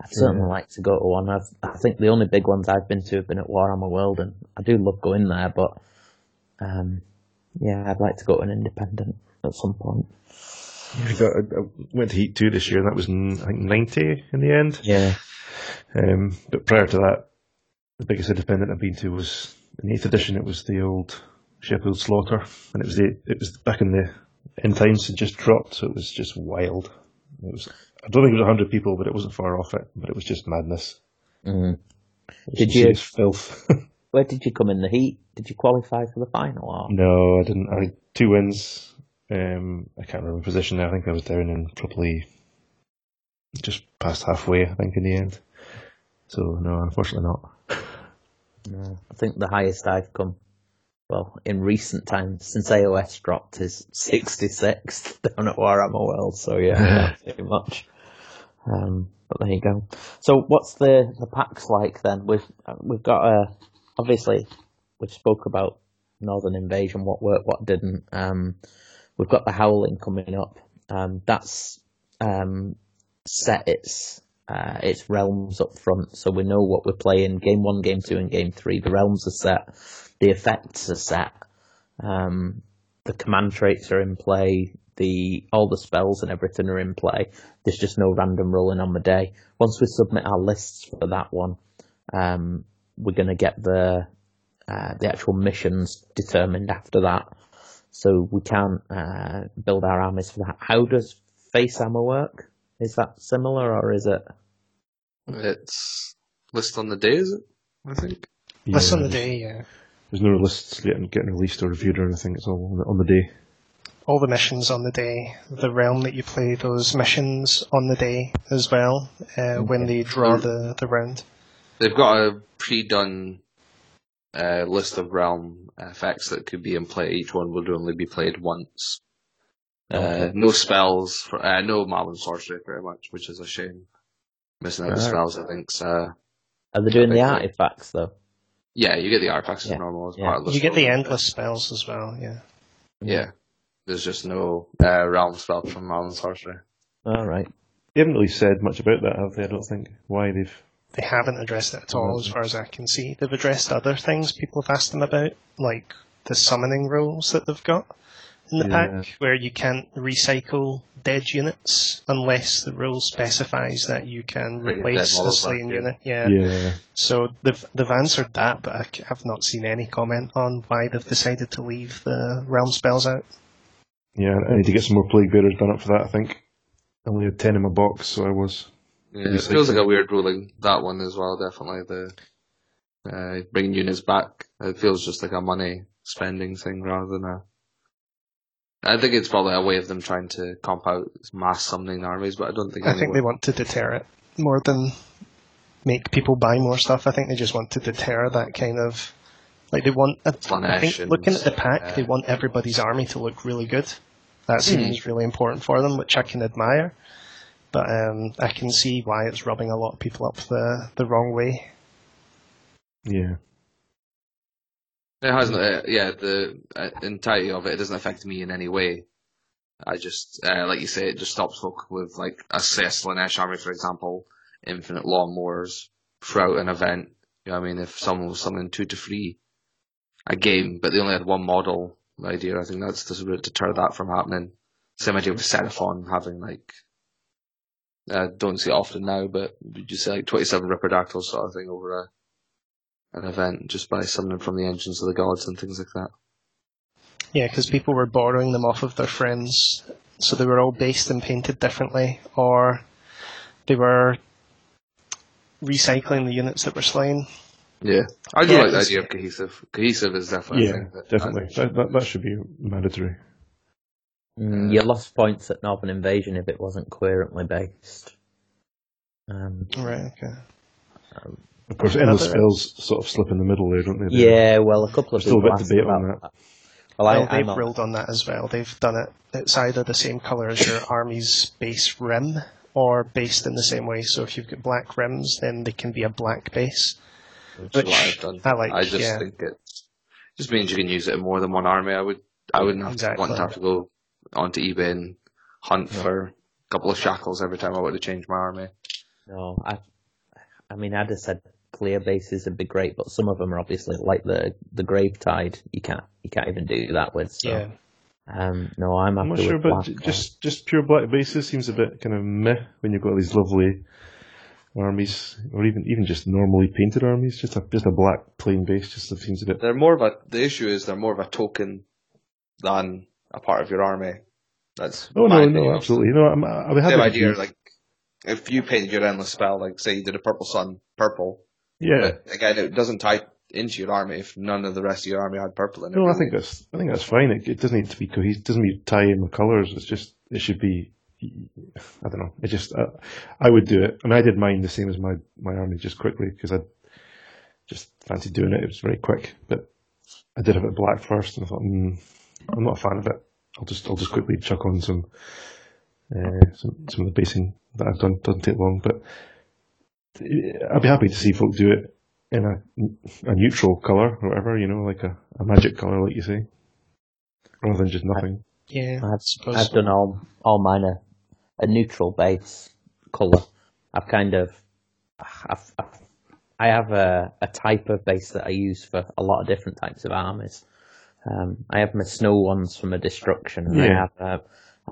I'd certainly like to go to one. I've, I think the only big ones I've been to have been at Warhammer World, and I do love going there. But um, yeah, I'd like to go to an independent at some point. I, got, I went to Heat 2 this year, and that was, I think, 90 in the end. Yeah, Um, but prior to that, the biggest independent I've been to was in the 8th edition, it was the old Sheffield Slaughter. And it was the it was back in the end times, had just dropped, so it was just wild. It was I don't think it was 100 people, but it wasn't far off it. But it was just madness. mm. Was Did you- filth? Where did you come in the heat? Did you qualify for the final? Or? no, I didn't. I had two wins. Um, I can't remember position. I think I was down in probably just past halfway. I think in the end. So no, unfortunately not. No, I think the highest I've come, well, in recent times since AOS dropped is 66th down at Warhammer World. So yeah, not too much. Um, but there you go. So what's the the packs like then? We've uh, we've got a obviously we've spoke about Northern Invasion, what worked, what didn't. Um, we've got the Howling coming up. Um, that's um, set its uh, its realms up front, so we know what we're playing. Game one, game two, and game three. The realms are set, the effects are set, um, the command traits are in play, the all the spells and everything are in play. There's just no random rolling on the day. Once we submit our lists for that one, um, we're going to get the uh, the actual missions determined after that. So we can't uh, build our armies for that. How does face armor work? Is that similar or is it? It's list on the day, is it? I think. List on the day, yeah. There's no lists getting getting released or reviewed or anything. It's all on the, on the day. All the missions on the day, the realm that you play, those missions on the day as well, uh, when they draw the, the round. They've got a pre-done uh, list of realm effects that could be in play. Each one would only be played once. Uh, no spells for uh, no Malign Sorcery, pretty much, which is a shame. Missing out the spells, I think. Uh, Are they doing the Okay. artifacts though? Yeah, you get the artifacts packs as normal as Yeah. part of the You get the story. endless spells as well, yeah. Yeah. There's just no uh, realm spell from Malign Sorcery. All right. They haven't really said much about that, have they? I don't think. Why they've. They haven't addressed it at all, as far as I can see. They've addressed other things people have asked them about, like the summoning rules that they've got in the Yeah. pack, where you can't recycle dead units unless the rule specifies that you can replace the slain yeah. unit. Yeah. Yeah. So they've they've answered that, but I have not seen any comment on why they've decided to leave the realm spells out. Yeah, I need to get some more Plague Bearers done up for that, I think. I only had 10 in my box, so I was. Yeah, it feels like a weird ruling, that one as well, definitely. The uh, bringing units back. It feels just like a money spending thing rather than a. I think it's probably a way of them trying to comp out mass summoning armies, but I don't think I think they want to deter it more than make people buy more stuff. I think they just want to deter that kind of like they want. I Slaanesh think looking at the and, pack, they uh, want everybody's army to look really good. That seems really important for them, which I can admire. But um, I can see why it's rubbing a lot of people up the the wrong way. Yeah. It hasn't. Uh, yeah, the uh, entirety of it, it doesn't affect me in any way. I just, uh, like you say, it just stops folk with like a say a Slaanesh army, for example, infinite lawnmowers throughout an event. You know what I mean? If someone was summoning two to three a game, but they only had one model idea, I think that's to deter that from happening. Same idea with Seraphon having like, uh, don't see it often now, but you just say like 27 Ripperdactyls sort of thing over a an event just by summoning from the engines of the gods and things like that. Yeah, because people were borrowing them off of their friends, so they were all based and painted differently, or they were recycling the units that were slain. Yeah, I do Yeah, like the idea of cohesive. Cohesive is definitely Yeah, that definitely. That, that, that should be mandatory. Mm, you lost points at Northern Invasion if it wasn't coherently based. Um, Right. Okay. Of course, endless Another- uh, spells sort of slip in the middle there, don't they? yeah, well, a couple of There's still a bit debate about on that. Well, Well, I, they've not- ruled on that as well. They've done it. It's either the same color as your army's base rim, or based in the same way. So if you've got black rims, then they can be a black base. which which I've done. I like, I just yeah. think it just means you can use it in more than one army. I would, I wouldn't have Exactly. to want to have to go onto eBay and hunt for a couple of shackles every time I want to change my army. No, I, I mean, I'd have said clear bases would be great, but some of them are obviously like the the grave tide. You can't you can't even do that with. So, Yeah. Um, no, I'm I'm not sure with about black. j- just just pure black bases seems a bit kind of meh when you've got these lovely armies, or even even just normally painted armies. Just a just a black plain base just seems a bit. They're more of a. The issue is they're more of a token than a part of your army. That's Oh no, no, absolutely no. I'm, I'll be happy. Same idea. Like if you painted your endless spell, like say you did a purple sun purple, yeah. but again, it doesn't tie into your army if none of the rest of your army had purple in it. No, I think that's I think that's fine. It, it doesn't need to be cohesive. Doesn't need to tie in with colours. It's just it should be. I don't know. It just uh, I would do it, and I did mine the same as my my army just quickly because I just fancied doing it. It was very quick, but I did have it black first, and I thought mm, I'm not a fan of it. I'll just I'll just quickly chuck on some uh, some some of the basing that I've done. Doesn't take long, but I'd be happy to see folk do it in a a neutral colour or whatever, you know, like a, a magic colour, like you say, rather than just nothing. Yeah. I've, I've so. done all all mine a, a neutral base color. I've kind of I've, I've, I have a, a type of base that I use for a lot of different types of armies. Um, I have my snow ones for my destruction, and I Yeah. have uh,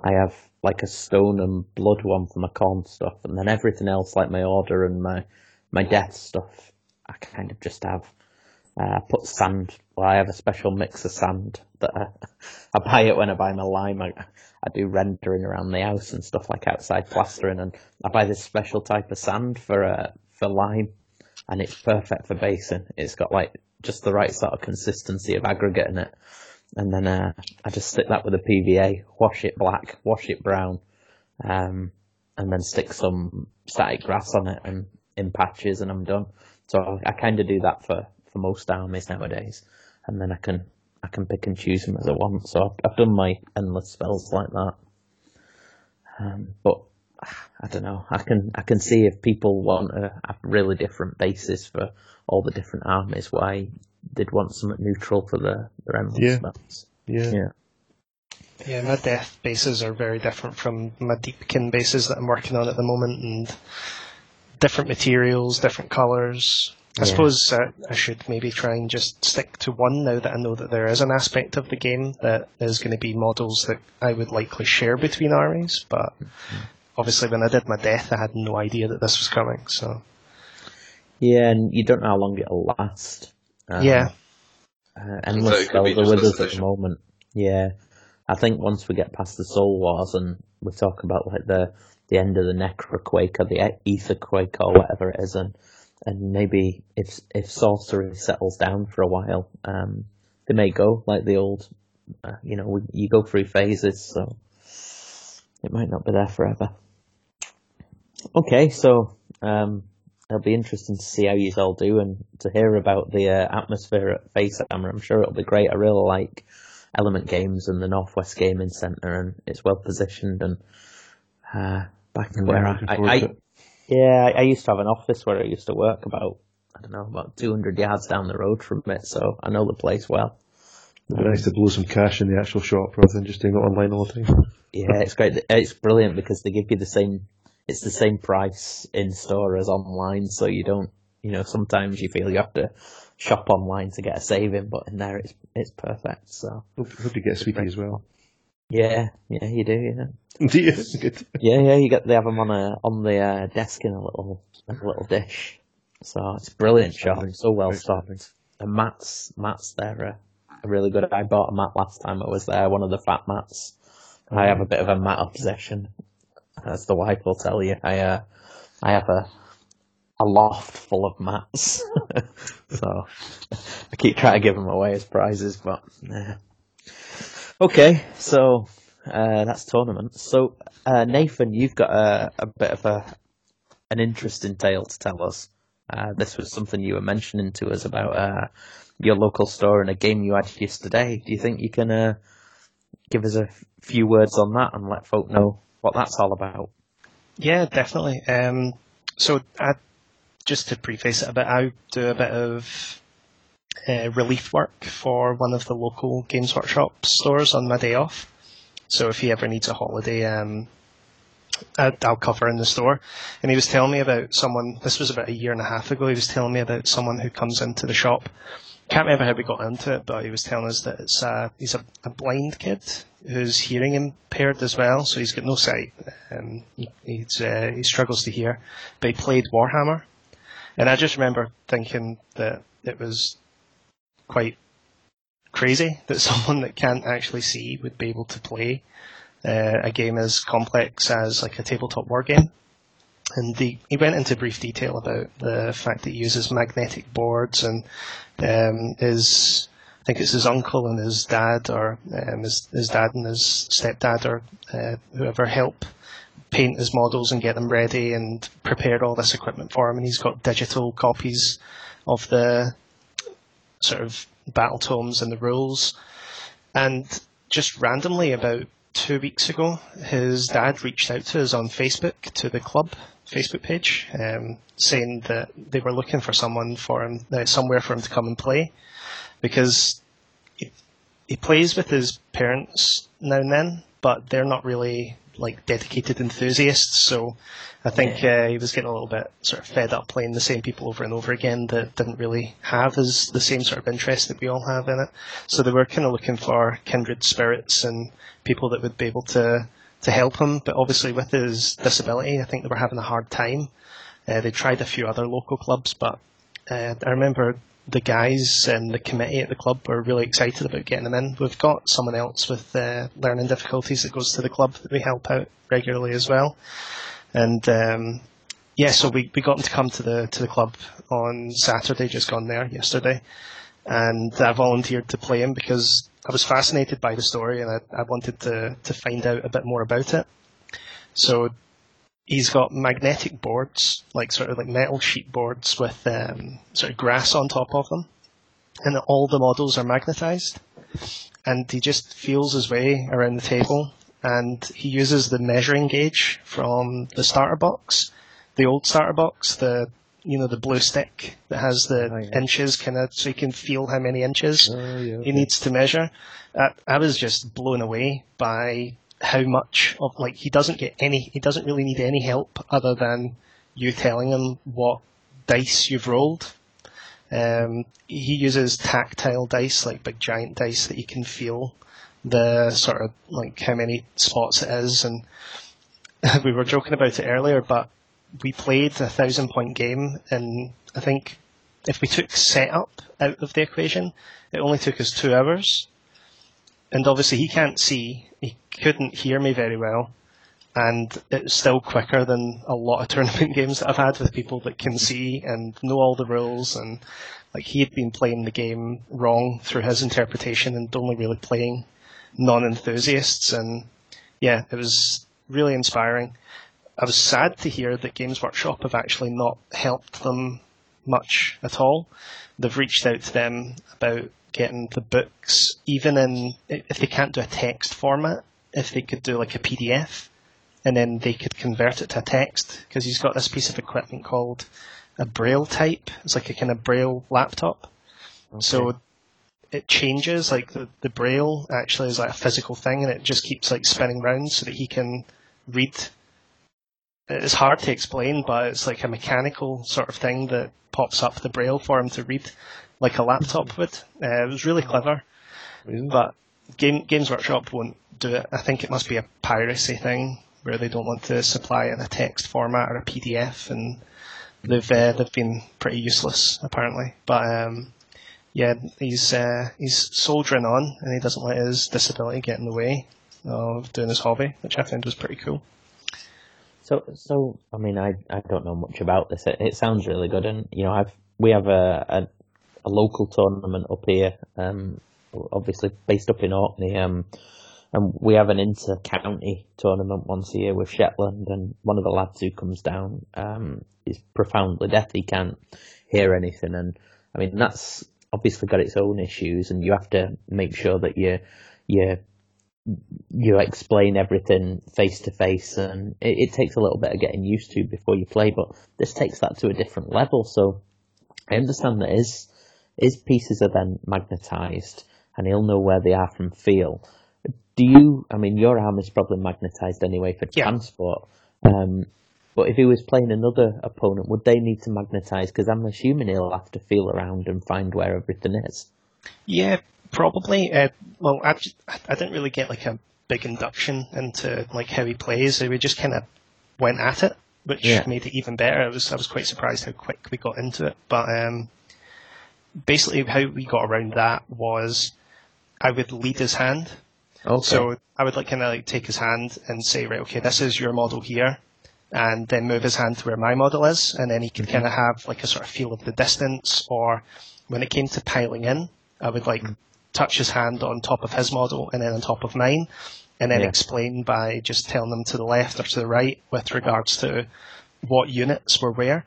I have like a stone and blood one for my Khorne stuff, and then everything else like my order and my my death stuff. I kind of just have uh, put sand. Well, I have a special mix of sand that I, I buy it when I buy my lime. I, I do rendering around the house and stuff like outside plastering, and I buy this special type of sand for uh, for lime, and it's perfect for basing. It's got like just the right sort of consistency of aggregate in it, and then uh, I just stick that with a PVA, wash it black, wash it brown, um, and then stick some static grass on it and in patches, and I'm done. So I, kind of do that for, for most armies nowadays, and then I can I can pick and choose them as I want. So I've, I've done my endless spells like that. Um, but I don't know. I can I can see if people want a, a really different basis for all the different armies, why they'd want something neutral for the their endless Yeah. spells. Yeah. Yeah. Yeah, my death bases are very different from my deepkin bases that I'm working on at the moment, and different materials, different colours. I Yeah. suppose uh, I should maybe try and just stick to one now that I know that there is an aspect of the game that is going to be models that I would likely share between armies, but obviously when I did my death, I had no idea that this was coming, so Yeah, and you don't know how long it'll last. Um, yeah. Uh, So endless it could spells are just with us at the moment. Yeah, I think once we get past the Soul Wars and we talk about like the the end of the Necroquake or the Etherquake or whatever it is, and and maybe if if sorcery settles down for a while, um, they may go like the old, uh, you know, you go through phases, so it might not be there forever. Okay, so um, it'll be interesting to see how you all do and to hear about the uh, atmosphere at Face Hammer. I'm sure it'll be great. I really like Element Games and the Northwest Gaming Centre, and it's well positioned. And uh, back I'm where I, I, I yeah, I, I used to have an office where I used to work about I don't know about 200 yards down the road from it, so I know the place well. It'd be nice to blow some cash in the actual shop rather than just doing it online all the time. Yeah, it's great. It's brilliant because they give you the same. It's the same price in store as online, so you don't. You know, sometimes you feel you have to shop online to get a saving, but in there it's it's perfect. So Hope, hope you get a sweetie as well. yeah, yeah, you do. Yeah, Do you? Good. yeah, yeah. You get they have them on a on the uh, desk in a little a little dish. So it's brilliant shop. Outstanding. So well stocked. And mats, mats, there are uh, really good. I bought a mat last time I was there. One of the fat mats. I have a bit of a mat obsession, as the wife will tell you. I uh, I have a a loft full of mats, so I keep trying to give them away as prizes, but yeah. Okay, so uh, that's tournament. So uh, Nathan, you've got a, a bit of a an interesting tale to tell us. Uh, this was something you were mentioning to us about uh, your local store and a game you had yesterday. Do you think you can uh, give us a few words on that and let folk know what that's all about? Yeah, definitely. Um, so, I, just to preface it a bit, I do a bit of uh, relief work for one of the local Games Workshop stores on my day off. So, if he ever needs a holiday, um, I, I'll cover in the store. And he was telling me about someone. This was about a year and a half ago. He was telling me about someone who comes into the shop. Can't remember how we got into it, but he was telling us that it's uh, he's a, a blind kid who's hearing impaired as well, so he's got no sight. Um, he, he's, uh, he struggles to hear, but he played Warhammer, and I just remember thinking that it was quite crazy that someone that can't actually see would be able to play uh, a game as complex as like a tabletop war game. And the, he went into brief detail about the fact that he uses magnetic boards and um, his, I think it's his uncle and his dad, or um, his, his dad and his stepdad, or uh, whoever help paint his models and get them ready and prepare all this equipment for him. And he's got digital copies of the sort of battle tomes and the rules. And just randomly, about two weeks ago, his dad reached out to us on Facebook to the club Facebook page, um, saying that they were looking for someone for him, uh, somewhere for him to come and play, because he, he plays with his parents now and then, but they're not really like dedicated enthusiasts. So I think uh, he was getting a little bit sort of fed up playing the same people over and over again that didn't really have as the same sort of interest that we all have in it. So they were kind of looking for kindred spirits and people that would be able to to help him. But obviously with his disability, I think they were having a hard time. Uh, they tried a few other local clubs, but uh, I remember the guys and the committee at the club were really excited about getting him in. We've got someone else with uh, learning difficulties that goes to the club that we help out regularly as well. And um, yeah, so we, we got him to come to the to the club on Saturday, just gone there yesterday, and I volunteered to play him because I was fascinated by the story and I, I wanted to to find out a bit more about it. So he's got magnetic boards, like sort of like metal sheet boards with um, sort of grass on top of them, and all the models are magnetized. And he just feels his way around the table, and he uses the measuring gauge from the starter box, the old starter box, the you know the blue stick that has the Oh, yeah. inches kind of, so you can feel how many inches Oh, yeah. he needs to measure. Uh, I was just blown away by how much of like he doesn't get any. He doesn't really need any help other than you telling him what dice you've rolled. Um, he uses tactile dice, like big giant dice that you can feel the sort of like how many spots it is. And we were joking about it earlier, but we played a thousand point game, and I think if we took setup out of the equation, it only took us two hours. And obviously, he can't see, he couldn't hear me very well, and it's still quicker than a lot of tournament games that I've had with people that can see and know all the rules. And like he had been playing the game wrong through his interpretation and only really playing non enthusiasts. And yeah, it was really inspiring. I was sad to hear that Games Workshop have actually not helped them much at all. They've reached out to them about getting the books, even in if they can't do a text format, if they could do like a PDF, and then they could convert it to a text because he's got this piece of equipment called a Braille type. It's like a kind of Braille laptop. So it changes like the, the Braille actually is like a physical thing, and it just keeps like spinning round so that he can read it's hard to explain, but it's like a mechanical sort of thing that pops up the braille for him to read, like a laptop would. Uh, it was really clever, Amazing. but Game, Games Workshop won't do it. I think it must be a piracy thing where they don't want to supply it in a text format or a PDF, and they've uh, they've been pretty useless apparently. But um, yeah, he's uh, he's soldiering on, and he doesn't let his disability get in the way of doing his hobby, which I found was pretty cool. So, so I mean, I I don't know much about this. It, it sounds really good, and you know, I've we have a a, a local tournament up here, um, obviously based up in Orkney, um, and we have an inter-county tournament once a year with Shetland, and one of the lads who comes down um, is profoundly deaf; he can't hear anything, and I mean that's obviously got its own issues, and you have to make sure that you you you explain everything face to face, and it, it takes a little bit of getting used to before you play. But this takes that to a different level. So I understand that his his pieces are then magnetized, and he'll know where they are from feel. Do you? I mean, your arm is probably magnetized anyway for Yeah. transport. Um, but if he was playing another opponent, would they need to magnetize? Because I'm assuming he'll have to feel around and find where everything is. Yeah, probably. Uh, well, I didn't really get like a big induction into like how he plays. So we just kind of went at it, which Yeah. made it even better. I was I was quite surprised how quick we got into it. But um, basically, how we got around that was I would lead his hand. Okay. So I would like kind of like take his hand and say, right, okay, this is your model here, and then move his hand to where my model is, and then he could kind of have like a sort of feel of the distance. Or when it came to piling in, I would like touch his hand on top of his model and then on top of mine, and then Yeah. explain by just telling them to the left or to the right with regards to what units were where.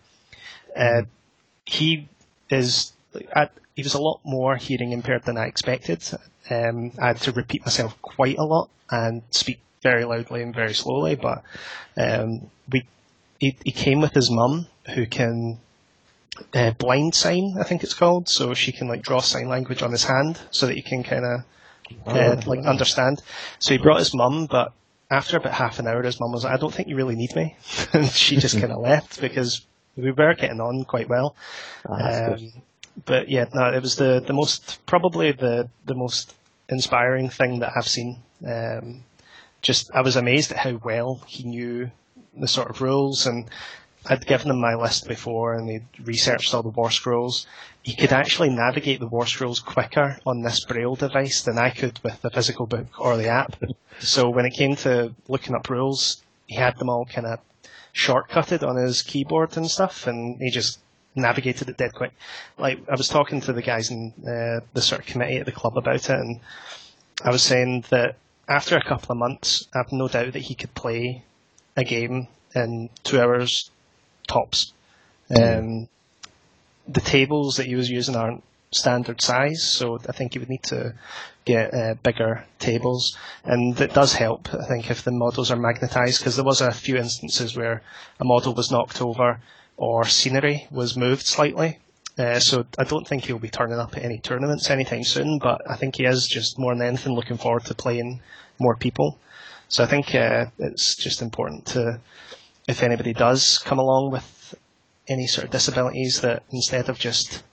Uh, he is I, he was a lot more hearing impaired than I expected. Um, I had to repeat myself quite a lot and speak very loudly and very slowly. But um, we he, he came with his mum who can uh, blind sign, I think it's called. So she can like draw sign language on his hand so that he can kind of uh, like understand. So he brought his mum, but after about half an hour, his mum was like, "I don't think you really need me," and she just kind of left because we were getting on quite well. Ah. Um, but yeah, no, it was the, the most probably the the most inspiring thing that I've seen. Um, just I was amazed at how well he knew the sort of rules, and I'd given him my list before, and he'd researched all the war scrolls. He could actually navigate the war scrolls quicker on this braille device than I could with the physical book or the app. so when it came to looking up rules, he had them all kind of shortcutted on his keyboard and stuff, and he just navigated it dead quick. Like I was talking to the guys in uh, the sort of committee at the club about it, and I was saying that after a couple of months, I've no doubt that he could play a game in two hours tops. Um, the tables that he was using aren't standard size, so I think you would need to get uh, bigger tables, and it does help. I think if the models are magnetized, because there was a few instances where a model was knocked over or scenery was moved slightly. Uh, so I don't think he'll be turning up at any tournaments anytime soon, but I think he is just more than anything looking forward to playing more people. So I think uh, it's just important to, if anybody does come along with any sort of disabilities, that instead of just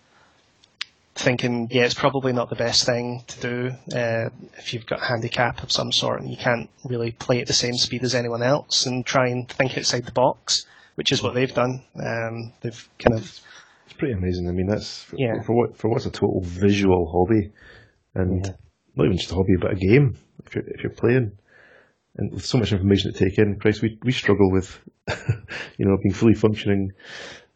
thinking, yeah, it's probably not the best thing to do uh, if you've got a handicap of some sort and you can't really play at the same speed as anyone else, and try and think outside the box, which is what they've done. Um, they've kind of It's pretty amazing. I mean, that's for, Yeah. for what for what's a total visual hobby, and Yeah. not even just a hobby, but a game. If you're if you're playing, and with so much information to take in, Christ, we we struggle with, you know, being fully functioning,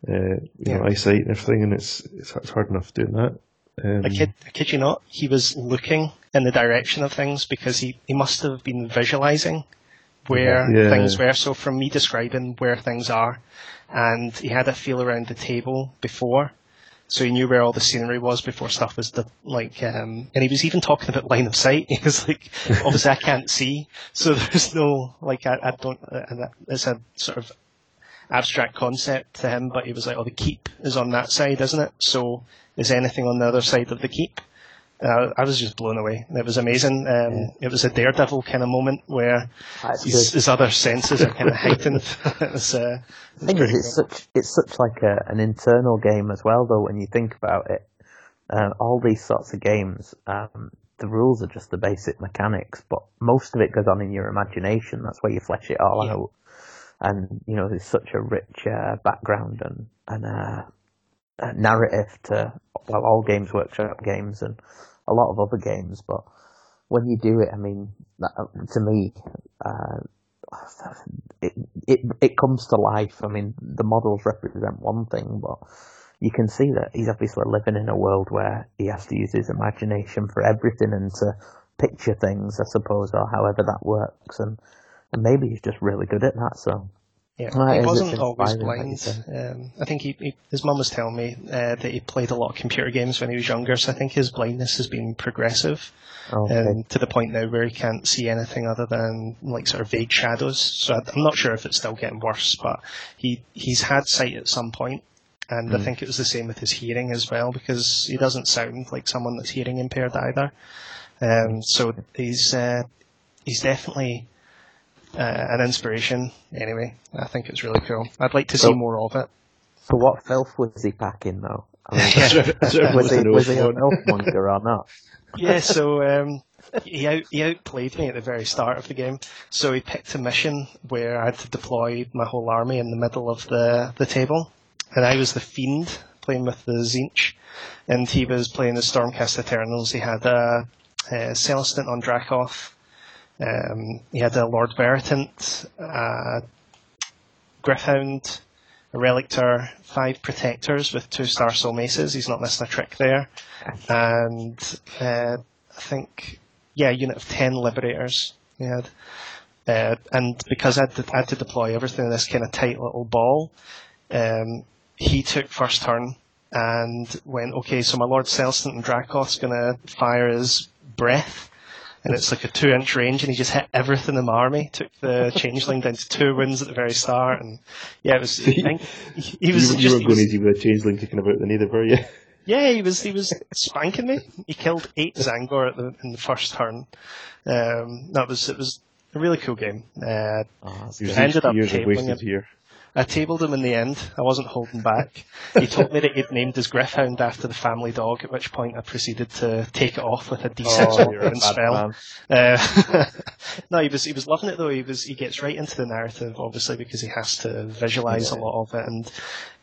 uh, you know, eyesight and everything, and it's it's, it's hard enough doing that. Um, I kid, I kid you not, he was looking in the direction of things because he, he must have been visualizing where Yeah. things were. So from me describing where things are, and he had a feel around the table before, so he knew where all the scenery was before stuff was the, like, um, and he was even talking about line of sight. He was like, obviously I can't see, so there's no like I, I don't. And that- it's a sort of abstract concept to him, but he was like, "Oh, the keep is on that side, isn't it? So is anything on the other side of the keep?" Uh, I was just blown away. It was amazing. Um, It was a daredevil kind of moment where his, his other senses are kind of heightened. it was, uh, thing is, it's such it's such like a, an internal game as well, though. When you think about it, uh, all these sorts of games, um, the rules are just the basic mechanics, but most of it goes on in your imagination. That's where you flesh it all Yeah. out. And you know, there's such a rich uh, background and and uh, uh, narrative to well, all Games Workshop games and a lot of other games. But when you do it, I mean, to me, uh, it, it it comes to life. I mean, the models represent one thing, but you can see that he's obviously living in a world where he has to use his imagination for everything and to picture things, I suppose, or however that works. And and maybe he's just really good at that. So Yeah, he it wasn't always inspiring, like you blind. Um, I think he, he, his mum was telling me uh, that he played a lot of computer games when he was younger, so I think his blindness has been progressive. okay, um, to the point now where he can't see anything other than like sort of vague shadows. So I'm not sure if it's still getting worse, but he he's had sight at some point, and I Mm. think it was the same with his hearing as well because he doesn't sound like someone that's hearing impaired either. Um, so he's uh, he's definitely. Uh, an inspiration, anyway. I think it's really cool. I'd like to see So- more of it. so what filth was he packing though? I mean, That's what- that's what was he want was he know, a Sean. monger or not? yeah, so um, he out he outplayed me at the very start of the game. So he picked a mission where I had to deploy my whole army in the middle of the the table, and I was the fiend playing with the Tzeentch, and he was playing the Stormcast Eternals. He had a, a Celestant on Dracoth. Um, he had a Lord Veritant, a Gryph-hound, a Relictor, five Protectors with two Starsoul Maces. He's not missing a trick there and uh, I think yeah, a unit of ten liberators he had. Uh, and because I had, to, I had to deploy everything in this kind of tight little ball, um, he took first turn and went, okay, so my Lord Celestant and Dracoth's going to fire his breath, and it's like a two inch range, and he just hit everything in my army. Took the changeling down to two wins at the very start, and yeah, it was. I think he, he was you, you just. weren't he going was- easy with a changeling kicking about the neither, were you? yeah, he was he was spanking me. He killed eight Tzaangor at the, in the first turn. Um, that was it was a really cool game. Uh, Oh, that's Your good. I ended up years of tabling wasted it. here. I tabled him in the end. I wasn't holding back. He told me that he'd named his Gryph-hound after the family dog, at which point I proceeded to take it off with a D6 Oh, spell. Uh, no, he was he was loving it though. He was he gets right into the narrative, obviously, because he has to visualize a lot of it, and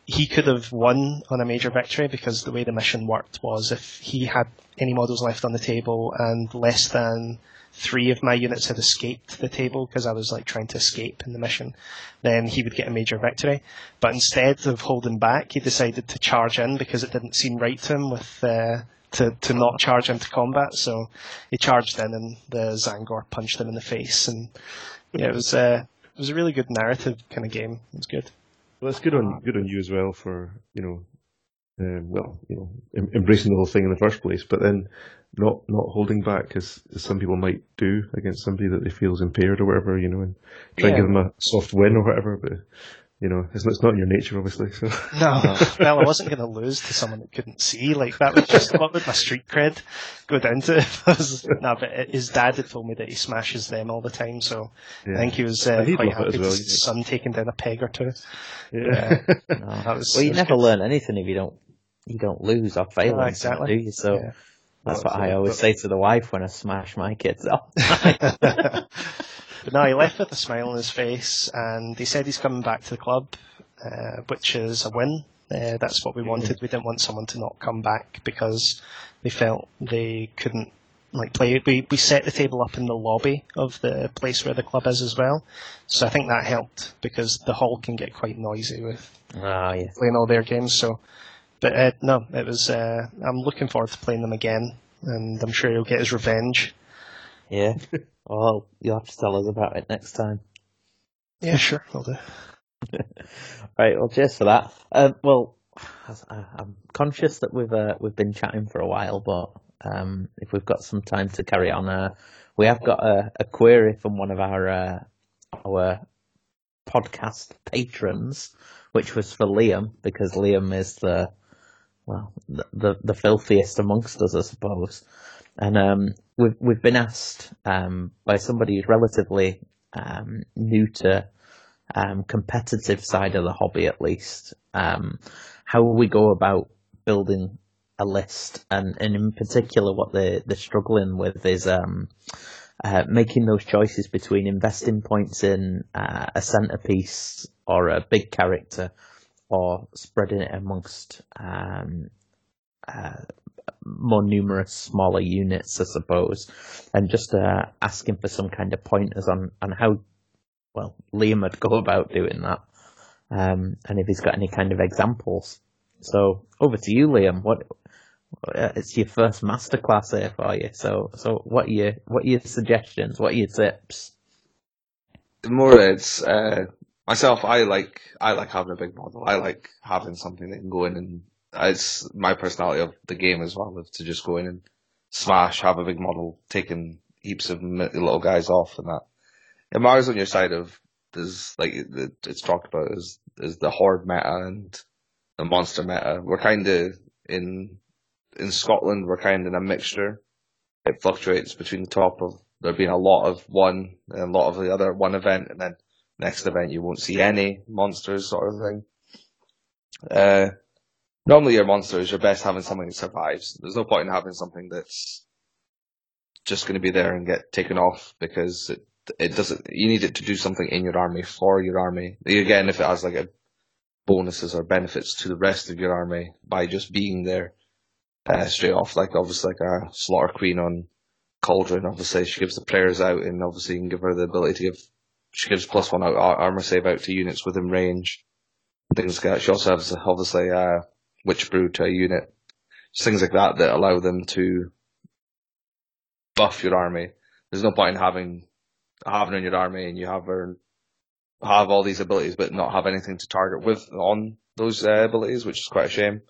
he could have won on a major victory because the way the mission worked was if he had any models left on the table and less than three of my units had escaped the table because I was like trying to escape in the mission, then he would get a major victory. But instead of holding back, he decided to charge in because it didn't seem right to him with uh, to to not charge into combat. So he charged in, and the Tzaangor punched him in the face, and yeah, it was uh, it was a really good narrative kind of game. It was good. Well, it's good on good on you as well for you know um, well, you know, em- embracing the whole thing in the first place, but then not not holding back as, as some people might do against somebody that they feel is impaired or whatever, you know, and try and give them a soft win or whatever. But you know, it's not, it's not in your nature, obviously. So No, well, I wasn't going to lose to someone that couldn't see. Like that was just what would my street cred go down to? If I was, no, but his dad had told me that he smashes them all the time, so I yeah, think he was uh, quite happy as to see his son taking down a peg or two. yeah. No. That was, Well, you that was never good. learn anything if you don't you don't lose or fail, No, exactly. something, do you? So Yeah. That's what I always say to the wife when I smash my kids up. but no, he left with a smile on his face, and he said he's coming back to the club, uh, which is a win. Uh, that's what we wanted. We didn't want someone to not come back because they felt they couldn't like play. We we set the table up in the lobby of the place where the club is as well, so I think that helped because the hall can get quite noisy with oh yes. playing all their games. So, but uh, no, it was. Uh, I'm looking forward to playing them again, and I'm sure he'll get his revenge. Yeah. Well, you'll have to tell us about it next time. Yeah, sure, I'll do. Right. Well, cheers for that. Um, well, I- I'm conscious that we've uh, we've been chatting for a while, but um, if we've got some time to carry on, uh, we have got a, a query from one of our uh, our podcast patrons, which was for Liam because Liam is the well the the, the filthiest amongst us, I suppose. And um, we've we've been asked um, by somebody who's relatively um, new to um, competitive side of the hobby at least. Um, how we go about building a list, and, and in particular, what they're they're struggling with is um, uh, making those choices between investing points in uh, a centerpiece or a big character, or spreading it amongst um, uh, more numerous smaller units, I suppose, and just uh, asking for some kind of pointers on on how well, Liam would go about doing that, um, and if he's got any kind of examples. So over to you, Liam. What uh, it's your first masterclass here for you. So, so what are your what are your suggestions? What are your tips? more it's uh, myself. I like I like having a big model. I like having something that can go in and it's my personality of the game as well, is to just go in and smash, have a big model, taking heaps of little guys off and that. And Mars on your side of there's like it's talked about is is the horde meta and the monster meta. We're kind of in in Scotland. We're kind of in a mixture. It fluctuates between the top of there being a lot of one and a lot of the other one event, and then next event you won't see any monsters sort of thing. Uh, normally your monsters, you're best having something that survives. There's no point in having something that's just going to be there and get taken off because it it doesn't. You need it to do something in your army for your army. Again, if it has like a bonuses or benefits to the rest of your army by just being there uh, straight off, like obviously like a slaughter queen on Cauldron. Obviously, she gives the players out, and obviously you can give her the ability to give. She gives plus one out armor save out to units within range. Things like that. She also has obviously uh, witch brew to a unit. Just things like that that allow them to buff your army. There's no point in having having in your army and you have her have all these abilities but not have anything to target with on those uh, abilities, which is quite a shame.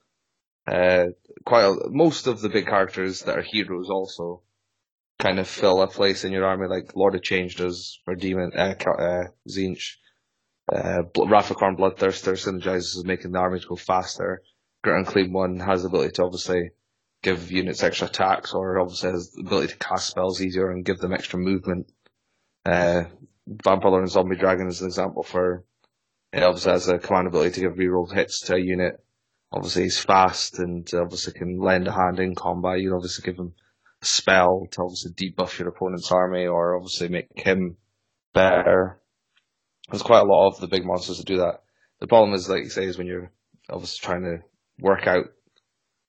Uh, quite a, most of the big characters that are heroes also kind of fill a place in your army, like Lord of Change does or Demon, uh, uh, Tzeentch. Uh, Wrath of Khorne Bloodthirster synergizes making the army go faster. Great Unclean One has the ability to obviously give units extra attacks, or obviously has the ability to cast spells easier and give them extra movement. Uh, Vampire Lord and Zombie Dragon is an example for it obviously has a command ability to give reroll hits to a unit. Obviously he's fast and obviously can lend a hand in combat. You obviously give him spell to obviously debuff your opponent's army or obviously make him better. There's quite a lot of the big monsters that do that. The problem is, like you say, is when you're obviously trying to work out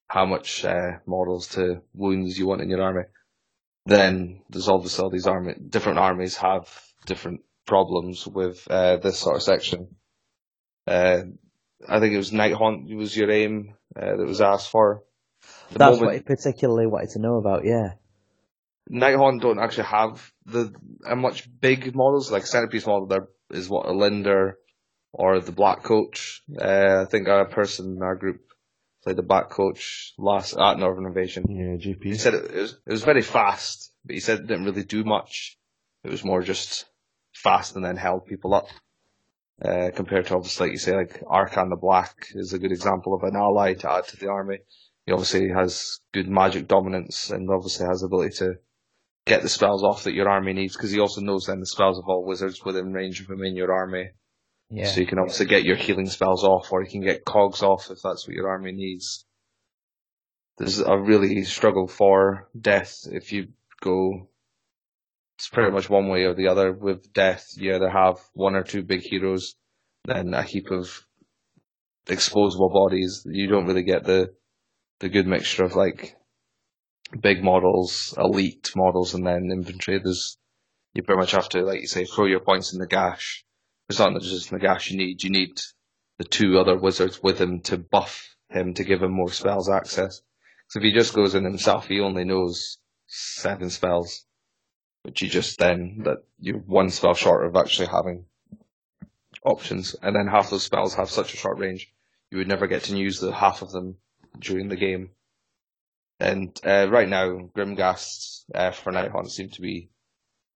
how much uh, models to wounds you want in your army. Then there's obviously all these army, different armies have different problems with uh, this sort of section. Uh, I think it was Nighthaunt was your aim uh, that was asked for. The That's moment- what he particularly wanted to know about. Yeah. Nighthaunt don't actually have the a much big models like centerpiece model. There is what Olynder or the Black Coach. Uh, I think a person in our group played the Black coach last at Northern Invasion. Yeah, GP. He said it, it was it was very fast, but he said it didn't really do much. It was more just fast and then held people up. Uh, compared to obviously, like you say, like Arkhan the Black is a good example of an ally to add to the army. He obviously has good magic dominance and obviously has the ability to get the spells off that your army needs because he also knows then the spells of all wizards within range of him in your army. Yeah. So you can obviously get your healing spells off or you can get cogs off if that's what your army needs. There's a really struggle for death if you go it's pretty much one way or the other with death. You either have one or two big heroes, then a heap of exposable bodies. You don't really get the the good mixture of like big models, elite models, and then infantry. There's you pretty much have to, like you say, throw your points in Nagash. It's not just Nagash you need. You need the two other wizards with him to buff him to give him more spells access. So if he just goes in himself, he only knows seven spells which you just then that you're one spell short of actually having options, and then half those spells have such a short range, you would never get to use the half of them during the game. And uh, right now, Grimghasts uh, for Nighthaunt seem to be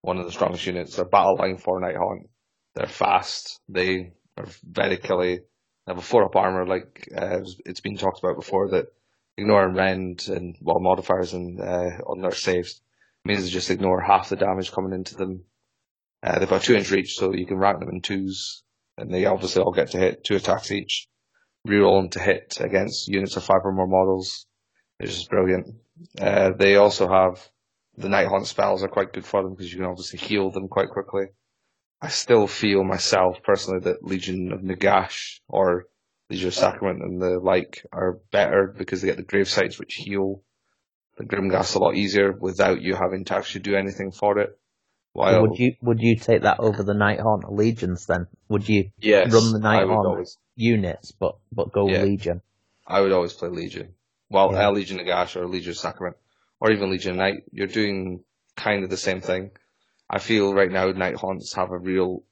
one of the strongest units. They're battle line for Nighthaunt. They're fast. They are very killy. They have a four up armor, like uh, it's been talked about before, that ignore and rend and well modifiers and uh, on their saves means they just ignore half the damage coming into them. Uh, they've got two inch reach, so you can rank them in twos, and they obviously all get to hit two attacks each. Reroll them to hit against units of five or more models. It's just brilliant. Uh, they also have the Nighthaunt spells are quite good for them because you can obviously heal them quite quickly. I still feel myself personally that Legion of Nagash or Legion of Sacrament and the like are better because they get the grave sites which heal the Grimghast a lot easier without you having to actually do anything for it. While would you would you take that over the Nighthaunt Legions then? Would you yes, run the Nighthaunt units but but go yeah, Legion? I would always play Legion. Well, yeah. Legion Nagash or Legion Sacrament or even Legion Night. You're doing kind of the same thing. I feel right now Nighthaunts have a real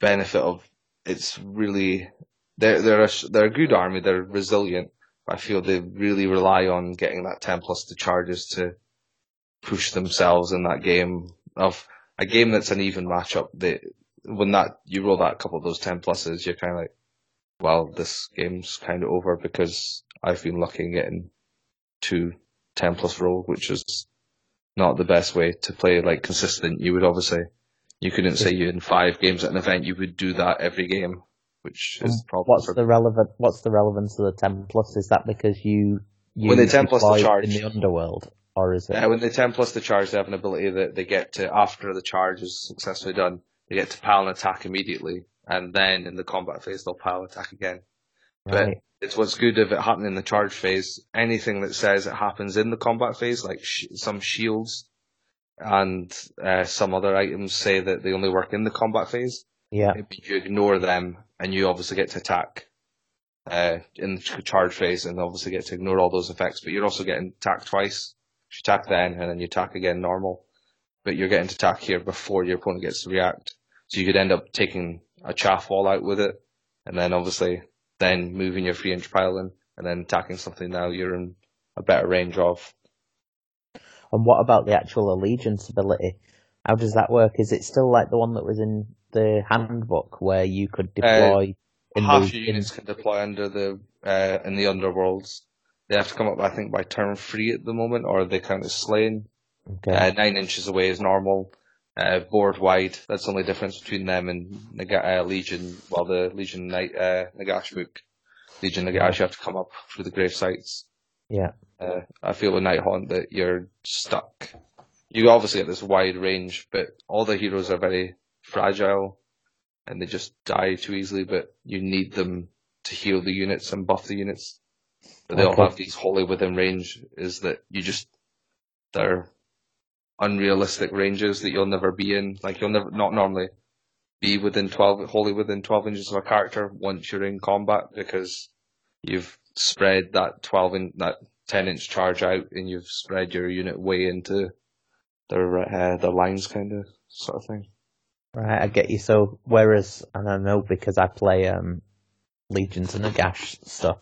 benefit of it's really they're they're a, they're a good army. They're resilient, I feel they really rely on getting that 10 plus the charges to push themselves in that game of a game that's an even matchup. They, when that, you roll that couple of those 10 pluses, you're kind of like, well, this game's kind of over because I've been lucky in getting two 10 plus roll, which is not the best way to play like consistent. You would obviously, you couldn't say you in five games at an event, you would do that every game which is mm. probably. problem. What's the relevant? What's the relevance of the ten plus? Is that because you, you when they ten plus the charge in the underworld, or is it? Yeah, when they ten plus the charge, they have an ability that they get to after the charge is successfully done, they get to pile an attack immediately, and then in the combat phase they'll pile attack again. Right. But it's what's good if it happened in the charge phase. Anything that says it happens in the combat phase, like sh- some shields and uh, some other items, say that they only work in the combat phase. Yeah. you ignore them and you obviously get to attack uh, in the charge phase and obviously get to ignore all those effects, but you're also getting attacked twice. You attack then and then you attack again normal, but you're getting to attack here before your opponent gets to react. So you could end up taking a chaff wall out with it, and then obviously then moving your three inch pile in, and then attacking something now you're in a better range of. And what about the actual allegiance ability? How does that work? Is it still like the one that was in the handbook where you could uh, deploy? Uh, half your units can deploy under the uh, in the underworlds. They have to come up, I think, by turn three at the moment, or they count as slain. Okay. Uh, nine inches away is normal. Uh, board wide. That's the only difference between them and Neg- uh, Legion. Well, the Legion Night uh, Nagash book. Legion Nagash, you have to come up through the grave sites. Yeah. Uh, I feel with Nighthaunt that you're stuck. You obviously get this wide range, but all the heroes are very fragile and they just die too easily, but you need them to heal the units and buff the units. But they okay. all have these wholly within range is that you just, they're unrealistic ranges that you'll never be in. Like you'll never, not normally be within 12, wholly within 12 inches of a character once you're in combat because you've spread that 12 in, that 10 inch charge out and you've spread your unit way into their, uh, their lines kind of sort of thing. Right, I get you. So, whereas, and I know because I play um, Legions and Nagash stuff,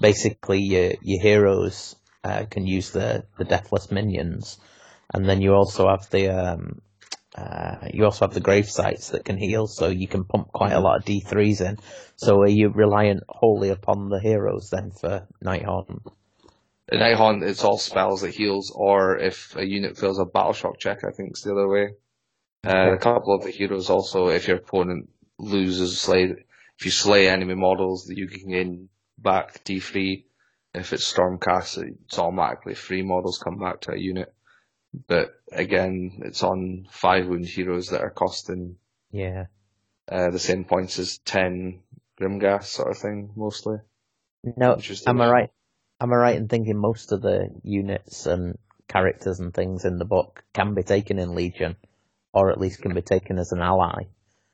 basically your your heroes uh, can use the the deathless minions, and then you also have the um, uh, you also have the grave sites that can heal, so you can pump quite a lot of D threes in. So are you reliant wholly upon the heroes then for Nighthaunt? In Nighthaunt, it's all spells that heals, or if a unit fails a battle shock check, I think it's the other way. Uh, a couple of the heroes also, if your opponent loses slay, if you slay enemy models, you can gain back D3. If it's Stormcast, it's automatically three models come back to a unit. But again, it's on five wound heroes that are costing Yeah. uh, the same points as ten Grimghast sort of thing, mostly. No, am I right? Am I right in thinking most of the units and characters and things in the book can be taken in Legion, or at least can be taken as an ally?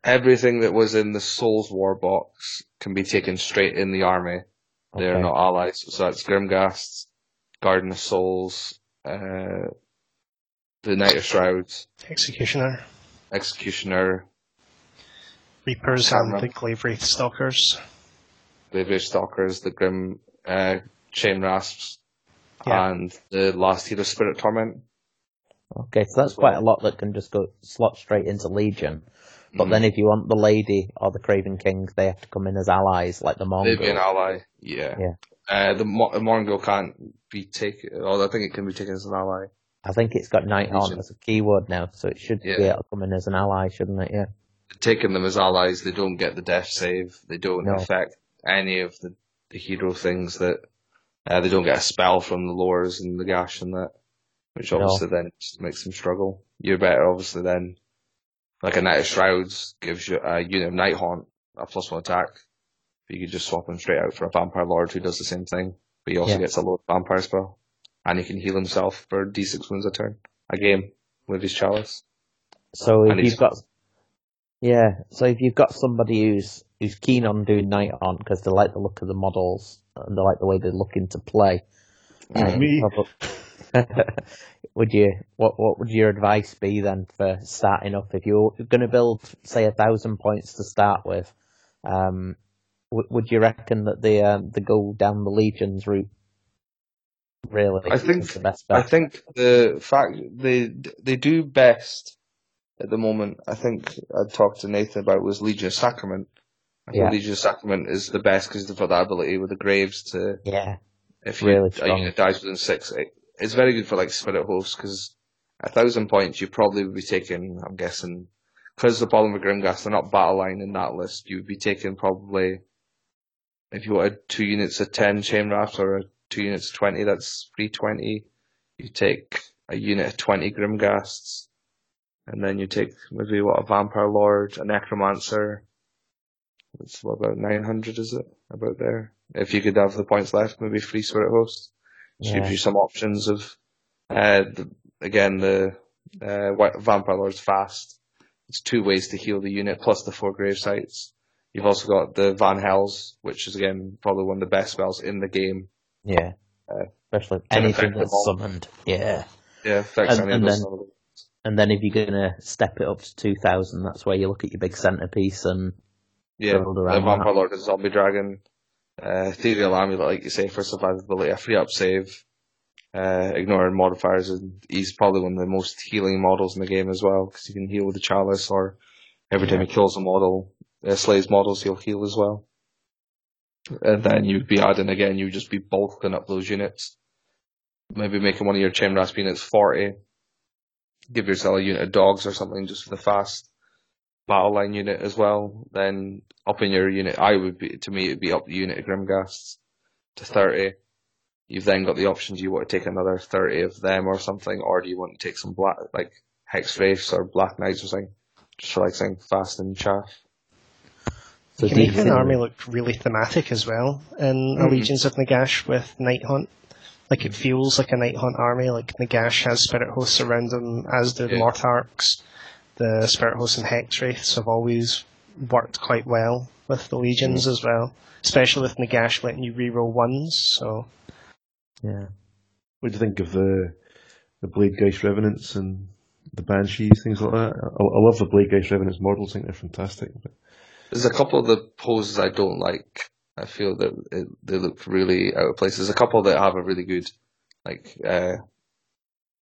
Everything that was in the Soul Wars box can be taken straight in the army. They're Okay. not allies. So that's Grimghasts, Guardian of Souls, uh, the Knight of Shrouds, Executioner, Executioner, Reapers, Camera. and the Glavewraith Stalkers. the British Stalkers, the Grim uh, Chain Rasps, Yeah. and the last hero Spirit Torment. Okay, so that's well. quite a lot that can just go slot straight into Legion. But Mhm. then if you want the Lady or the Craven King, they have to come in as allies, like the They'd be an Mongol. ally. Yeah. Yeah. Uh, the Mo- Mourngul can't be taken. Although I think it can be taken as an ally. I think it's got Nighthaunt Legion. as a keyword now, so it should Yeah. be able to come in as an ally, shouldn't it? Yeah. Taking them as allies, they don't get the death save. They don't No. affect any of the, the hero things that. Uh, they don't get a spell from the lures and the gash and that, which No. obviously then just makes them struggle. You're better, obviously, then. Like a Knight of Shrouds gives you a unit of Nighthaunt, a plus one attack. You could just swap him straight out for a Vampire Lord who does the same thing, but he also Yeah. gets a low vampire spell. And he can heal himself for d6 wounds a turn, a game, with his chalice. So if you've got, yeah, so if you've got somebody who's who's keen on doing night on because they like the look of the models and they like the way they're looking to play, Mm. Me. probably- would you what what would your advice be then for starting up if you're going to build say a thousand points to start with? Um, w- would you reckon that the um, the go down the legions route really I think- the best I think the fact they they do best at the moment. I think I talked to Nathan about was Legion of Sacrament. I think Yeah. Legion of Sacrament is the best because they've got that ability with the graves to yeah, if you, Really uh, a unit dies within six. It, it's very good for like spirit hosts because a thousand points you probably would be taking. I'm guessing because the problem with Grimghast they're not battle line in that list. You would be taking probably if you wanted two units of ten chain rasps or two units of twenty. That's three twenty. You take a unit of twenty Grimghasts, and then you take maybe what a vampire lord, a necromancer. It's what about nine hundred? Is it about there? If you could have the points left, maybe free spirit host. Which Yeah. gives you some options of, uh, the, again, the uh, Vampire Lord's fast. It's two ways to heal the unit, plus the four grave sites. You've also got the Vanhel's, which is again probably one of the best spells in the game. Yeah, Uh, especially anything that's summoned. Yeah. Yeah, affects And- and then- And then if you're gonna step it up to two thousand, that's where you look at your big centerpiece and Yeah, build the Vampire that. Lord is Zombie Dragon. Uh, Ethereal Amulet, like you say, for survivability, a free up save. Uh, ignoring modifiers, and he's probably one of the most healing models in the game as well, because he can heal with the chalice, or every time he kills a model, uh, slays models, he'll heal as well. And then you'd be adding again, you'd just be bulking up those units. Maybe making one of your chain rasp units 40. Give yourself a unit of dogs or something just for the fast battle line unit as well. Then up in your unit, I would be, to me, it'd be up the unit of Grimghasts to 30. You've then got the option, do you want to take another 30 of them or something, or do you want to take some black, like Hexwraiths or Black Knights or something? Just for like saying fast and chaff. So You can make an army look really thematic as well in Mhm. Allegiance of Nagash with Nighthaunt. Like it feels like a Nighthaunt army. Like Nagash has spirit hosts around them, as do the Yeah. Mortarchs. The spirit hosts and Hexwraiths have always worked quite well with the legions as well, especially with Nagash letting you reroll ones. So Yeah. What do you think of the the Bladegheist Revenants and the Banshees, things like that? I, I love the Bladegheist Revenants models. I think they're fantastic. But There's a couple of the poses I don't like. I feel that it, they look really out of place. There's a couple that have a really good like uh,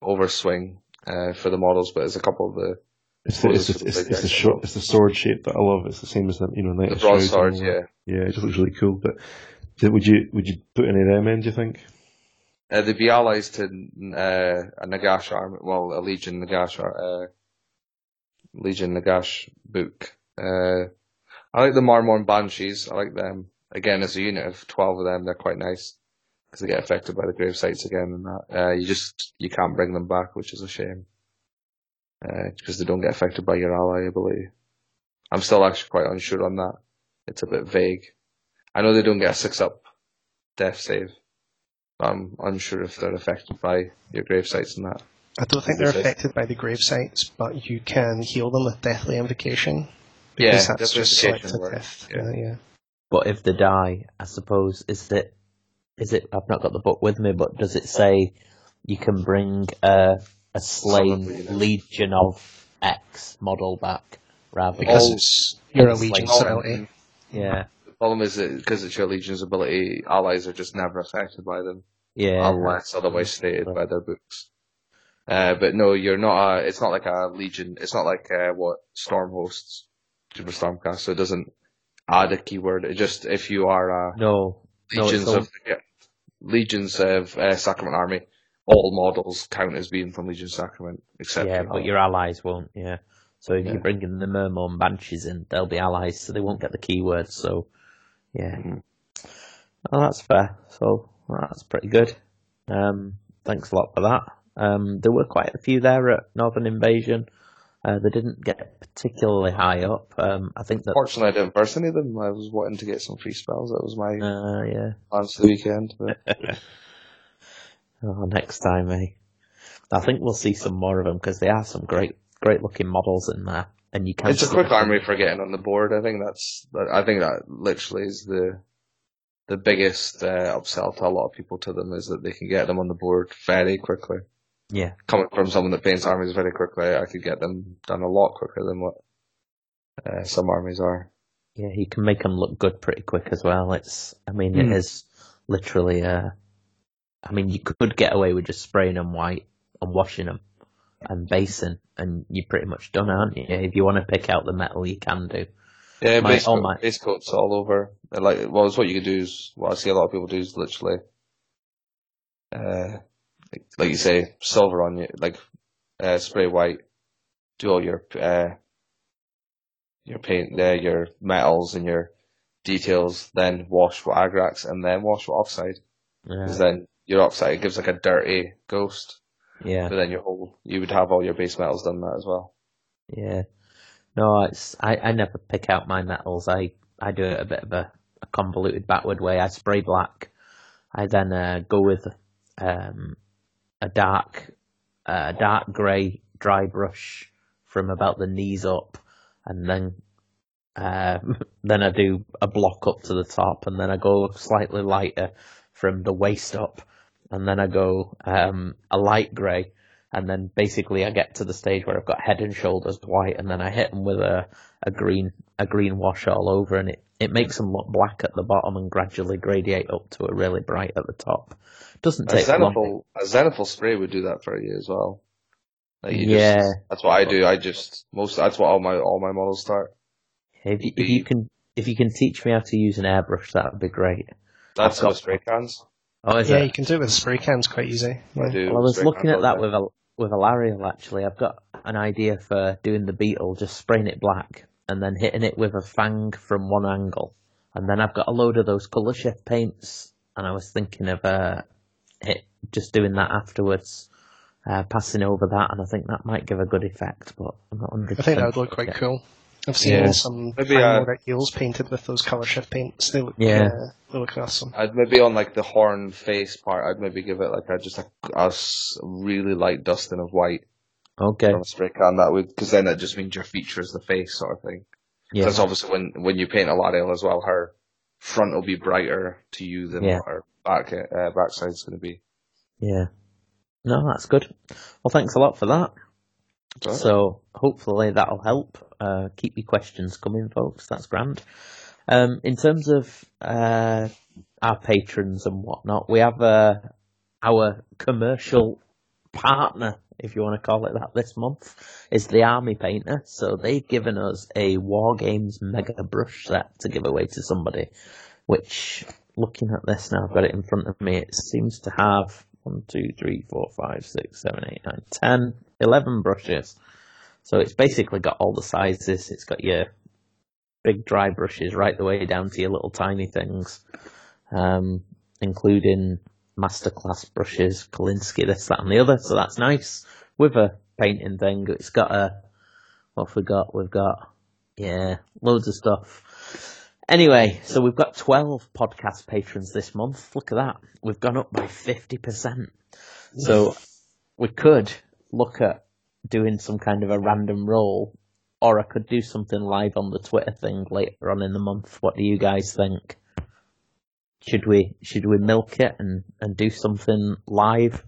overswing uh, for the models, but there's a couple of the It's the, it's, the, it's, it's the short, it's the sword shape that I love. It's the same as the you know Knight the of Shrouds and broadswords. all that. Yeah, yeah, it just looks really cool. But would you would you put any of them in? Do you think? uh, they'd be allies to uh, a Nagash army. Well, a Legion Nagash, uh, Legion Nagash book. Uh, I like the Myrmourn Banshees. I like them. Again, as a unit of twelve of them, they're quite nice because they get affected by the grave sites again and that. Uh, you just you can't bring them back, which is a shame. Because they don't get affected by your ally ability. I'm still actually quite unsure on that. It's a bit vague. I know they don't get a six up death save. But I'm unsure if they're affected by your grave sites and that. I don't think they're affected by the grave sites, but you can heal them with Deathly Invocation. Yeah, that's just Invocation selected works, death. yeah. Yeah, yeah. But if they die, I suppose is it is it? I've not got the book with me, but does it say you can bring a a slain Some of legion of X model back rather Because All- it's your it's allegiance ability. than yeah The problem is that because it's your Legion's ability, allies are just never affected by them yeah unless otherwise stated by their books. Uh, but no, you're not. A, it's not like a Legion. It's not like uh, what Storm hosts, Super Stormcast. So it doesn't add a keyword. It just if you are a no no legions all, of legions of uh, Sacrament Army, all models count as being from Legion Sacrament, except yeah but your allies won't yeah. So if Yeah. you're bringing the Myrmourn Banshees in, they'll be allies, so they won't get the keyword. So yeah, Mhm. oh, that's fair. So well, that's pretty good. Um, thanks a lot for that. Um, there were quite a few there at Northern Invasion. Uh, they didn't get particularly high up. Um, I think that. Fortunately, I didn't burst any of them. I was wanting to get some free spells. That was my Uh, yeah. plans for the weekend. But Oh, next time, eh? I think we'll see some more of them because they are some great, great looking models in there, and you can. it's a quick them. army for getting on the board. I think that's. I think that literally is the the biggest uh, upsell to a lot of people to them is that they can get them on the board very quickly. Yeah, Coming from someone that paints armies very quickly, I could get them done a lot quicker than what uh, some armies are. yeah, you can make them look good pretty quick as well. It's, I mean, Hmm. it is literally. Uh, I mean, you could get away with just spraying them white and washing them and basing, and you're pretty much done, aren't you? If you want to pick out the metal, you can do. Yeah, My- base, oh my- base coats all over. Like, well, it's what you could do is what I see a lot of people do is literally, uh, like, like you say, silver on you, like uh, spray white, do all your uh, your paint there, your metals and your details, then wash with Agrax and then wash with Oxide. Because Yeah, then your Oxide gives like a dirty ghost, yeah. but then your whole you would have all your base metals done that as well. Yeah. No, it's I, I never pick out my metals. I, I do it a bit of a, a convoluted backward way. I spray black. I then uh, go with um, a dark uh, dark grey dry brush from about the knees up, and then uh, then I do a block up to the top, and then I go slightly lighter from the waist up, and then I go um, a light grey, and then basically I get to the stage where I've got head and shoulders white, and then I hit them with a, a green a green wash all over, and it, it makes them look black at the bottom and gradually gradiate up to a really bright at the top. Doesn't A take long. A Zenithal spray would do that for you as well. Like you Yeah. just, that's what I do. I just most that's what all my all my models start. If you, if you can if you can teach me how to use an airbrush, that would be great. That's I've got- spray cans. Oh, is yeah, it? you can do it with spray cans quite easy. I Yeah. do. Well, I was looking at that with a with Alarielle actually. I've got an idea for doing the beetle, just spraying it black and then hitting it with a fang from one angle, and then I've got a load of those colour shift paints, and I was thinking of uh, hit just doing that afterwards, uh, passing over that, and I think that might give a good effect, but I'm not hundred. I think that would look quite cool. I've seen Yeah. some Maybe, Maybe, uh, eels painted with those colour shift paints. They look, Yeah. uh, they look awesome. I'd maybe on like the horn face part, I'd maybe give it like a just a really light dusting of white Okay, from a spray can. That would because then that just means your feature is the face sort of thing. yeah, That's obviously when when you paint Alarielle as well, her front will be brighter to you than Yeah. what her back uh, backside's going to be. yeah. No, that's good. Well, thanks a lot for that. So, So hopefully that'll help. Uh, keep your questions coming, folks. That's grand. Um, in terms of uh, our patrons and whatnot, we have uh, our commercial partner, if you want to call it that, this month is the Army Painter. So they've given us a War Games Mega Brush set to give away to somebody, which, looking at this now, I've got it in front of me, it seems to have one, two, three, four, five, six, seven, eight, nine, ten, eleven brushes. So it's basically got all the sizes. It's got your big dry brushes right the way down to your little tiny things, um, including masterclass brushes, Kolinsky, this, that, and the other. So that's nice. With a painting thing, it's got a what have we got? We've got yeah, loads of stuff. Anyway, so we've got 12 podcast patrons this month. Look at that. We've gone up by 50%. So we could look at doing some kind of a random roll, or I could do something live on the Twitter thing later on in the month. What do you guys think? Should we should we milk it and, and do something live,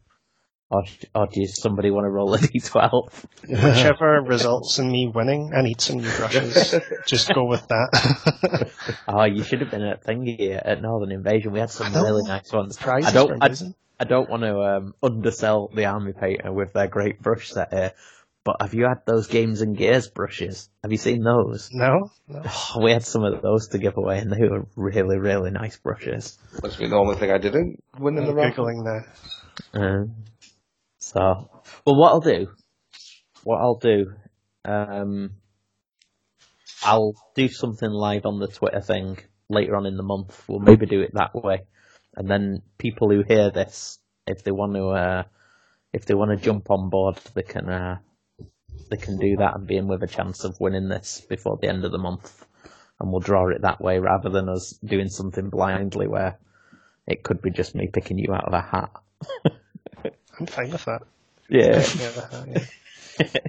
or or does somebody want to roll a d12? Whichever results in me winning, I need some new brushes. Just go with that. Oh, you should have been at Thingy at Northern Invasion. We had some really nice ones. I don't. I. I don't want to um, undersell the Army Painter with their great brush set here, but have you had those Games and Gears brushes? Have you seen those? No, no. Oh, we had some of those to give away, and they were really, really nice brushes. Must be the only thing I didn't win in the I'm raffle. Um, so, well, what I'll do, what I'll do, um, I'll do something live on the Twitter thing later on in the month. We'll maybe do it that way, and then people who hear this, if they want to, uh, if they want to jump on board, they can, uh, they can do that and be in with a chance of winning this before the end of the month, and we'll draw it that way rather than us doing something blindly where it could be just me picking you out of a hat. I'm fine with that. Yeah. Yeah, yeah.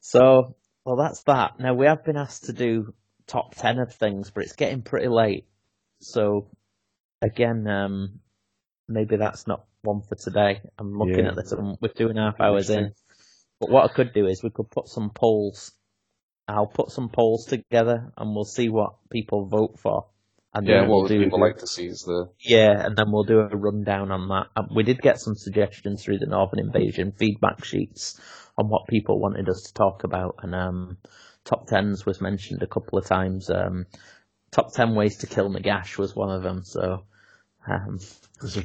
So, well, that's that. Now, we have been asked to do top 10 of things, but it's getting pretty late. So, again, um, maybe that's not one for today. I'm looking Yeah. at this, and we're two and a half hours in. But what I could do is we could put some polls. I'll put some polls together, and we'll see what people vote for. And Yeah, then we'll what do people like to see is the yeah, and then we'll do a rundown on that. Um, we did get some suggestions through the Northern Invasion feedback sheets on what people wanted us to talk about, and um, top tens was mentioned a couple of times. Um, top ten ways to kill Nagash was one of them. So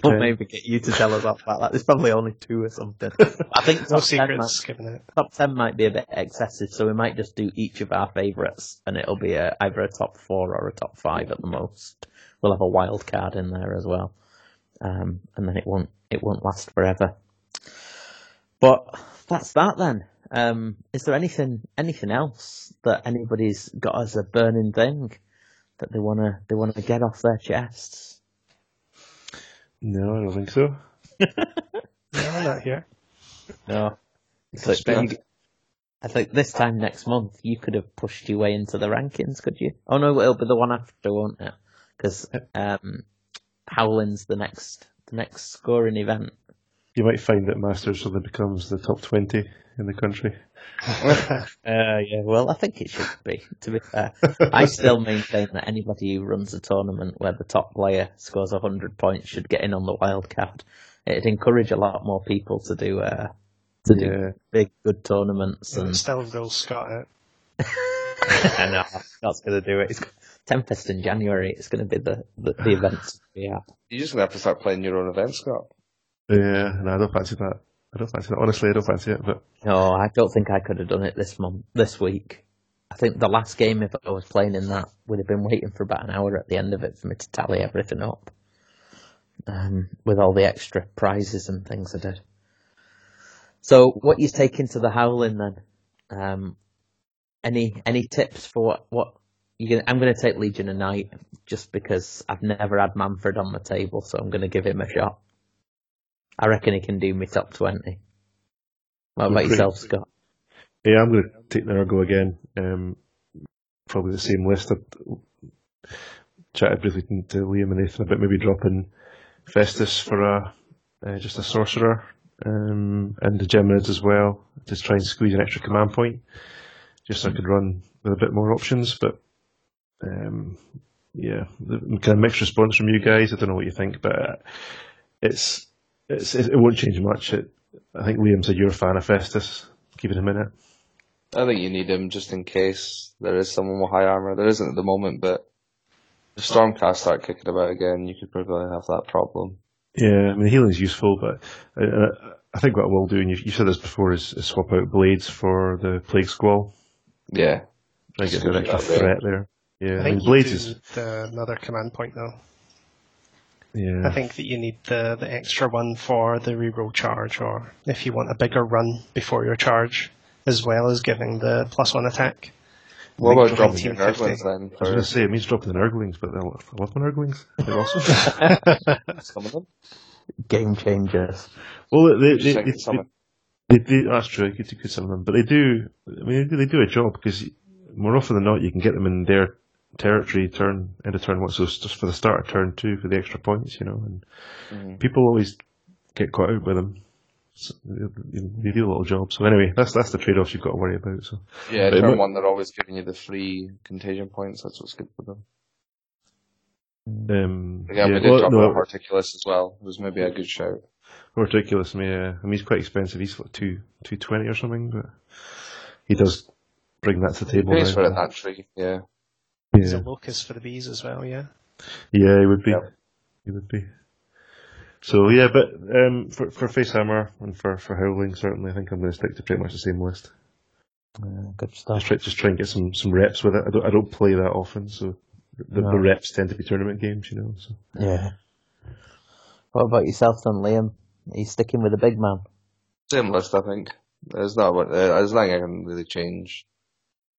we'll 10? maybe get you to tell us about that. There's probably only two or something. I think No top 10, might, given out. top ten might be a bit excessive, so we might just do each of our favourites, and it'll be a, either a top four or a top five at the most. We'll have a wild card in there as well, um, and then it won't it won't last forever. But that's that then. Um, is there anything anything else that anybody's got as a burning thing that they wanna they wanna get off their chests? No, I don't think so. No, not here. No. So Spend- you- I think this time next month you could have pushed your way into the rankings, could you? Oh no, it'll be the one after, won't it? Because um, Howling's the next the next scoring event. You might find that Masters suddenly becomes the top 20 in the country. Uh, yeah, well, I think it should be. To be fair, I still maintain that anybody who runs a tournament where the top player scores hundred points should get in on the wild card. It'd encourage a lot more people to do uh, to do Yeah. big good tournaments and Still rules Scott out. I know that's going to do it. It's Tempest in January. It's going to be the the, the event. Yeah. You're just gonna have to start playing your own events, Scott. Yeah, no, I don't fancy that. I don't fancy that. Honestly, I don't fancy it, but No, I don't think I could have done it this month, this week. I think the last game, if I was playing in that, would have been waiting for about an hour at the end of it for me to tally everything up. Um, with all the extra prizes and things I did. So, what you taking to the Howling then? Um, any any tips for what what gonna? I'm going to take Legion of Night just because I've never had Mannfred on the table, so I'm going to give him a shot. I reckon he can do me top twenty. What about Pretty- yourself, Scott? yeah, I'm going to take Nurgle again. Um, probably the same list. I chatted briefly to Liam and Nathan about maybe dropping Festus for a uh, just a sorcerer um, and the Geminids as well. Just try and squeeze an extra command point, just so I could run with a bit more options. But um, yeah, kind of mixed response from you guys. I don't know what you think, but uh, it's, it's it won't change much. It, I think Liam said you're a fan of Festus. Keep it in minute. I think you need him just in case there is someone with high armor. There isn't at the moment, but if Stormcast start kicking about again, you could probably have that problem. Yeah, I mean healing's useful, but uh, I think what I will do, and you, you said this before, is, is, swap out blades for the plague squall. Yeah, try to get an extra threat there. Yeah, I, I mean, blades is another command point though. Yeah. I think that you need the, the extra one for the reroll charge, or if you want a bigger run before your charge, as well as giving the plus one attack. What about dropping your Nurglings then? I was going to say, it means dropping the Nurglings, but I love my Nurglings. They're awesome. Some of them. Game changers. Well, they, they, they, they, they, that's true. You could, you could some of them, but they do. I mean, they do a job because more often than not, you can get them in their territory turn into turn one. So just for the start of turn two for the extra points, you know, and mm. people always get caught out with them. So they do a little job. So anyway, that's that's the trade-offs you've got to worry about. So yeah, but turn one, they're always giving you the free contagion points. That's what's good for them. Um, Again, yeah, we did well, drop no, Horticulous as well. It was maybe a good shout. Horticulous, yeah. I mean, he's quite expensive. He's what two two twenty or something, but he does bring that to the table. He pays for it that tree, yeah. Yeah. He's a locus for the bees as well, yeah. Yeah, he would be. Yep. He would be. So yeah, but um, for for Facehammer and for for Howling, certainly, I think I'm going to stick to pretty much the same list. Uh, good stuff. Just try, just try and get some some reps with it. I don't I don't play that often, so the, no. the reps tend to be tournament games, you know. So. Yeah. What about yourself, then, Liam? Are you sticking with the big man? Same list, I think. There's not uh, there's nothing I can really change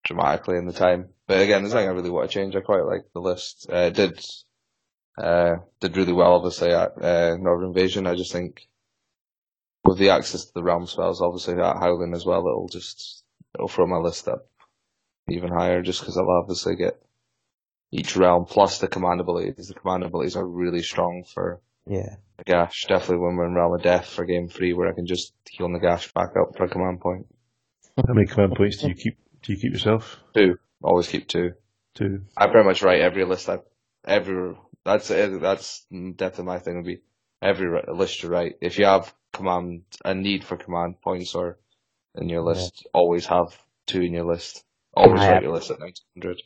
dramatically in the time. But again, there's nothing I really want to change. I quite like the list. Uh, did uh, did really well, obviously, at uh, Northern Invasion. I just think with the access to the realm spells, obviously at Howling as well, it'll just it'll throw my list up even higher, just because I'll obviously get each realm plus the command abilities. The command abilities are really strong for yeah. Nagash. Definitely when we're in Realm of Death for game three, where I can just heal Nagash back up for a command point. How many command points do you keep? Do you keep yourself? Two. Always keep two. Two. I pretty much write every list. I every that's that's definitely my thing would be every list you write. If you have command a need for command points or in your list, yeah. always have two in your list. Always I write have, your list at nine hundred.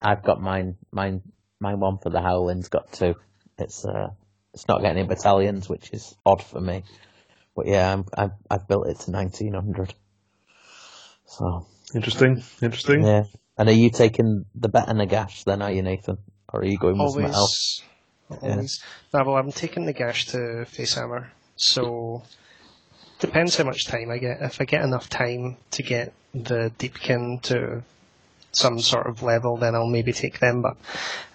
I've got mine. Mine. My one for the Howling's got two. It's uh, it's not getting any battalions, which is odd for me. But yeah, I'm, I've, I've built it to nineteen hundred. So interesting, interesting. Yeah. And are you taking the better Nagash then, are you, Nathan? Or are you going with always, something else? Always. Yeah. No, well, I'm taking the Nagash to Facehammer. So depends how much time I get. If I get enough time to get the Deepkin to some sort of level, then I'll maybe take them. But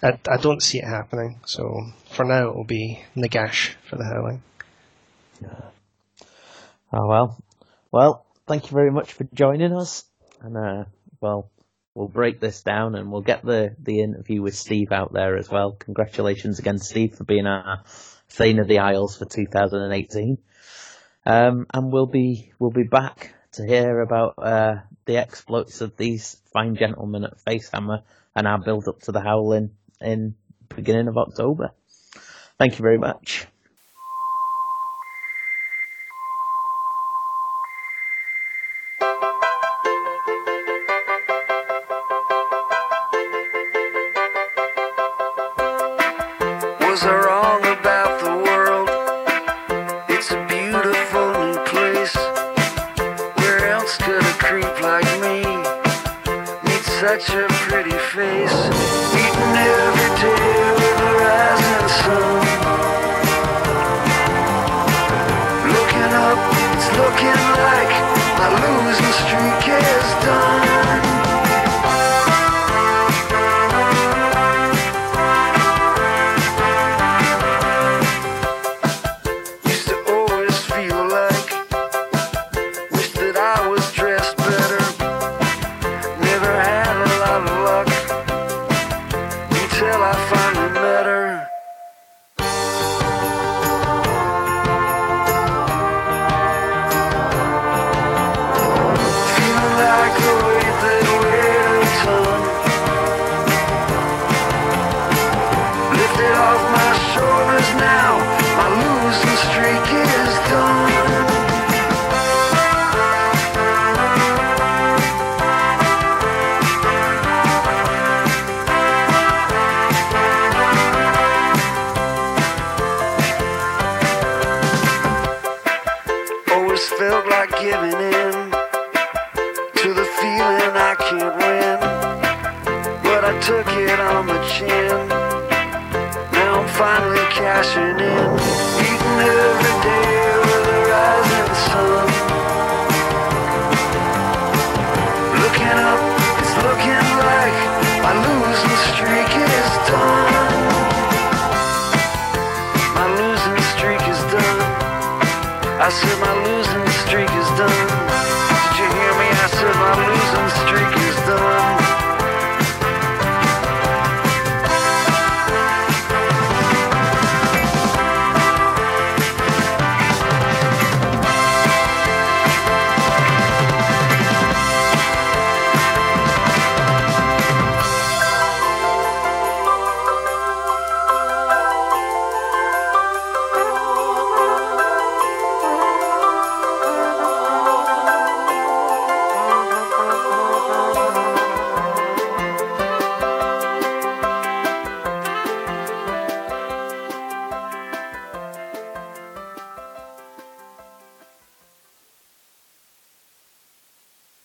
I, I don't see it happening. So for now, it'll be Nagash for the Howling. Yeah. Oh well. Well, thank you very much for joining us. And uh, well, we'll break this down and we'll get the the interview with Steve out there as well. Congratulations again, Steve, for being our Thane of the Isles for 2018. Um, and we'll be we'll be back to hear about uh, the exploits of these fine gentlemen at Facehammer and our build up to the Howling in beginning of October. Thank you very much.